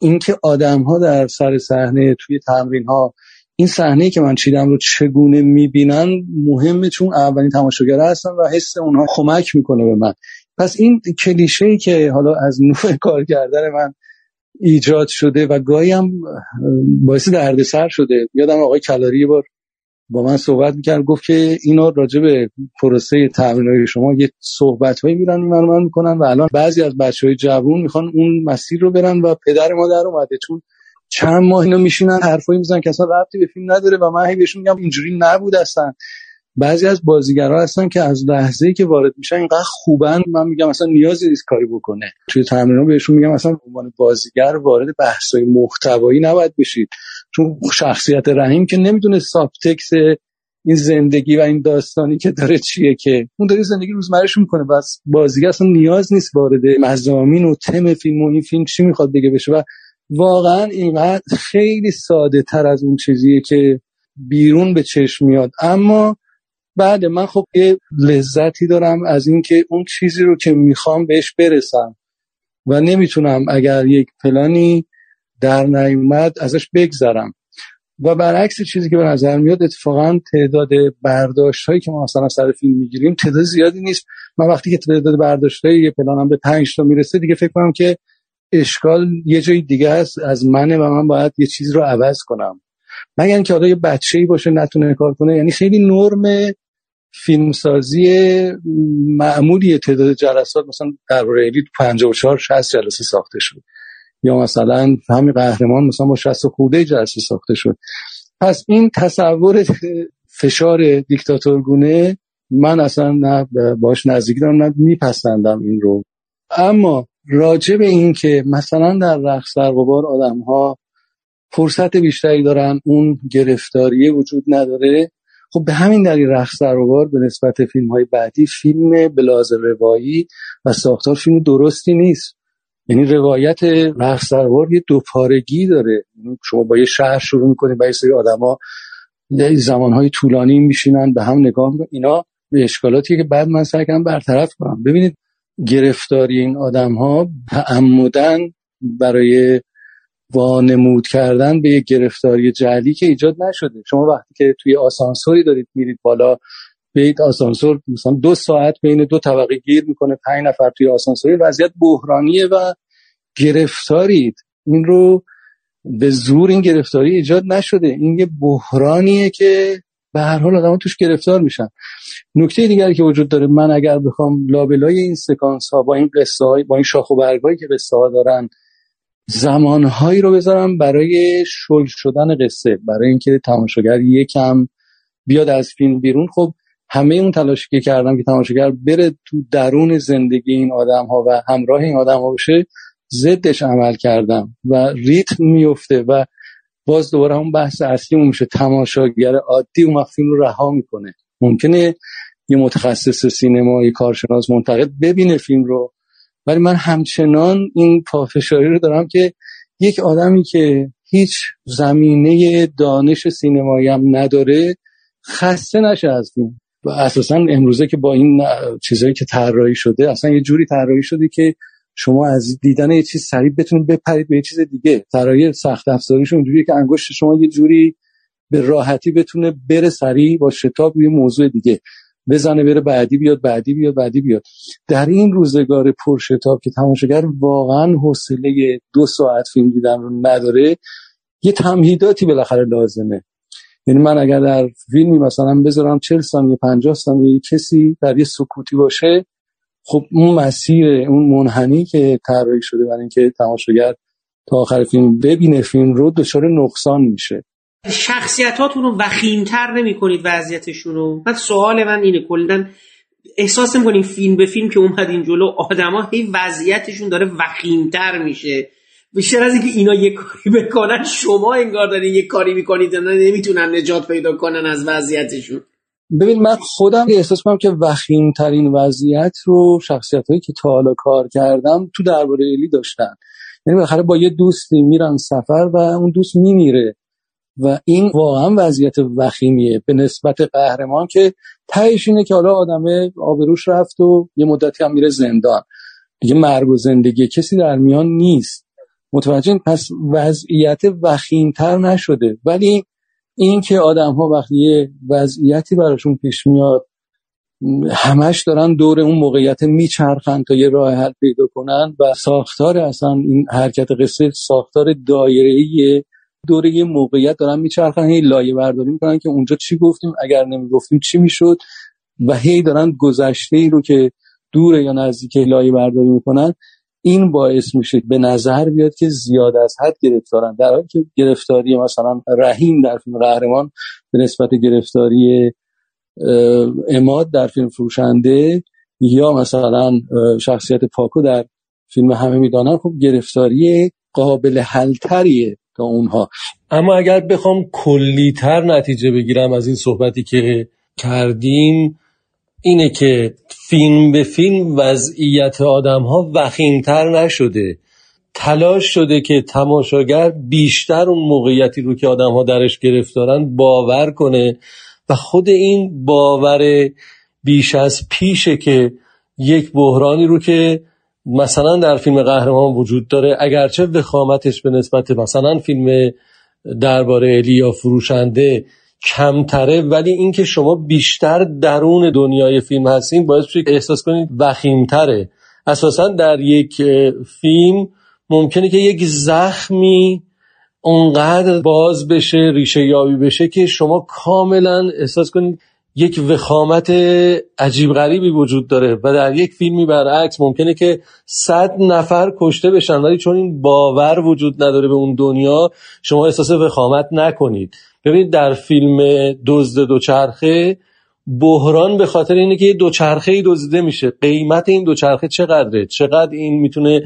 اینکه آدم ها در سر صحنه توی تمرین ها این صحنه که من چیدم رو چگونه می‌بینن مهمه چون اولین تماشاگر هستن و حس اونها کمک می‌کنه به من. پس این کلیشه ای که حالا از نوع *laughs* کار کردن من ایجاد شده و گاهی هم باعث دردسر شده. یادم آقای کلاری بار با من صحبت می‌کرد گفت که اینا راجع به پروسه تمرین شما یه صحبت هایی میرن من من می‌کنن و الان بعضی از بچه های جوون می‌خوان اون مسیر رو برن و پدر ما در اومده. چون چند ماه اینا میشینن حرفایی می‌زنن که اصلا ربطی به فیلم نداره و من هی بهشون میگم اینجوری نبود اصلا. بعضی از بازیگرا هستن که از لحظه‌ای که وارد میشن اینقدر خوبن من میگم اصلا نیازی نیست کاری بکنه. توی تمرین بهشون میگم اصلا عنوان بازیگر وارد بحث‌های محتوایی نباید بشید. چون شخصیت رحیم که نمی‌دونه سابتکس این زندگی و این داستانی که داره چیه که. اون داره زندگی روزمرهش می‌کنه بس بازیگر اصلا نیاز نیست وارد مزامین و تم فیلم و این فیلم چی می‌خواد بگه بشه و واقعا اینقدر خیلی ساده تر از اون چیزیه که بیرون به چشم میاد. اما بعد من خب یه لذتی دارم از اینکه اون چیزی رو که می‌خوام بهش برسم و نمی‌تونم اگر یک پلانی در نیومد ازش بگذرم. و برعکس چیزی که به نظر میاد اتفاقا تعداد برداشت هایی که ما مثلا سر فیلم می‌گیریم تعداد زیادی نیست. من وقتی که تعداد برداشت های یه پلانم به 5 تا می‌رسه دیگه فکر کنم که اشکال یه جای دیگه است از منه و من باید یه چیز رو عوض کنم. مگر اینکه آدم یه باشه نتونه کار کنه یعنی خیلی نرم فیلمسازی معمولی تعداد جلسات مثلا درباره الی 54 60 جلسه ساخته شد. یا مثلا همین قهرمان مثلا با 60 خورده جلسه ساخته شد. پس این تصور فشار دیکتاتورگونه من اصلا نه باش نزدیکی دارم نه میپسندم این رو. اما راجع به این که مثلا در رقص در غبار آدم ها فرصت بیشتری دارن اون گرفتاری وجود نداره. خب به همین دلیل رقص در به نسبت فیلم های بعدی فیلم بلاز روایی و ساختار فیلم درستی نیست. یعنی روایت رقص در یه دوپارگی داره. یعنی شما با یه شهر شروع می‌کنید با یه سری آدما زمانهای طولانی میشینن به هم نگاه می‌کنن. اینا به اشکالاتی که بعد من سعی برطرف کنم. ببینید گرفتاری این آدم ها تعمدن برای وانمود کردن به یک گرفتاری جعلی که ایجاد نشده. شما وقتی که توی آسانسوری دارید میرید بالا بیت آسانسور مثلا دو ساعت بین دو طبقه گیر می‌کنه پنج نفر توی آسانسوری وضعیت بحرانیه و گرفتارید. این رو به زور این گرفتاری ایجاد نشده. این یه بحرانیه که به هر حال آدم توش گرفتار میشن. نکته دیگری که وجود داره من اگر بخوام لابلای این سکانس ها با این قصه های با این شاخ و برگایی که قصه ها دارن زمانهایی رو بذارم برای شل شدن قصه برای اینکه تماشاگر یکم بیاد از فیلم بیرون. خب همه اون تلاشی که کردم که تماشاگر بره تو درون زندگی این آدم ها و همراه این آدم ها بشه ضدش عمل کردم و ریتم میفته و باز دوباره اون بحث اصلی میشه. تماشاگر عادی اون فیلم رو رها می‌کنه. ممکنه یه متخصص سینما یه کارشناس منتقد ببینه فیلم رو. ولی من همچنان این پافشاری رو دارم که یک آدمی که هیچ زمینه دانش سینمایی هم نداره خسته نشه از فیلم. و اساسا امروزه که با این چیزایی که طراحی شده اصلا یه جوری طراحی شده که شما از دیدن یه چیز سریع بتونید بپرید به یه چیز دیگه. طراحی سخت افزاریش اونجوریه که انگشت شما یه جوری به راحتی بتونه بره سریع با شتاب یه موضوع دیگه. بزنه بره بعدی بیاد بعدی بیاد بعدی بیاد. در این روزگار پرشتاب که تماشاگر واقعا حوصله دو ساعت فیلم دیدن رو نداره یه تمهیداتی بالاخره لازمه. یعنی من اگر در فیلمی مثلا بذارم 40 ثانیه 50 ثانیه کسی در یه سکوتی باشه خب اون مسیر اون منحنی که طراحی شده برای اینکه تماشاگر تا آخر فیلم ببینه فیلم رو دچار نقصان میشه. شخصیتاتون رو وخیمتر نمی کنید وضعیتشون رو. بعد سوال من اینه کلا احساس می‌کنین فیلم به فیلم که اومدین جلو آدما هی وضعیتشون داره وخیمتر میشه. بیشتر از اینکه اینا یه کاری بکنن شما انگار دارین یه کاری می‌کنید نمی‌تونن نجات پیدا کنن از وضعیتشون. ببین من خودم احساس کنم که وخیم ترین وضعیت رو شخصیت هایی که تا حالا کار کردم تو درباره الی داشتن. یعنی بالاخره با یه دوستی میرن سفر و اون دوست میمیره. و این واقعا وضعیت وخیمیه به نسبت قهرمان که تهش اینه که حالا آدمه آبروش رفت و یه مدتی هم میره زندان. دیگه مرگ و زندگی کسی در میان نیست. متوجه پس وضعیت وخیمتر نشده. ولی این که آدم ها وقتی یه وضعیتی براشون پیش میاد همش دارن دور اون موقعیت میچرخن تا یه راه حل پیدا کنن و ساختار اصلا این حرکت قصه ساختار دایره دوره یه موقعیت دارن میچرخن هی لایه برداری می‌کنن که اونجا چی گفتیم اگر نمی‌گفتیم چی می‌شد و هی دارن گذشته ای رو که دوره یا نزدیک لایه برداری می‌کنن این باعث میشه به نظر بیاد که زیاد از حد گرفتارن. در حالی که گرفتاری مثلا رحیم در فیلم قهرمان به نسبت گرفتاری اماد در فیلم فروشنده یا مثلا شخصیت پاکو در فیلم همه می‌دانن خب گرفتاری قابل حلتریه تا اونها. اما اگر بخوام کلیتر نتیجه بگیرم از این صحبتی که کردیم اینه که فیلم به فیلم وضعیت آدم ها وخیمتر نشده. تلاش شده که تماشاگر بیشتر اون موقعیتی رو که آدم ها درش گرفتارن باور کنه و خود این باور بیش از پیشه که یک بحرانی رو که مثلا در فیلم قهرمان وجود داره اگرچه وخامتش به نسبت مثلا فیلم درباره الیا فروشنده کمتره ولی اینکه شما بیشتر درون دنیای فیلم هستین باعث میشه احساس کنید وخیمتره. اساسا در یک فیلم ممکنه که یک زخمی اونقدر باز بشه ریشه یابی بشه که شما کاملا احساس کنید یک وخامت عجیب غریبی وجود داره و در یک فیلمی برعکس ممکنه که صد نفر کشته بشن ولی چون این باور وجود نداره به اون دنیا شما احساس وخامت نکنید. ببینید در فیلم دزد دوچرخه بحران به خاطر اینه که یه دوچرخه ای دزدیده میشه. قیمت این دوچرخه چقدره؟ چقدر این می‌تونه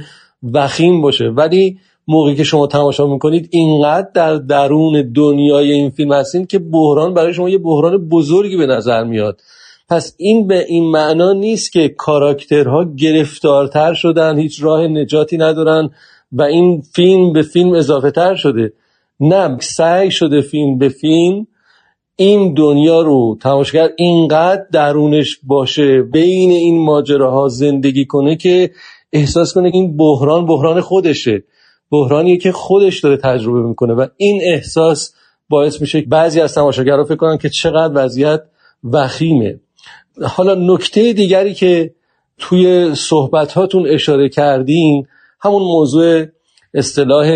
وخیم باشه؟ ولی موقعی که شما تماشا می‌کنید اینقدر در درون دنیای این فیلم هستین که بحران برای شما یه بحران بزرگی به نظر میاد. پس این به این معنا نیست که کاراکترها گرفتارتر شدن هیچ راه نجاتی ندارن و این فیلم به فیلم اضافه تر شده. نه سعی شده فیلم به فیلم این دنیا رو تماشاگر اینقدر درونش باشه بین این ماجراها زندگی کنه که احساس کنه این بحران بحران خودشه. بحرانیه که خودش داره تجربه می‌کنه و این احساس باعث میشه بعضی از تماشاگرها فکر کنن که چقدر وضعیت وخیمه. حالا نکته دیگری که توی صحبت هاتون اشاره کردین همون موضوع اصطلاح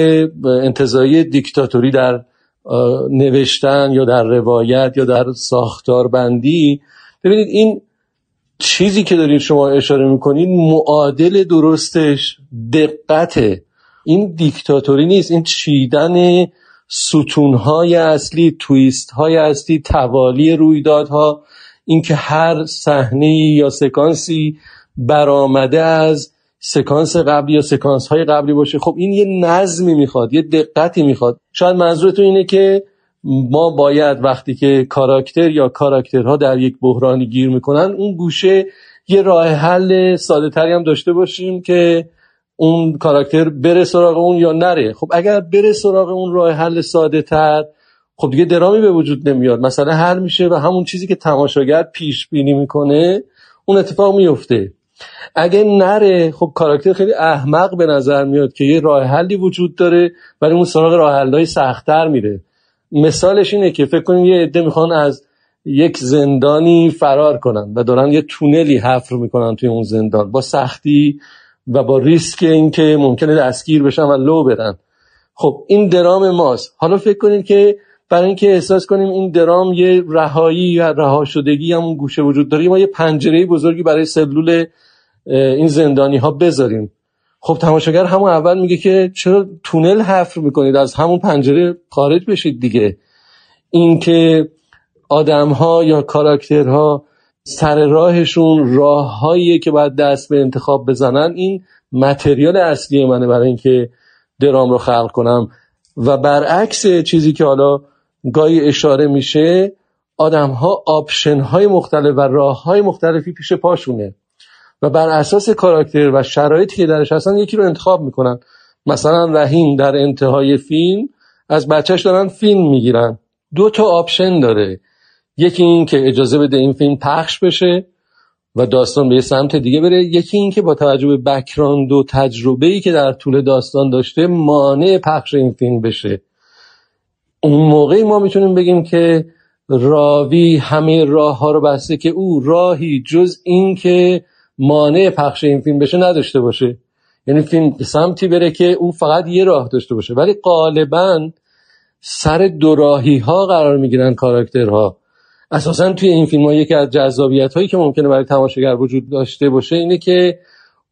انتظایی دیکتاتوری در نوشتن یا در روایت یا در ساختار بندی ببینید این چیزی که دارید شما اشاره می‌کنید معادل درستش دقته این دیکتاتوری نیست این چیدن ستونهای اصلی تویست های اصلی توالی رویدادها اینکه هر صحنه یا سکانسی برآمده از سکانس قبلی یا سکانس های قبلی باشه. خب این یه نظمی می‌خواد یه دقتی می‌خواد. شاید منظورتون اینه که ما باید وقتی که کاراکتر یا کاراکترها در یک بحرانی گیر می‌کنن اون گوشه یه راه حل ساده تری هم داشته باشیم که اون کاراکتر بره سراغ اون یا نره. خب اگر بره سراغ اون راه حل ساده تر خب دیگه درامی به وجود نمیاد. مثلا حل میشه و همون چیزی که تماشاگر پیش بینی می‌کنه اون اتفاق میفته اگه نره خب کاراکتر خیلی احمق به نظر میاد که یه راه حلی وجود داره ولی اون سراغ راه حلای سختتر میره. مثالش اینه که فکر کنیم یه عده می‌خوان از یک زندانی فرار کنن و دارن یه تونلی حفر می‌کنن توی اون زندان با سختی و با ریسک اینکه ممکنه دستگیر بشن و لو برن. خب این درام ماست. حالا فکر کنید که برای اینکه احساس کنیم این درام یه رهایی یا رها شدگی هم گوشه وجود داره ما یه پنجره بزرگی برای سلول این زندانی ها بذاریم. خب تماشاگر همون اول میگه که چرا تونل حفر می‌کنید؟ از همون پنجره خارج بشید دیگه. اینکه آدم ها یا کاراکترها سر راهشون راههایی که باید دست به انتخاب بزنن این material اصلی منه برای اینکه درام رو خلق کنم. و برعکس چیزی که حالا گاهی اشاره میشه آدم ها option های مختلف و راه های مختلفی پیش پاشونه. و بر اساس کاراکتر و شرایطی که درش هستن یکی رو انتخاب می‌کنن. مثلا رحیم در انتهای فیلم از بچهش دارن فیلم می‌گیرن. دو تا option داره. یکی این که اجازه بده این فیلم پخش بشه و داستان به یه سمت دیگه بره. یکی این که با توجه به بکراند و تجربه ای که در طول داستان داشته مانع پخش این فیلم بشه. اون موقعی ما می‌تونیم بگیم که راوی همه راه ها رو بسته که او راهی جز این که مانع پخش این فیلم بشه نداشته باشه. یعنی فیلم سمتی بره که او فقط یه راه داشته باشه. ولی غالبا سر دوراهی ها قرار می‌گیرن کاراکترها. اساسا توی این فیلم ها یکی از جذابیت هایی که ممکنه برای تماشاگر وجود داشته باشه اینه که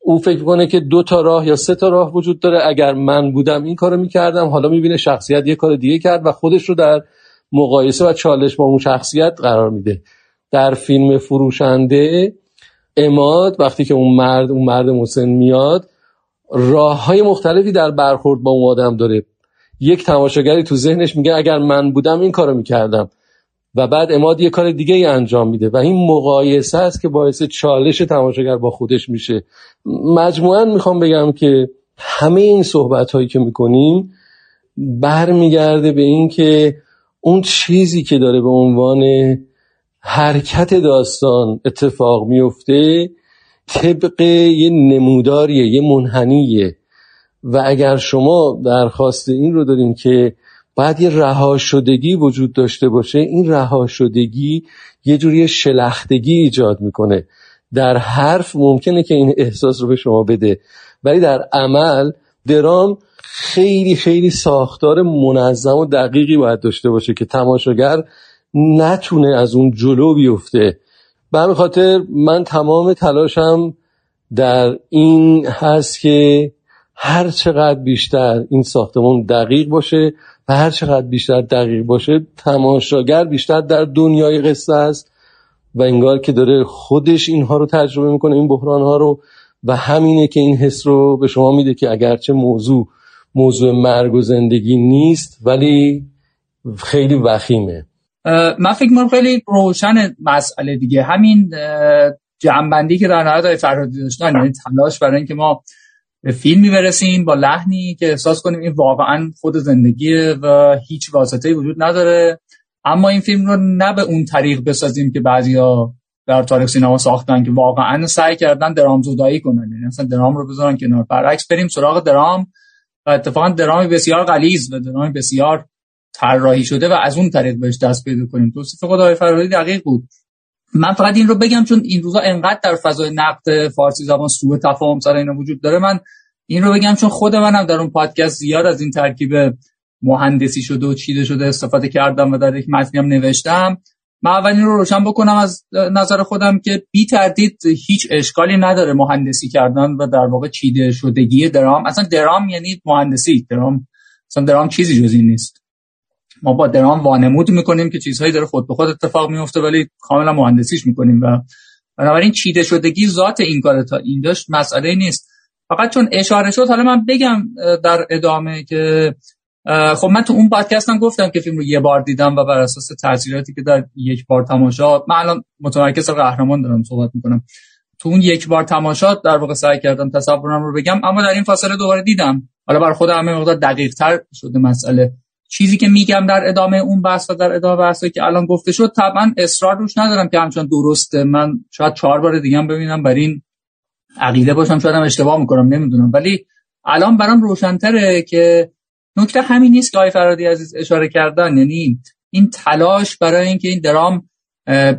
او فکر کنه که دو تا راه یا سه تا راه وجود داره. اگر من بودم این کارو می‌کردم حالا می‌بینه شخصیت یه کار دیگه کرد و خودش رو در مقایسه و چالش با اون شخصیت قرار میده. در فیلم فروشنده اماد وقتی که اون مرد اون مرد مسن میاد راه های مختلفی در برخورد با اون آدم داره. یک تماشاگری تو ذهنش میگه اگر من بودم این کارو می‌کردم. و بعد اماد یه کار دیگه ای انجام میده و این مقایسه است که باعث چالش تماشاگر با خودش میشه. مجموعا می‌خوام بگم که همه این صحبت هایی که می‌کنیم برمیگرده به این که اون چیزی که داره به عنوان حرکت داستان اتفاق میفته طبق یه نموداریه یه منحنیه. و اگر شما درخواست این رو دارین که باید یه رها شدگی وجود داشته باشه این رها شدگی یه جوری شلختگی ایجاد می‌کنه. در حرف ممکنه که این احساس رو به شما بده ولی در عمل درام خیلی خیلی ساختار منظم و دقیقی باید داشته باشه که تماشاگر نتونه از اون جلو بیفته. به خاطر من تمام تلاشم در این هست که هر چقدر بیشتر این ساختمون دقیق باشه هر چقدر بیشتر دقیق باشه تماشاگر بیشتر در دنیای قصه است و انگار که داره خودش اینها رو تجربه می‌کنه این بحران ها رو و همینه که این حس رو به شما میده که اگرچه موضوع موضوع مرگ و زندگی نیست ولی خیلی وخیمه. من فکر می‌کنم خیلی روشن مسئله دیگه. همین جنبندی که در نهایت فرهادی داشتن یعنی تلاش برای اینکه ما به فیلمی برسیم با لحنی که احساس کنیم این واقعا خود زندگیه و هیچ واسطه وجود نداره. اما این فیلم رو نه به اون طریق بسازیم که بعضیا در تاریخ سینما ساختن که واقعا سعی کردن درام زودایی کنن. یعنی اصلا درام رو بذارن کنار. برعکس بریم سراغ درام و اتفاقا درامی بسیار غلیظ و درامی بسیار طراحی شده و از اون طریق بهش دست پیدا کنیم. توصیف خدای فراری دقیق بود. من فقط این رو بگم چون این روزا انقدر در فضای نقد فارسی زبان سوء تفاهم سر اینا وجود داره من این رو بگم چون خود منم در اون پادکست زیاد از این ترکیب مهندسی شده و چیده شده استفاده کردم و در یک متنی هم نوشتم. من اول این رو روشن بکنم از نظر خودم که بی تردید هیچ اشکالی نداره مهندسی کردن و در واقع چیده شدگی درام. اصلا درام یعنی مهندسی. درام اصلا درام چیزی جز این نیست. ما با درام وانمود می‌کنیم که چیزهایی داره خود به خود اتفاق میفته ولی کاملا مهندسیش می‌کنیم و بنابراین چیده شدگی ذات این کار تا اینجاش مسئله نیست. فقط چون اشاره شد حالا من بگم در ادامه که خب من تو اون پادکست هم گفتم که فیلم رو یه بار دیدم و بر اساس تاثیراتی که در یک بار تماشا من الان متمرکز قهرمان دارم صحبت می‌کنم. تو اون یک بار تماشا در واقع سعی کردم تصورم رو بگم اما در این فاصله دوباره دیدم. حالا برای خودم همه مقدار دقیق تر شده مسئله. چیزی که میگم در ادامه اون بحث و در ادامه بحثی که الان گفته شد طبعا اصرار روش ندارم که همچنان درسته. من شاید چهار بار دیگه هم ببینم بر این عقیده باشم شاید هم اشتباه می‌کنم نمی‌دونم. ولی الان برام روشنتره که نکته همین نیست که آقای فرادی عزیز اشاره کردن. یعنی این تلاش برای اینکه این درام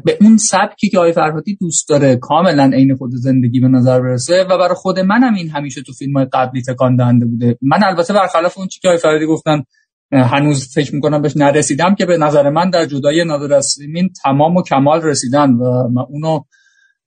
به اون سبکی که آقای فرهادی دوست داره کاملا عین خود زندگی به نظر برسه و برای خود منم این همیشه تو فیلم های قبلی تکان دهنده بوده. من البته برخلاف اون چیزی که آقای فرهادی گفتن هنوز فکر می‌کنم بهش نرسیدم که به نظر من در جدای نادر اسلیمین تمام و کمال رسیدن و من اونو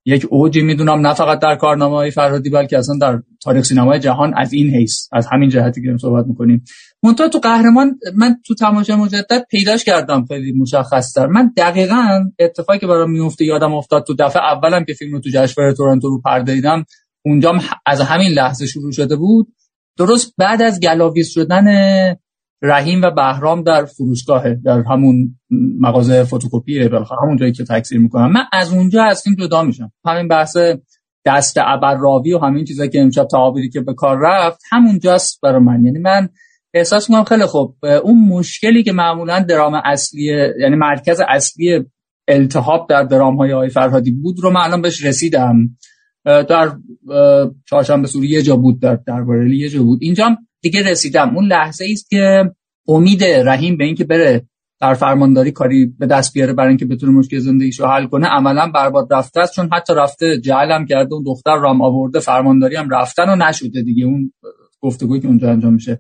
یک اوجی می‌دونم نه فقط در کارنامه های فرهادی بلکه اصلا در تاریخ سینمای جهان از این حیث از همین جهتی که صحبت می‌کنیم. منتها تو قهرمان من تو تماشا مجدد پیداش کردم خیلی مشخص تر من دقیقا اتفاقی که برام میفته یادم افتاد تو دفعه اولم که فیلم رو تو جشنواره تورنتو رو پرده دیدم اونجا از همین لحظه شروع شده بود. درست بعد از گلاویز شدن رحیم و بهرام در فروشگاه در همون مغازه فتوکپی بالاخره همون جایی که تکثیر می‌کنم. من از اونجا از فیلم جدا میشم. همین بحث دست راوی و همین چیزایی که امشب تعابیری که به کار رفت همونجاست برای من. یعنی من احساس می‌کنم خیلی خوب. اون مشکلی که معمولا درام اصلی یعنی مرکز اصلی التهاب در درام های آقای فرهادی بود رو من الان بهش رسیدم. در چهارشنبه سوری یه جا بود در درباره یه جا بود. اینجا دیگه رسیدم. اون لحظه است که امید رحیم به اینکه بره در فرمانداری کاری به دست بیاره برای اینکه بتونه مشکل زندگیشو حل کنه عملا برباد رفته است. چون حتی رفته جعلم کرده اون دختر رام آورده فرمانداری هم رفتن و نشده دیگه. اون گفتگویی که اونجا انجام میشه.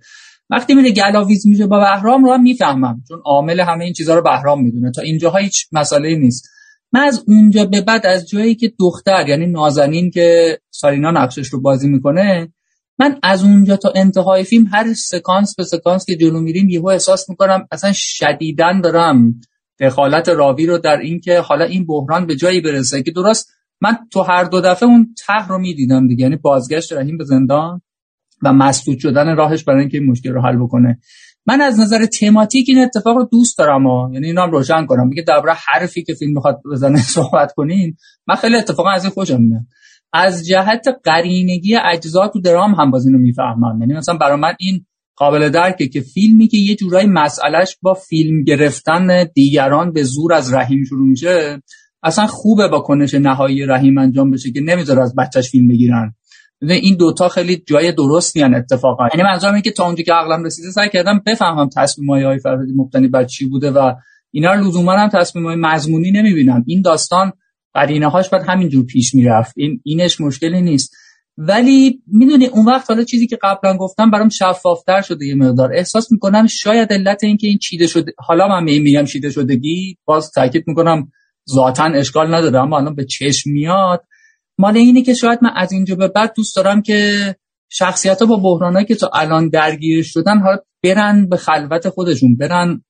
وقتی میره گلاویز میشه با بهرام رو هم می‌فهمم. چون عامل همه این چیزها رو بهرام می‌دونه. تا اینجاها هیچ مسئله نیست. من از اونجا به بعد از جایی که دختر یعنی نازنین که سارینا نقشش رو بازی می‌کنه من از اونجا تا انتهای فیلم هر سکانس به سکانس که جلو میریم یهو احساس می‌کنم اصلا شدیدن دارم دخالت راوی رو در اینکه حالا این بحران به جایی برسه که درست من تو هر دو دفعه اون ته رو می‌دیدم دیگه. یعنی بازگشت رحیم به زندان و مسدود شدن راهش برای اینکه این مشکل رو حل بکنه. من از نظر تماتیک این اتفاق رو دوست دارم و یعنی اینا روشن کنم. میگه درباره حرفی که فیلم می‌خواد بزنه *laughs* صحبت کنیم من خیلی اتفاقا از این خوشم میاد. از جهت قرینگی اجزا تو درام هم باز اینو می‌فهمم. یعنی مثلا برای من این قابل درکه که فیلمی که یه جورایی مسئلهش با فیلم گرفتن دیگران به زور از رحیم شروع میشه اصلا خوبه با کنش نهایی رحیم انجام بشه که نمی‌ذاره از بچهش فیلم بگیرن. این دوتا خیلی جای درستی ان اتفاقا. یعنی منظورم اینه که تا اونجا که عقلم رسیده سعی کردم بفهمم تصمیم های فرهادی مبتنی بر چی بوده و اینا لزوما هم تصمیم های مضمونی نمی‌بینم. این داستان قرینه هاش باید همینجور پیش می‌رفت. این اینش مشکلی نیست. ولی می‌دونی اون وقت حالا چیزی که قبلا گفتم برام شفافتر شده یه مقدار. احساس می‌کنم شاید علت اینکه این چیده شده حالا من میگم چیده شدگی باز تاکید می‌کنم ذاتا اشکال نداره اما الان به چشم میاد. مال اینه که شاید من از اینجا به بعد دوست دارم که شخصیت ها با بحرانایی که تا الان درگیر شدن حالا برن به خلوت خودشون برن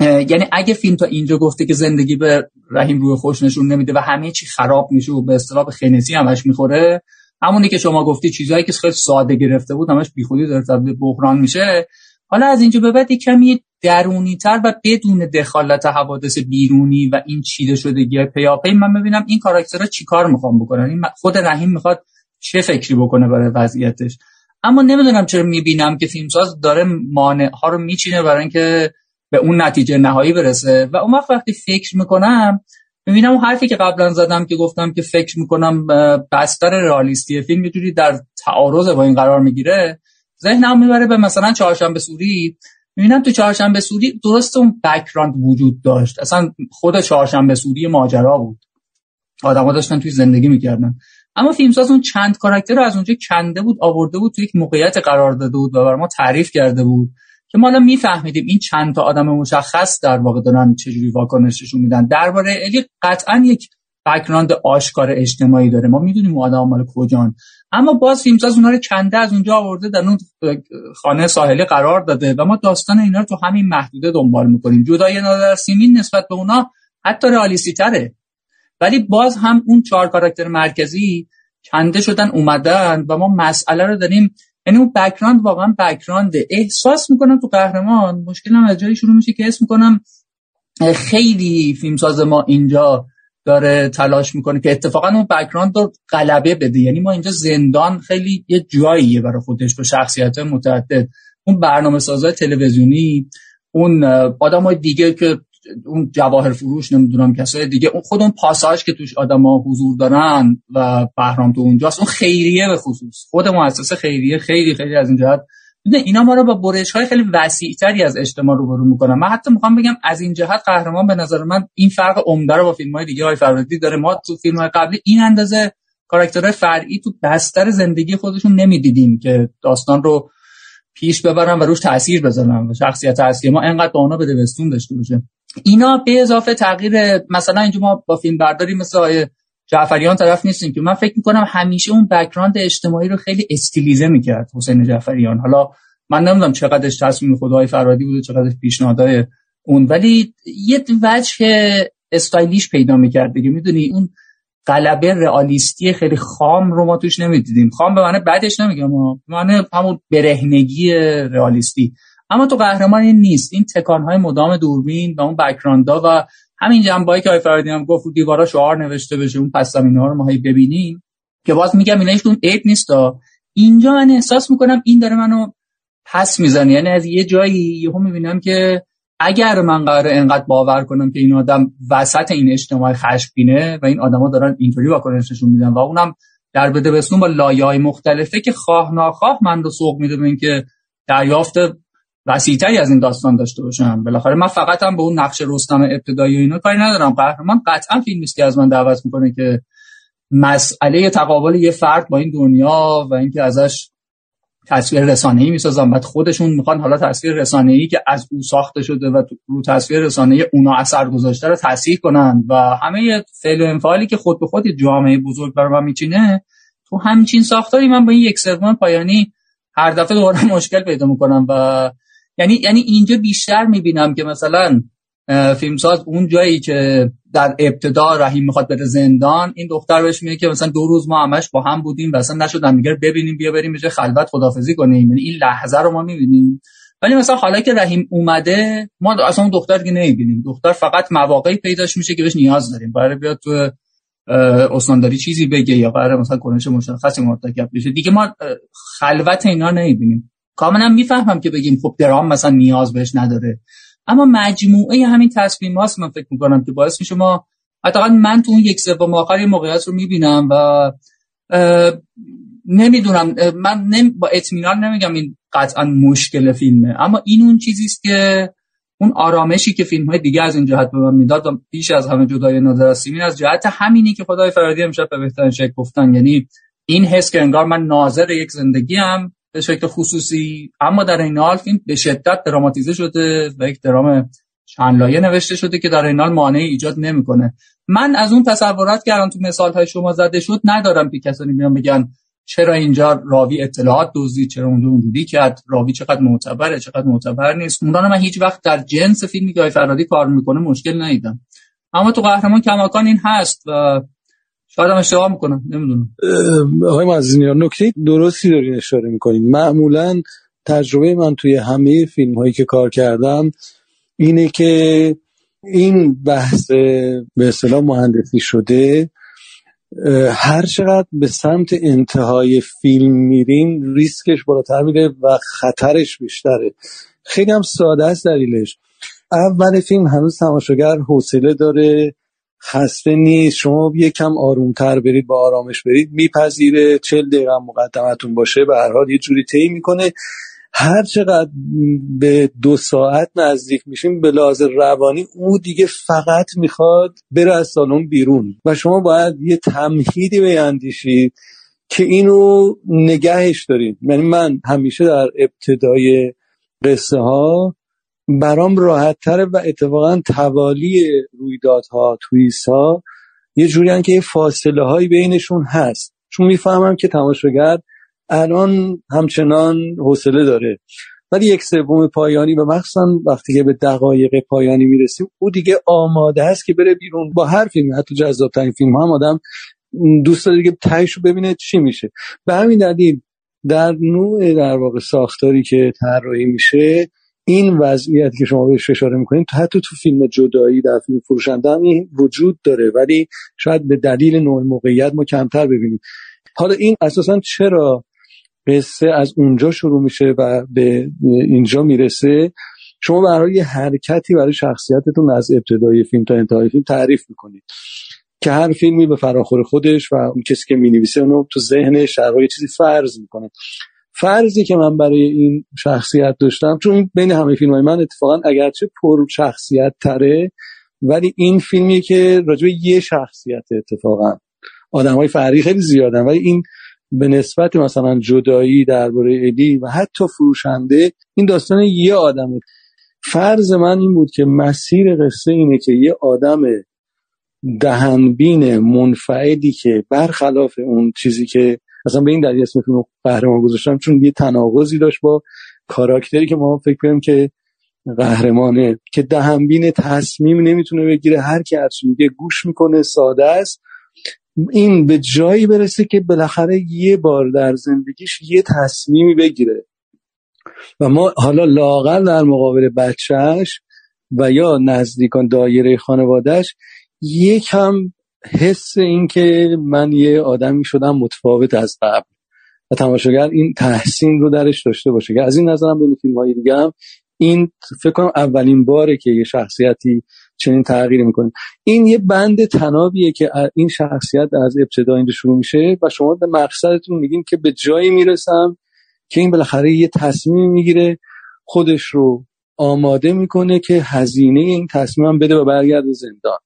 یعنی اگه فیلم تا اینجا گفته که زندگی به رحیم روی خوش نشون نمیده و همه چی خراب میشه و به اصطلاح خنسی همش می‌خوره همونی که شما گفتی چیزهایی که خیلی ساده گرفته بود همش بیخودی داره تبدیل بحران میشه. حالا از اینجا به بعد کمی درونی تر و بدون دخالت حوادث بیرونی و این چیده شدگی پیاپی من ببینم این کاراکترها چیکار می‌خوام بکنن؟ این خود رحیم می‌خواد چه فکری بکنه برای وضعیتش؟ اما نمی‌دونم چرا می‌بینم که فیلمساز داره مانع ها رو میچینه برای اینکه به اون نتیجه نهایی برسه. و اون وقت وقتی فکر می‌کنم می‌بینم اون حرفی که قبلا زدم که گفتم که فکر می‌کنم بستر رئالیستی فیلم یه در تعارض با این قرار می‌گیره ذهنم می‌بره به مثلا چهارشنبه سوری. می‌بینم تو چهارشنبه سوری درست اون بکراند وجود داشت. اصلا خود چهارشنبه سوری ماجرا بود. آدما داشتن توی زندگی می‌کردن. اما فیلمساز اون چند کاراکتر رو از اونجا کنده بود آورده بود تو یک موقعیت قرار داده بود و بر ما تعریف کرده بود. که ما الان میفهمیدیم این چند تا آدم مشخص در واقع دارن چجوری واکنششون میدن. درباره الی قطعا یک بکراند آشکار اجتماعی داره. ما می‌دونیم اون آدم مال کجان. اما باز فیلمساز اونها رو کنده از اونجا آورده در اون خانه ساحلی قرار داده و ما داستان اینا رو تو همین محدوده دنبال می‌کنیم. جدای نادر سیمین نسبت به اونا حتی رئالیستی تره ولی باز هم اون چهار کاراکتر مرکزی کنده شدن اومدن و ما مسئله رو داریم یعنی اون بکراند واقعا بکراند احساس می‌کنم تو قهرمان مشکلم از جایی شروع میشه که اسم می‌کنم خیلی فیلمساز ما اینجا داره تلاش می‌کنه که اتفاقا اون بکراند رو غلبه بده. یعنی ما اینجا زندان خیلی یه جاییه برای خودش با شخصیت متعدد. اون برنامه سازای تلویزیونی اون آدم های دیگه که اون جواهر فروش نمی‌دونم کسای دیگه اون خود اون پاساژ که توش آدما حضور دارن و بهرام تو اونجاست اون خیریه به خصوص. خود مؤسسه خیریه خیلی خیلی از این جهت اینا ما رو با برش های خیلی وسیع تری از اجتماع روبرو می‌کنن. من حتی می‌خوام بگم از این جهت قهرمان به نظر من این فرق عمده رو با فیلم های دیگه های فرادی داره. ما تو فیلم های قبلی این اندازه کاراکترهای فرعی تو بستر زندگی خودشون نمی‌دیدیم که داستان رو پیش ببرن و روش تاثیر بذارن و شخصیت اصلی ما انقدر با اونا به دوستون داشته باشه. اینا به اضافه تغییر مثلا اینجا ما با فیلم برداری مثل جعفریان طرف نیستیم که من فکر می‌کنم همیشه اون بکراند اجتماعی رو خیلی استیلیزه می‌کرد حسین جعفریان. حالا من نمی‌دونم چقدرش تصمیم خدای فرادی بوده چقدرش پیشنهادهای اون ولی یه وجه استایلیش پیدا می‌کرد دیگه. می‌دونی اون قلبه رئالیستی خیلی خام رو ما توش نمی‌دیدیم. خام به معنی بعدش نمیگم معنی همون برهنگی رئالیستی. اما تو قهرمان این نیست. این تکانهای مدام دوربین و اون بکراندا و همین جنبایی که آی فرادی هم گفت دیوارا شعار نوشته بشه اون پس زمینه ها رو ما ببینیم که باز میگم اینا اون عیب نیست اینجا من احساس می‌کنم این داره منو پس می‌زنه. یعنی از یه جایی یهو می‌بینم که اگر من قرار انقدر باور کنم که این آدم وسط این اجتماع خشمگینه و این آدما دارن اینطوری واکنششون میدن و اونم در بده بسنون با لایه های مختلفه که خواه ناخواه من رو سوق میده به اینکه دریافت وسیعتری از این داستان داشته باشم. بالاخره من فقط هم به اون نقش رستم ابتدایی و اینا کاری ندارم. قهرمان قطعا فیلمی که از من دعوت می‌کنه که مسئله تقابل یه فرد با این دنیا و اینکه ازش تصویر رسانه ای می‌سازن. بعد خودشون می‌خوان حالا تصویر رسانه ای که از او ساخته شده و رو تصویر رسانه ای اونا اثر گذاشته رو تصحیح کنن. و همه فعل و انفعالی که خود به خود جامعه بزرگ بر من میچینه تو همچین ساختاری من با این یک سوم پایانی هر دفعه دوباره مشکل پیدا می‌کنم. و یعنی یعنی اینجا بیشتر می‌بینم که مثلا فیلمساز اون جایی که در ابتدا رحیم می‌خواد بره زندان این دختر بهش میگه که مثلا دو روز ما همش با هم بودیم و اصلا نشد دیگه ببینیم بیا بریم به خلوت خدافزی کنیم. یعنی این لحظه رو ما می‌بینیم. ولی مثلا حالا که رحیم اومده ما اصلا اون دختر که نمی‌بینیم. دختر فقط مواقعی پیداش میشه که بهش نیاز داریم. برای بیاد تو استانداری چیزی بگه یا قرار مثلا کنش مشخصی مرتکب بشه دیگه ما خلوت اینا نمی‌بینیم. کاملا می‌فهمم که بگیم خب درام مثلا نیاز بهش نداره. اما مجموعه همین تصمیم هاست من فکر می‌کنم که باعث میشه ما حداقل من تو اون یک سوم آخر موقعیت رو می‌بینم و نمی‌دونم من نمی با اطمینان نمیگم این قطعا مشکل فیلمه. اما این اون چیزیست که اون آرامشی که فیلم های دیگه از این جهت به من می‌داد و بیش از همه جدای نادر از جهت همینی که خدای فرادی امشب به بهترین شکل گفتن. یعنی این حس که انگار من ناظر یک زندگی هم به شکل خصوصی. اما در این حال فیلم به شدت دراماتیزه شده و یک درام چند لایه نوشته شده که در این حال مانعی ایجاد نمی‌کنه. من از اون تصورات که الان تو مثال های شما زده شد ندارم که کسانی میان بگن چرا اینجا راوی اطلاعات دوزی چرا اونجا اونجوری کرد راوی چقدر معتبره چقدر معتبر نیست. اونا من هیچ وقت در جنس فیلمی که فرادی کار می‌کنه مشکل ندیدم. اما تو قهرمان کماکان این هست و شاید هم اشتباه می‌کنم نمی‌دونم. آقای معززی نکته درستی دارین اشاره می‌کنین. معمولا تجربه من توی همه فیلم هایی که کار کردم اینه که این بحث به اصطلاح مهندسی شده هر چقدر به سمت انتهای فیلم میریم ریسکش بالاتر میره و خطرش بیشتره. خیلی هم ساده است دلیلش. اول فیلم هنوز تماشاگر حوصله داره. خسته نیست. شما یکم آرومتر برید با آرامش برید. میپذیره. چل دقیقه مقدمتون باشه. به هر حال یه جوری طی می‌کنه. هر چقدر به دو ساعت نزدیک میشیم به لحاظ روانی او دیگه فقط می‌خواد بره از سالن بیرون. و شما باید یه تمهیدی بیندیشید که اینو نگهش دارید. یعنی من همیشه در ابتدای قصه ها برام راحت تره و اتفاقا توالی رویدادها تویست ها یه جوری که یه فاصله هایی بینشون هست. چون می‌فهمم که تماشاگر الان همچنان حوصله داره. ولی یک سوم پایانی و مخصوصا وقتی که به دقایق پایانی می‌رسیم او دیگه آماده است که بره بیرون با هر فیلم حتی جذاب ترین فیلم هم آدم دوست داره دیگه تهش رو ببینه چی میشه. به همین دلیل در نوع در واقع ساختاری که طراحی میشه این وضعیت که شما بهش اشاره می‌کنید حتی تو فیلم جدایی در فیلم فروشنده هم وجود داره. ولی شاید به دلیل نوع موقعیت ما کمتر ببینیم. حالا این اساسا چرا قصه از اونجا شروع میشه و به اینجا می‌رسه؟ شما برای یه حرکتی برای شخصیتتون از ابتدای فیلم تا انتهای فیلم تعریف می‌کنید. که هر فیلمی به فراخور خودش و اون کسی که می‌نویسه اونو تو ذهنش در چیزی فرض می‌کنه. فرضی که من برای این شخصیت داشتم چون بین همه فیلم های من اتفاقا اگرچه پر شخصیت تره ولی این فیلمی که راجع یه شخصیت اتفاقا. آدم های فرقی خیلی زیادن ولی این به نسبت مثلا جدایی درباره الی و حتی فروشنده این داستان یه آدمه. فرض من این بود که مسیر قصه اینه که یه آدم دهنبین منفعلی که برخلاف اون چیزی که مثلا به این دلیل اسم فیلم قهرمان گذاشتم چون یه تناقضی داشت با کاراکتری که ما فکر کنیم که قهرمانه که دهنبین تصمیم نمی‌تونه بگیره هر کی هر میگه گوش می‌کنه ساده است. این به جایی برسه که بالاخره یه بار در زندگیش یه تصمیمی بگیره. و ما حالا لاغر در مقابل بچهش و یا نزدیکان دایره خانوادهش یکم حس این که من یه آدمی شدم متفاوت از قبل. و تماشاگر این تحسین رو درش داشته باشه. که از این نظرم بین فیلم های دیگه هم این فکر کنم اولین باره که یه شخصیتی چنین تغییری می‌کنه. این یه بند تنابیه که این شخصیت از ابتدا اینجا شروع میشه و شما به مقصدتون میگین که به جایی می‌رسم که این بالاخره یه تصمیم می‌گیره خودش رو آماده می‌کنه که هزینه این تصمیم بده و برگرده زندان.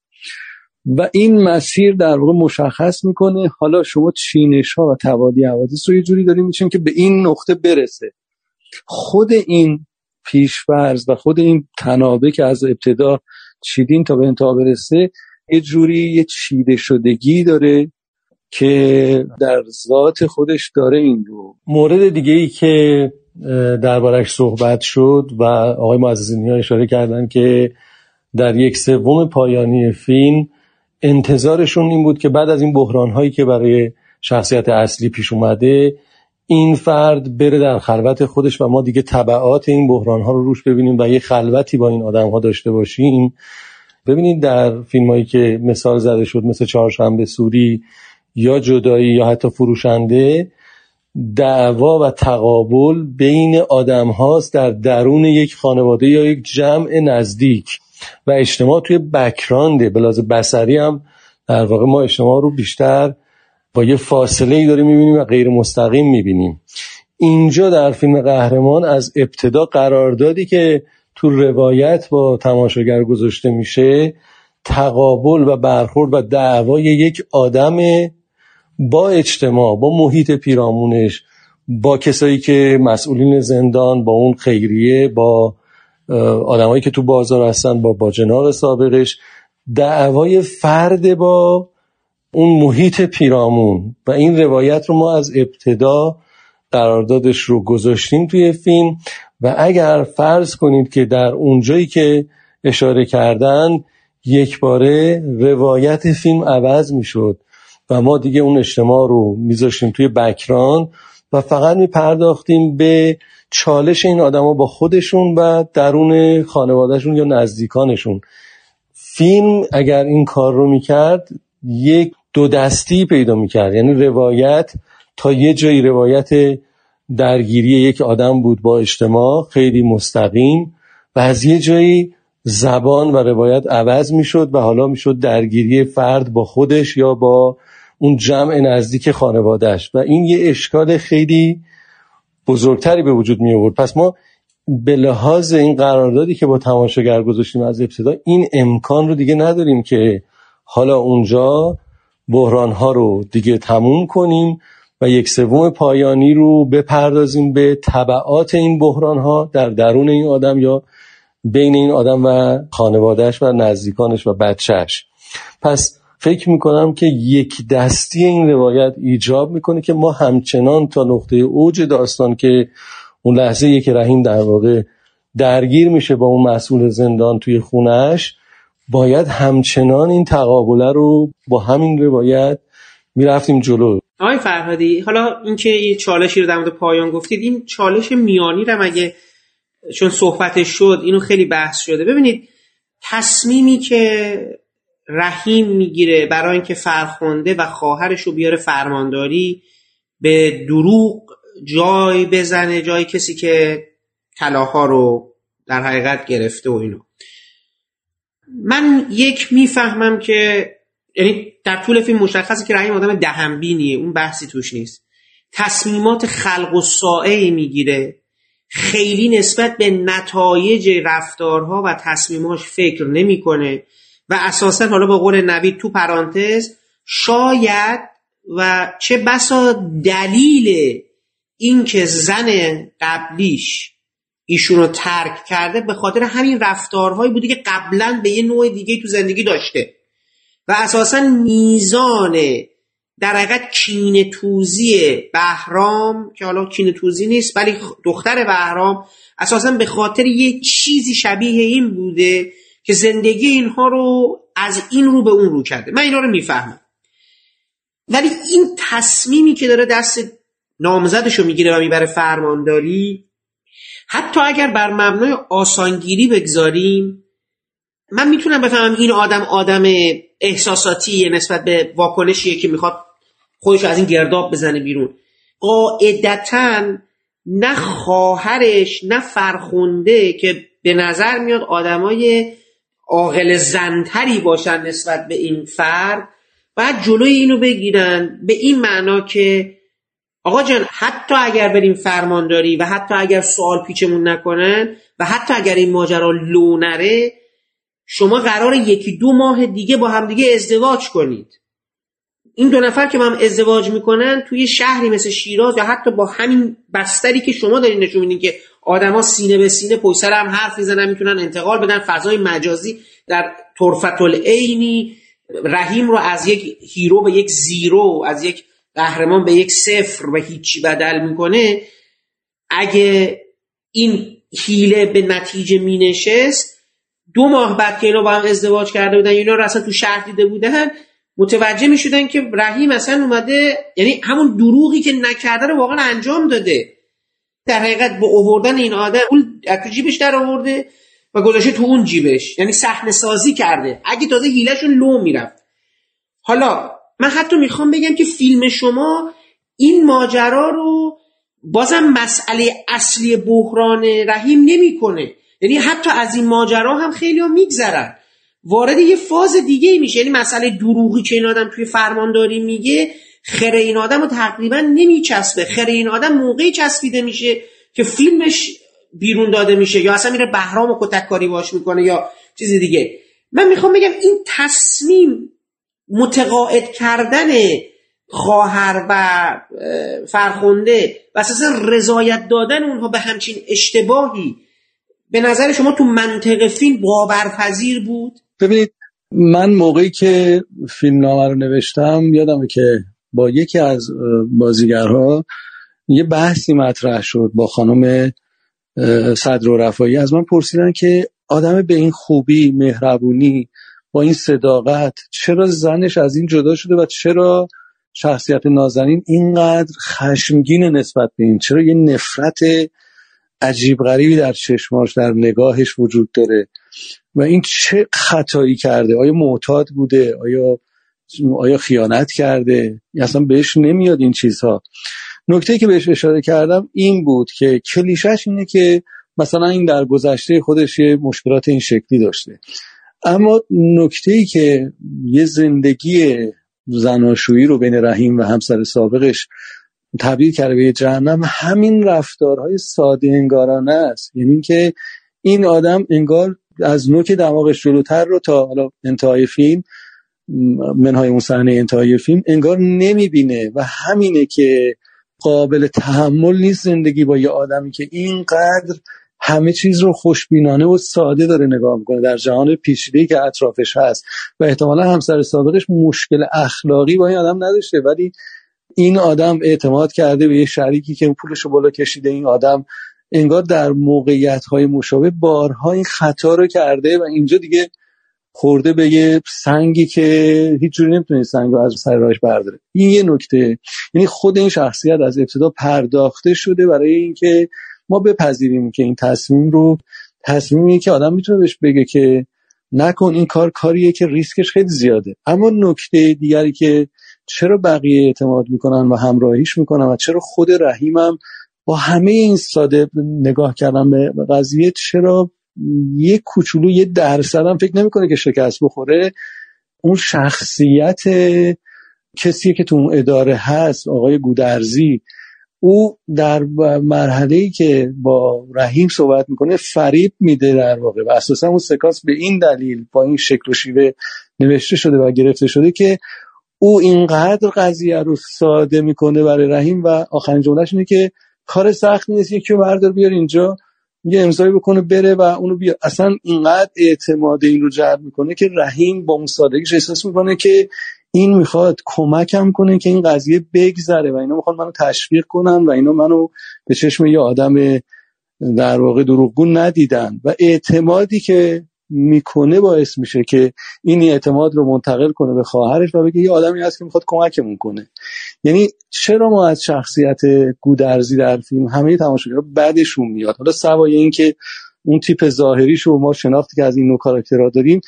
و این مسیر در واقع مشخص می‌کنه. حالا شما چینش ها و توالی حوادث رو یه جوری داریم میشین که به این نقطه برسه. خود این پیشفرز و خود این تنابه که از ابتدا چیدین تا به انتها برسه یه جوری یه چیده شدگی داره که در ذات خودش داره این رو. مورد دیگه ای که دربارش صحبت شد و آقای معززینی ها اشاره کردن که در یک سوم پایانی فیلم انتظارشون این بود که بعد از این بحران هایی که برای شخصیت اصلی پیش اومده این فرد بره در خلوت خودش و ما دیگه طبعات این بحران ها رو روش ببینیم و یه خلوتی با این آدم ها داشته باشیم. ببینید در فیلم هایی که مثال زده شد مثل چهارشنبه سوری یا جدایی یا حتی فروشنده دعوا و تقابل بین آدم هاست در درون یک خانواده یا یک جمع نزدیک. و اجتماع توی بکرانده. بلاز بسری هم در واقع ما اجتماع رو بیشتر با یه فاصله ای داریم می‌بینیم و غیر مستقیم می‌بینیم. اینجا در فیلم قهرمان از ابتدا قراردادی که تو روایت با تماشاگر گذاشته میشه تقابل و برخورد و دعوای یک آدم با اجتماع با محیط پیرامونش با کسایی که مسئولین زندان با اون خیریه با آدمایی که تو بازار هستن با باجناق سابقش. دعوای فرد با اون محیط پیرامون. و این روایت رو ما از ابتدا قراردادش رو گذاشتیم توی فیلم. و اگر فرض کنید که در اونجایی که اشاره کردن یک باره روایت فیلم عوض می‌شد و ما دیگه اون اجتماع رو میذاشتیم توی بکران و فقط میپرداختیم به چالش این آدما با خودشون و درون خانوادهشون یا نزدیکانشون. فیلم اگر این کار رو می‌کرد یک دو دستی پیدا می‌کرد. یعنی روایت تا یه جایی روایت درگیری یک آدم بود با اجتماع خیلی مستقیم و از یه جایی زبان و روایت عوض می‌شد و حالا می‌شد درگیری فرد با خودش یا با اون جمع نزدیک خانوادهش و این یه اشکال خیلی بزرگتری به وجود می آورد پس ما به لحاظ این قراردادی که با تماشاگر گذاشتیم از ابتدا این امکان رو دیگه نداریم که حالا اونجا بحران ها رو دیگه تموم کنیم و یک سوم پایانی رو بپردازیم به طبعات این بحران ها در درون این آدم یا بین این آدم و خانوادهش و نزدیکانش و بچهش پس فکر می‌کنم که یک دستی این روایت ایجاب می‌کنه که ما همچنان تا نقطه اوج داستان که اون لحظه که رحیم در واقع درگیر میشه با اون مسئول زندان توی خونش باید همچنان این تقابله رو با همین روایت می‌رفتیم جلو. آقای فرهادی حالا اینکه یه چالشی رو در مورد پایان گفتید این چالش میانی رو مگه چون صحبتش شد اینو خیلی بحث شده. ببینید تصمیمی که رحیم می‌گیره برای اینکه فرخونده و خواهرش رو بیاره فرمانداری به دروغ جای بزنه جای کسی که طلاها رو در حقیقت گرفته و اینو. من یک می‌فهمم که یعنی در طول فیلم مشخصه که رحیم آدم دهنبینیه اون بحثی توش نیست. تصمیمات خلق و سائه می‌گیره. خیلی نسبت به نتایج رفتارها و تصمیماش فکر نمی‌کنه. و اساسا حالا با قول نوید تو پرانتز شاید و چه بسا دلیل اینکه زن قبلیش ایشون رو ترک کرده به خاطر همین رفتارهایی بوده که قبلا به یه نوع دیگه تو زندگی داشته. و اساسا میزان در حقیقت کین توزی بهرام که حالا کین توزی نیست ولی دختر بهرام اساسا به خاطر یه چیزی شبیه این بوده که زندگی اینها رو از این رو به اون رو کرده. من اینا رو می‌فهمم. ولی این تصمیمی که داره دست نامزدش رو می‌گیره و می‌بره فرمانداری حتی اگر بر مبنای آسانگیری بگذاریم من می‌تونم بفهمم این آدم آدم احساساتی نسبت به واکنشیه که می‌خواد خودش از این گرداب بزنه بیرون. قاعدتا نه خواهرش نه فرخونده که به نظر میاد آدمای عاقل زنتری باشن نسبت به این فرد باید جلوی اینو بگیرن به این معنا که آقا جان حتی اگر بریم فرمانداری و حتی اگر سوال پیچمون نکنن و حتی اگر این ماجرا لو نره شما قرار یکی دو ماه دیگه با همدیگه ازدواج کنید. این دو نفر که با هم ازدواج می‌کنن توی شهری مثل شیراز یا حتی با همین بستری که شما دارین نشون میدین که آدما سینه به سینه پشت سر هم حرف می‌زنن می‌تونن انتقال بدن. فضای مجازی در طرفت العینی رحیم رو از یک هیرو به یک زیرو از یک قهرمان به یک صفر و هیچی بدل می‌کنه. اگه این حیله به نتیجه مینشست دو ماه بعد که اینا با هم ازدواج کرده بودن اینا رو اصلا تو شهر دیده بودن متوجه می شدن که رحیم اصلا اومده یعنی همون دروغی که نکرده رو واقعا انجام داده. در حقیقت با اووردن این آدم اون تو جیبش در آورده و گذاشته تو اون جیبش. یعنی صحنه سازی کرده. اگه تازه هیلهشون لو می‌رفت. حالا من حتی می‌خوام بگم که فیلم شما این ماجرا رو بازم مسئله اصلی بحران رحیم نمی‌کنه. یعنی حتی از این ماجرا هم خیلی ها میگذرن. وارد یه فاز دیگه میشه. یعنی مسئله دروغی که این آدم توی فرمانداری میگه خره این آدم رو تقریبا نمیچسبه. خره این آدم موقعی چسبیده میشه که فیلمش بیرون داده میشه یا اصلا میره بهرام و کتککاری باش می‌کنه یا چیزی دیگه. من می‌خوام بگم این تصمیم متقاعد کردن خواهر و فرخونده و اساسا رضایت دادن اونها به همچین اشتباهی به نظر شما تو منطق فیلم باورپذیر بود؟ ببینید من موقعی که فیلم نامه رو نوشتم یادمه که با یکی از بازیگرها یه بحثی مطرح شد با خانم صدر و رفایی از من پرسیدن که آدم به این خوبی مهربونی با این صداقت چرا زنش از این جدا شده و چرا شخصیت نازنین اینقدر خشمگین نسبت به این؟ چرا یه نفرت عجیب غریبی در چشماش در نگاهش وجود داره؟ و این چه خطایی کرده؟ آیا معتاد بوده؟ آیا آیا خیانت کرده؟ اصلا بهش نمیاد این چیزها. نکته که بهش اشاره کردم این بود که کلیشش اینه که مثلا این در گذشته خودش یه مشکلات این شکلی داشته. اما نکته ای که یه زندگی زناشویی رو بین رحیم و همسر سابقش تبدیل کرده به جهنم همین رفتارهای ساده انگارانه است. یعنی که این آدم انگار از نوک دماغش جلوتر رو تا حالا انتهای فیلم منهای اون صحنه انتهای فیلم انگار نمی‌بینه و همینه که قابل تحمل نیست زندگی با یه آدمی که اینقدر همه چیز رو خوشبینانه و ساده داره نگاه می‌کنه. در جهان پیچیده که اطرافش هست و احتمالا همسر سابقش مشکل اخلاقی با این آدم نداشته ولی این آدم اعتماد کرده به یه شریکی که پولش رو بالا کشیده. این آدم انگار در موقعیت های مشابه بارها این خطا رو کرده و اینجا دیگه خورده به یه سنگی که هیچ جوری نمی‌تونه سنگ رو از سر راهش برداره. این یه نکته. یعنی خود این شخصیت از ابتدا پرداخته شده برای اینکه ما بپذیریم که این تصمیم رو تصمیمی که آدم می‌تونه بهش بگه که نکن این کار کاریه که ریسکش خیلی زیاده. اما نکته دیگری که چرا بقیه اعتماد می‌کنن و همراهیش می‌کنن و چرا خود رحیمم با همه این ساده نگاه کردن به قضیه چرا یه کوچولو یه درصد فکر نمی‌کنه که شکست بخوره. اون شخصیت کسی که تو اون اداره هست آقای گودرزی او در مرحله ای که با رحیم صحبت می‌کنه فریب میده در واقع و اساسا اون سکانس به این دلیل با این شکل و شیوه نوشته شده و گرفته شده که او اینقدر قضیه رو ساده می‌کنه برای رحیم و آخرین جملهش اینه که کار سخت نیست یکی رو بردار بیار اینجا. یه امضایی بکنه بره و اونو بیار. اصلا اینقدر اعتماد این رو جلب می‌کنه که رحیم با اون سادگیش احساس می‌کنه که این می‌خواد کمکم کنه که این قضیه بگذره و اینا می‌خواد منو تشویق کنن و اینا منو به چشم یه آدم در واقع دروغگون ندیدن. و اعتمادی که می‌کنه باعث میشه که این اعتماد رو منتقل کنه به خواهرش و بگه یه آدمی هست که می‌خواد کمکمون کنه. یعنی چرا ما از شخصیت گودرزی در فیلم همه تماشاگرها بعدشون میاد. حالا سوای این که اون تیپ ظاهریش رو ما شناختی که از این نوع کاراکترها داریم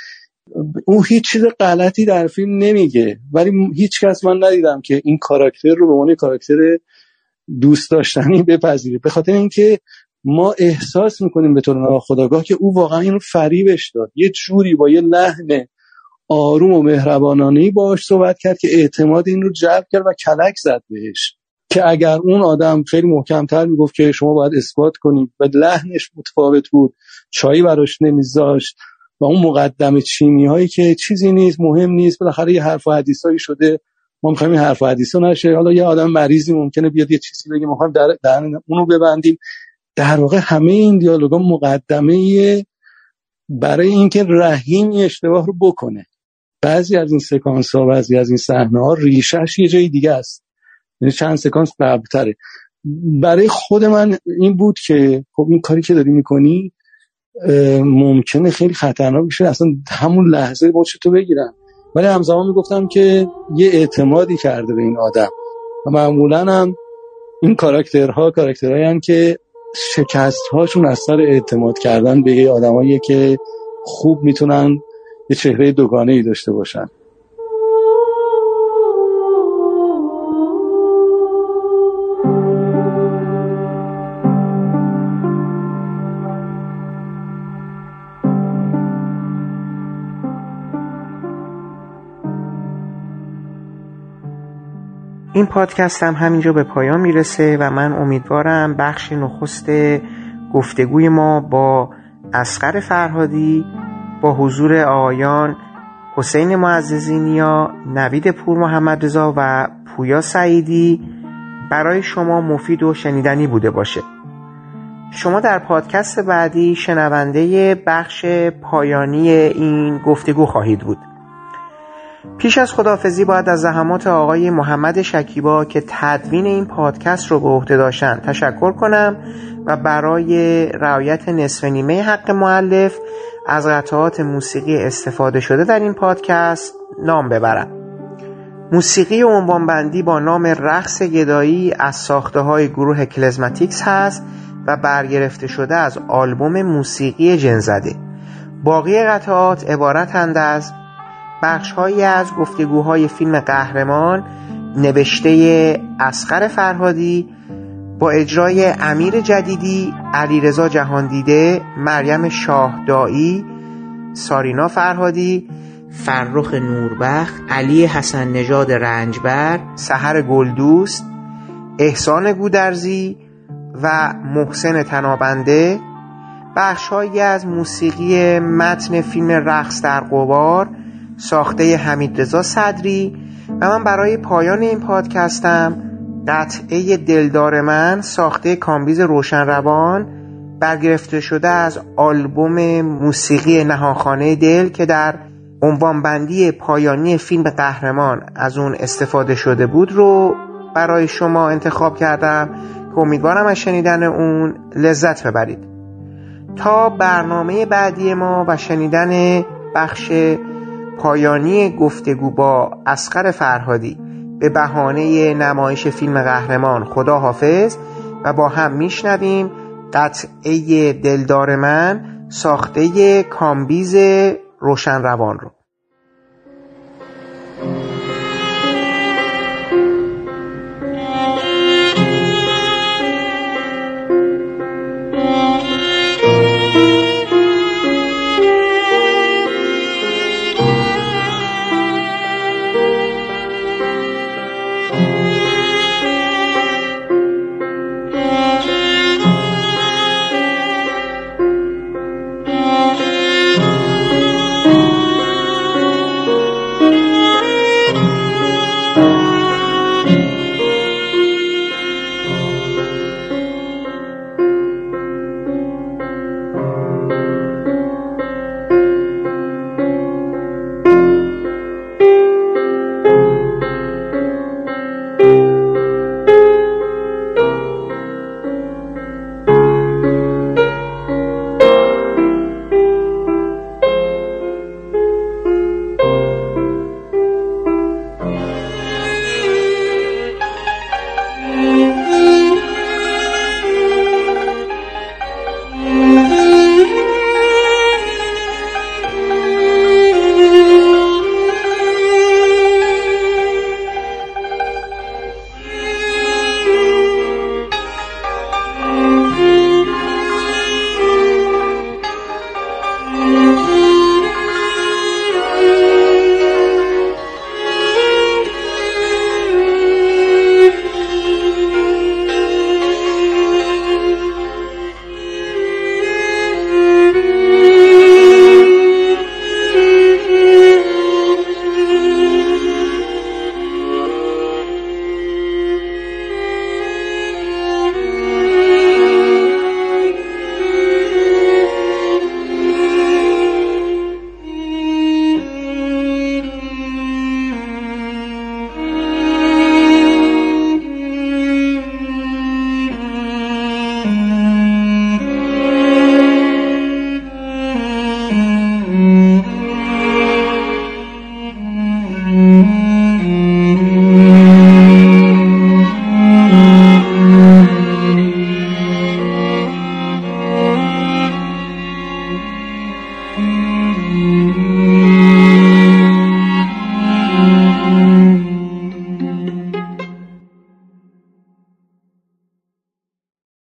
اون هیچ چیز غلطی در فیلم نمیگه. ولی هیچ کس من ندیدم که این کاراکتر رو به عنوان کاراکتر دوست داشتنی بپذیره. به خاطر اینکه ما احساس می‌کنیم به طور ناخودآگاه که او واقعا اینو فریبش داد. یه جوری با یه لحن آروم و مهربانانه باش صحبت کرد که اعتماد این رو جلب کرد و کلک زد بهش. که اگر اون آدم خیلی محکمتر می‌گفت که شما باید اثبات کنید و لحنش متفاوت بود چایی براش نمیذاشت و اون مقدم چینی هایی که چیزی نیست مهم نیست بالاخره یه حرف و حدیثایی شده. ما می‌خوایم این حرف و حدیثا نشه. حالا یه آدم مریضی ممکنه بیاد یه چیزی بگه ما در, در اونو ببندیم. در واقع همه این دیالوگا مقدمه برای اینکه رحیم اشتباه رو بکنه. بعضی از این سکانس ها بعضی از این صحنه ها ریشش یه جای دیگه است. یعنی چند سکانس قبلتره. برای خود من این بود که خب این کاری که داری می‌کنی ممکنه خیلی خطرناک بشه. اصلا همون لحظه با تو بگیرن ولی همزمان می‌گفتم که یه اعتمادی کرده به این آدم. و معمولا هم این کاراکترها کاراکترهایی که شکست هاشون از سر اعتماد کردن به آدمایی که خوب می‌تونن یه چهره دوگانه ای داشته باشن. این پادکست هم همینجا به پایان می‌رسه و من امیدوارم بخش نخست گفتگوی ما با اسقر فرهادی با حضور آقایان حسین معززینیا نوید پور محمد رضا و پویا سعیدی برای شما مفید و شنیدنی بوده باشه. شما در پادکست بعدی شنونده بخش پایانی این گفتگو خواهید بود. پیش از خدافزی باید از زحمات آقای محمد شکیبا که تدوین این پادکست رو به عهده داشتن تشکر کنم و برای رعایت نصف نیمه حق معلف از قطعات موسیقی استفاده شده در این پادکست نام ببرم. موسیقی عنوانبندی با نام رقص گدایی از ساخته های گروه کلزماتیکس هست و برگرفته شده از آلبوم موسیقی جنزده. باقی قطعات عبارتند از بخشهایی از گفتگوهای فیلم قهرمان نوشته اسقر فرهادی با اجرای امیر جدیدی، علیرضا جهاندیده، مریم شاهدایی، سارینا فرهادی، فرخ نوربخت، علی حسن نژاد رنجبر، سحر گلدوست، احسان گودرزی و محسن تنابنده. بخشهایی از موسیقی متن فیلم رقص در قبار ساخته حمید صدری و من برای پایان این پادکستم قطعه دلدار من ساخته کامبیز روشن روان برگرفته شده از آلبوم موسیقی نهانخانه دل که در عنوان بندی پایانی فیلم قهرمان از اون استفاده شده بود رو برای شما انتخاب کردم که امیدوارم از شنیدن اون لذت ببرید. تا برنامه بعدی ما و شنیدن بخش پایانی گفتگو با اسقر فرهادی به بهانه نمایش فیلم قهرمان خدا حافظ و با هم میشنویم قطعه دلدار من ساخته کامبیز روشن روان رو.